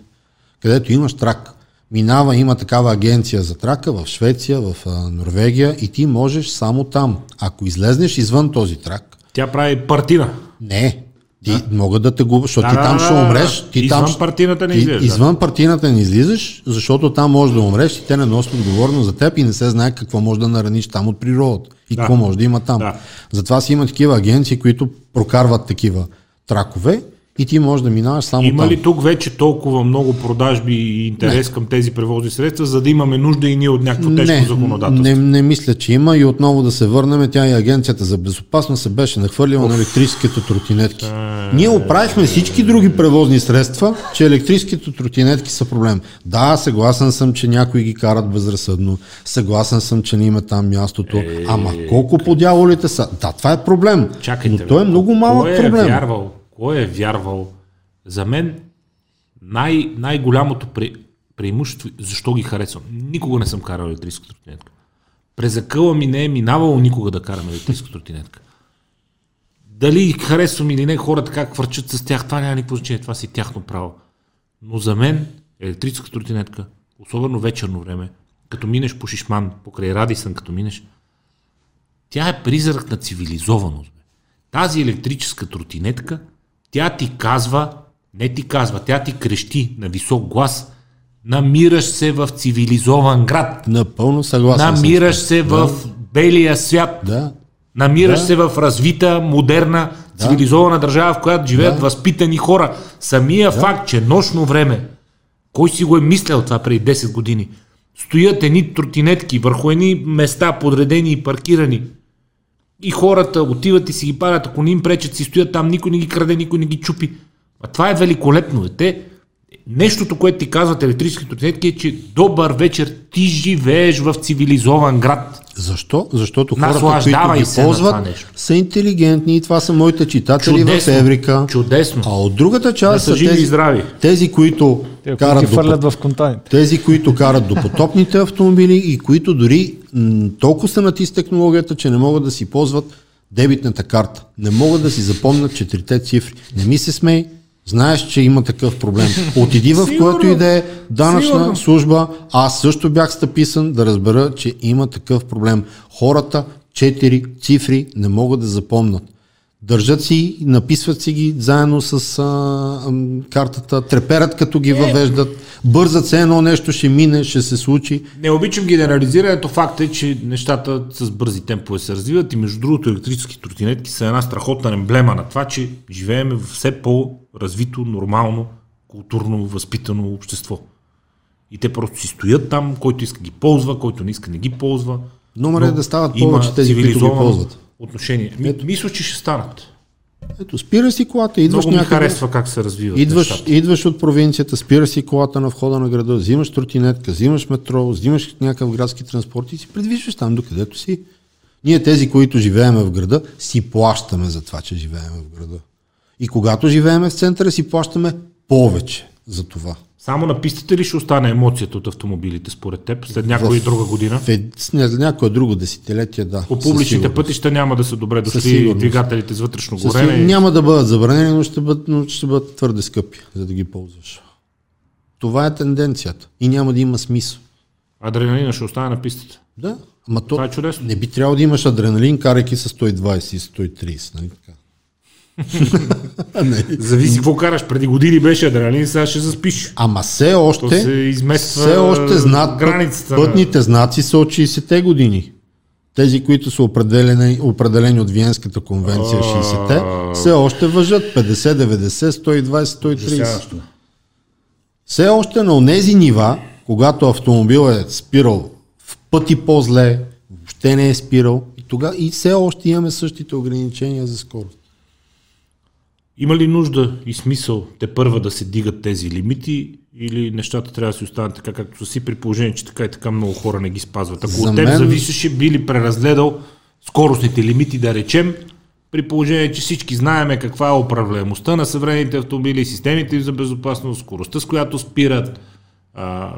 Където имаш трак. Минава, има такава агенция за трака в Швеция, в Норвегия и ти можеш само там. Ако излезнеш извън този трак, Тя прави партина. не. Ти могат да те губят, защото Да, ти да, там да, ще да, да. умреш. Ти Извън там, партийната не ти излизаш, да. Извън партийната не излизаш, защото там можеш да умреш и те не носят отговорност за теб и не се знае какво може да нараниш там от природата. И Да. какво може да има там. Да. Затова си има такива агенции, които прокарват такива тракове И ти можеш да минаваш само Има там. ли тук вече толкова много продажби и интерес към тези превозни средства, за да имаме нужда и ние от някакво тежко не, законодателство? не, не мисля, че има и отново да се върнем, тя и агенцията за безопасност се беше нахвърлила на електрическите тротинетки. Ние оправихме всички други превозни средства, че електрическите тротинетки са проблем. Да, съгласен съм, че някои ги карат безразсъдно, съгласен съм, че не има там мястото, ама колко по дяволите са? Да, това е проблем, Чакайте, но той е много малък кой проблем. Е вярвал, кой е вярвал? За мен най- най-голямото пре, преимущество, защо ги харесвам? Никога не съм карал електрическа тротинетка. През акъла ми не е минавало никога да карам електрическа тротинетка. Дали харесвам или не, хората как върчат с тях, това няма никакво значение, това си тяхно право. Но за мен електрическа тротинетка, особено вечерно време, като минеш по Шишман, покрай Радисън, като минеш, тя е призрак на цивилизованост. Тази електрическа тротинетка, тя ти казва, не ти казва, тя ти крещи на висок глас, намираш се в цивилизован град, Напълно съгласен намираш се в белия свят, Да, намираш Да. се в развита, модерна, цивилизована държава, в която живеят Да. възпитани хора. Самия факт, че нощно време, кой си го е мислял това преди 10 години, стоят едни тротинетки върху едни места, подредени и паркирани. И хората отиват и си ги парят, ако не им пречат, си стоят там, никой не ги краде, никой не ги чупи. А това е великолепно. Бе. Те, нещото, което ти казват електрически тротинетки е, че добър вечер, ти живееш в цивилизован град. Защо? Защото хората, които ги ползват, са интелигентни и това са моите читатели Чудесно. в Еврика. Чудесно. А от другата Да част са са живи и тези, здрави. тези, които Те, карат ги до, фърлят в контайните. тези, които карат до потопните автомобили и които дори м, толкова са натис технологията, че не могат да си ползват дебитната карта. Не могат да си запомнят четирите цифри. Не ми се смей, знаеш, че има такъв проблем. Отиди в Сигурно. което и да е данъчна Сигурно. служба. Аз също бях стъписан да разбера, че има такъв проблем. Хората четири цифри не могат да запомнят. Държат си, написват си ги заедно с а, ам, картата, треперят като ги въвеждат, бързат се едно нещо ще мине, ще се случи. Не обичам генерализирането. Факт е, че нещата с бързи темпове се развиват и между другото електрически тротинетки са една страхотна емблема на това, че живеем в все по-развито, нормално, културно, възпитано общество. И те просто си стоят там, който иска ги ползва, който не иска не ги ползва. Номер е да стават повече тези, които ги ползват. Отношение. Ми, мисля, че ще станат. Ето, спира си колата, идваш Много ми някъде, харесва как се развиват идваш, нещата. идваш от провинцията, спира си колата на входа на града, взимаш тротинетка, взимаш метро, взимаш някакъв градски транспорт и си придвижваш там докъдето си. Ние тези, които живееме в града, си плащаме за това, че живееме в града. И когато живееме в центъра, си плащаме повече за това. Само на пистите ли ще остане емоцията от автомобилите според теб след някоя и друга година? В ед- с не- някое друго десетилетие, да. По със публичните пътища няма да са добре Със дошли двигателите с вътрешно Със горене. сигурност Няма да бъдат забранени, но ще бъдат, но ще бъдат твърде скъпи, за да ги ползваш. Това е тенденцията. И няма да има смисъл. Адреналина ще остане на пистата. Да, ама то Това е чудесно. не би трябвало да имаш адреналин, карайки с 120 и 130, нали така? не. Зависи какво караш. Преди години беше адреналин, сега ще заспиш. Ама все още, се измества все още знат, границата пътните знаци са от 60-те години. Тези, които са определени, определени от Виенската конвенция 60-те, все още въжат 50, 90, 120, 130. Ужасяващо. Все още на онези нива, когато автомобил е спирал в пъти по-зле, въобще не е спирал, и, тога, и все още имаме същите ограничения за скорост. Има ли нужда и смисъл те първа да се дигат тези лимити или нещата трябва да си останат така, както са си, при положение, че така и така много хора не ги спазват? Ако За от теб мен- зависеше, би ли преразгледал скоростните лимити, да речем, при положение, че всички знаеме каква е управляемостта на съвременните автомобили, системите за безопасност, скоростта, с която спират, а,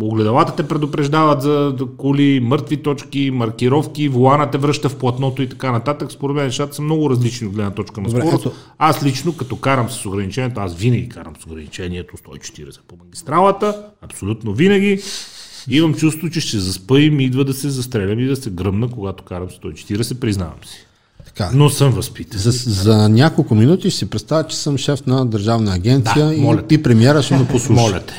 огледалата те предупреждават за коли, мъртви точки, маркировки, волана те връща в платното и така нататък. Според мен нещата са много различни от гледна точка на Добре, скорост. ето. Аз лично, като карам с ограничението, аз винаги карам с ограничението 140 по магистралата, абсолютно винаги. Имам чувство, че ще заспа и ми идва да се застрелям и да се гръмна, когато карам 140, признавам си. Така. Но съм възпитан. За, за няколко минути ще си представя, че съм шеф на държавна агенция Да, и, и премиера ще ме послуша. Моля те.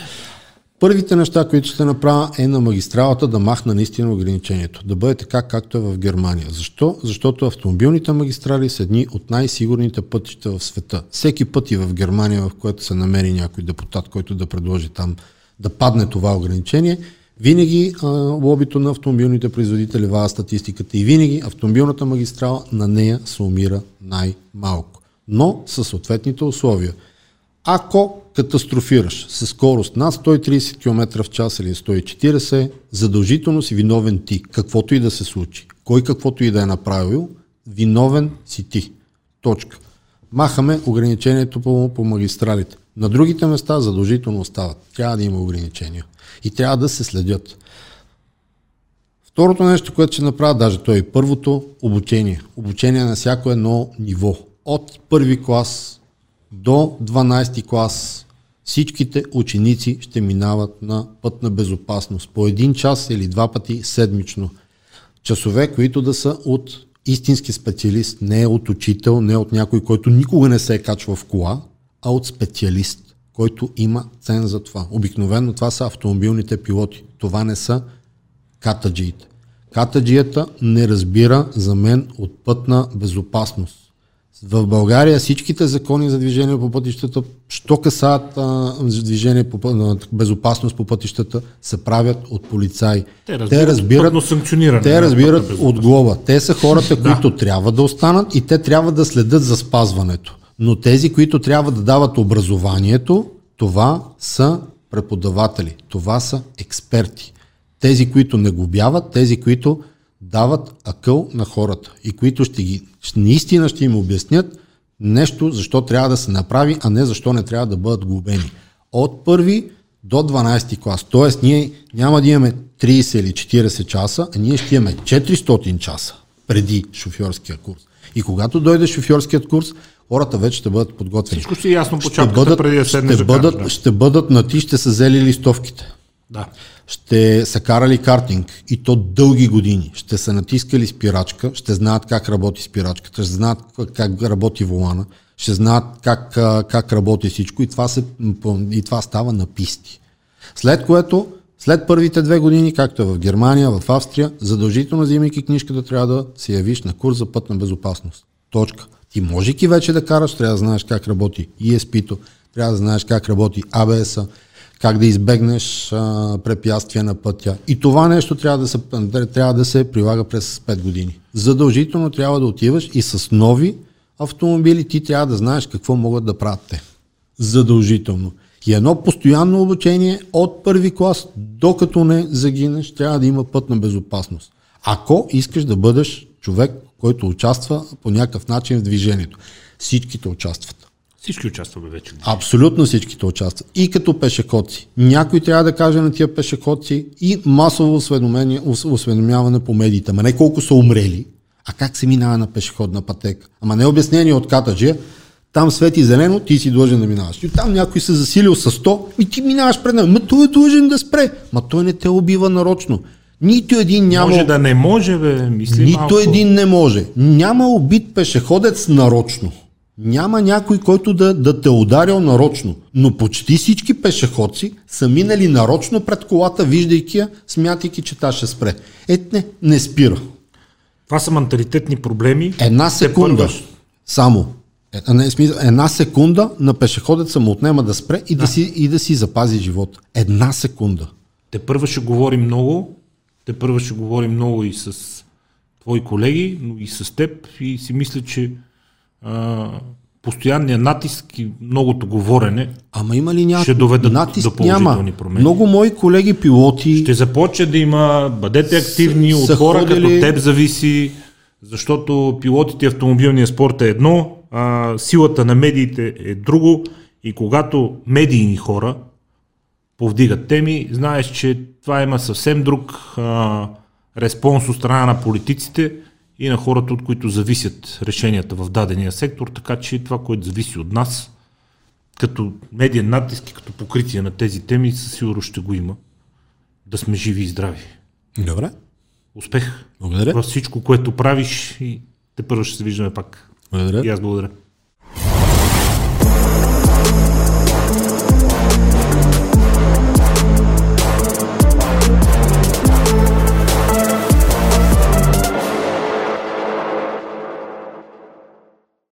Първите неща, които ще направя е на магистралата да махна наистина ограничението. Да бъде така, както е в Германия. Защо? Защото автомобилните магистрали са едни от най-сигурните пътища в света. Всеки път и в Германия, в което се намери някой депутат, който да предложи там да падне това ограничение, винаги а, лобито на автомобилните производители ваа статистиката и винаги автомобилната магистрала на нея се умира най-малко. Но със съответните условия. Ако катастрофираш със скорост над 130 км в час или 140, задължително си виновен ти, каквото и да се случи. Кой каквото и да е направил, виновен си ти. Точка. Махаме ограничението по, по магистралите. На другите места задължително остават. Трябва да има ограничения. И трябва да се следят. Второто нещо, което ще направя, даже то е първото, обучение. Обучение на всяко едно ниво. От първи клас до 12 клас всичките ученици ще минават на път на безопасност по един час или два пъти седмично. Часове, които да са от истински специалист, не от учител, не от някой, който никога не се е качва в кола, а от специалист, който има цен за това. Обикновено това са автомобилните пилоти. Това не са катаджиите. Катаджията не разбира за мен от пътна безопасност. В България всичките закони за движение по пътищата, що касаят а, движение по на безопасност по пътищата, се правят от полицаи. Те разбират, те разбират, те разбират от глоба. Те са хората, да. които трябва да останат и те трябва да следят за спазването. Но тези, които трябва да дават образованието, това са преподаватели, това са експерти. Тези, които не губяват, тези, които дават акъл на хората и които ще ги, наистина ще им обяснят нещо, защо трябва да се направи, а не защо не трябва да бъдат глобени. От първи до 12 клас. Тоест ние няма да имаме 30 или 40 часа, а ние ще имаме 400 часа преди шофьорския курс. И когато дойде шофьорският курс, хората вече ще бъдат подготвени. Всичко си ясно по ще бъдат, преди да ще, да бъдат, да. ще бъдат на ти, ще са взели листовките. Да ще са карали картинг и то дълги години. Ще са натискали спирачка, ще знаят как работи спирачката, ще знаят как работи волана, ще знаят как, как работи всичко и това, се, и това става на писти. След което, след първите две години, както е в Германия, в Австрия, задължително взимайки книжката, трябва да се явиш на курс за пътна безопасност. Точка. Ти можеки вече да караш, трябва да знаеш как работи ESP-то, трябва да знаеш как работи ABS-а, как да избегнеш а, препятствия на пътя. И това нещо трябва да, се, трябва да се прилага през 5 години. Задължително трябва да отиваш и с нови автомобили ти трябва да знаеш какво могат да правят те. Задължително. И едно постоянно обучение от първи клас, докато не загинеш, трябва да има път на безопасност. Ако искаш да бъдеш човек, който участва по някакъв начин в движението. Всичките участват. Всички участваме вече. Абсолютно всичките участват. И като пешеходци. Някой трябва да каже на тия пешеходци и масово осведомяване по медиите. Ама не колко са умрели, а как се минава на пешеходна пътека. Ама не обяснение от катаджия, там свети зелено, ти си длъжен да минаваш. И там някой се засилил с 100 и ти минаваш пред него. Ма той е длъжен да спре. Ма той не те убива нарочно. Нито един няма... Може да не може, бе, мисли Нито малко. един не може. Няма убит пешеходец нарочно. Няма някой, който да, да те ударил нарочно. Но почти всички пешеходци са минали нарочно пред колата, виждайки я, смятайки, че та ще спре. Ет не, не спира. Това са менталитетни проблеми. Една секунда. Само. Е, не, смисъл, една секунда на пешеходеца му отнема да спре и да, да, си, и да си запази живота. Една секунда. Те първо ще говорим много, те първо ще говорим много и с твои колеги, но и с теб и си мисля, че постоянния натиск и многото говорене Ама има ли някакъв ще доведат натиск? до положителни няма. промени. Много мои колеги пилоти... Ще започне да има, бъдете активни, с, от хора ходили... като теб зависи, защото пилотите автомобилния спорт е едно, а силата на медиите е друго и когато медийни хора повдигат теми, знаеш, че това има съвсем друг а, респонс от страна на политиците, и на хората, от които зависят решенията в дадения сектор, така че това, което зависи от нас, като медиен натиск и като покритие на тези теми, със сигурност ще го има. Да сме живи и здрави. Добре. Успех. Благодаря. Във всичко, което правиш и те първо ще се виждаме пак. Благодаря. И аз благодаря.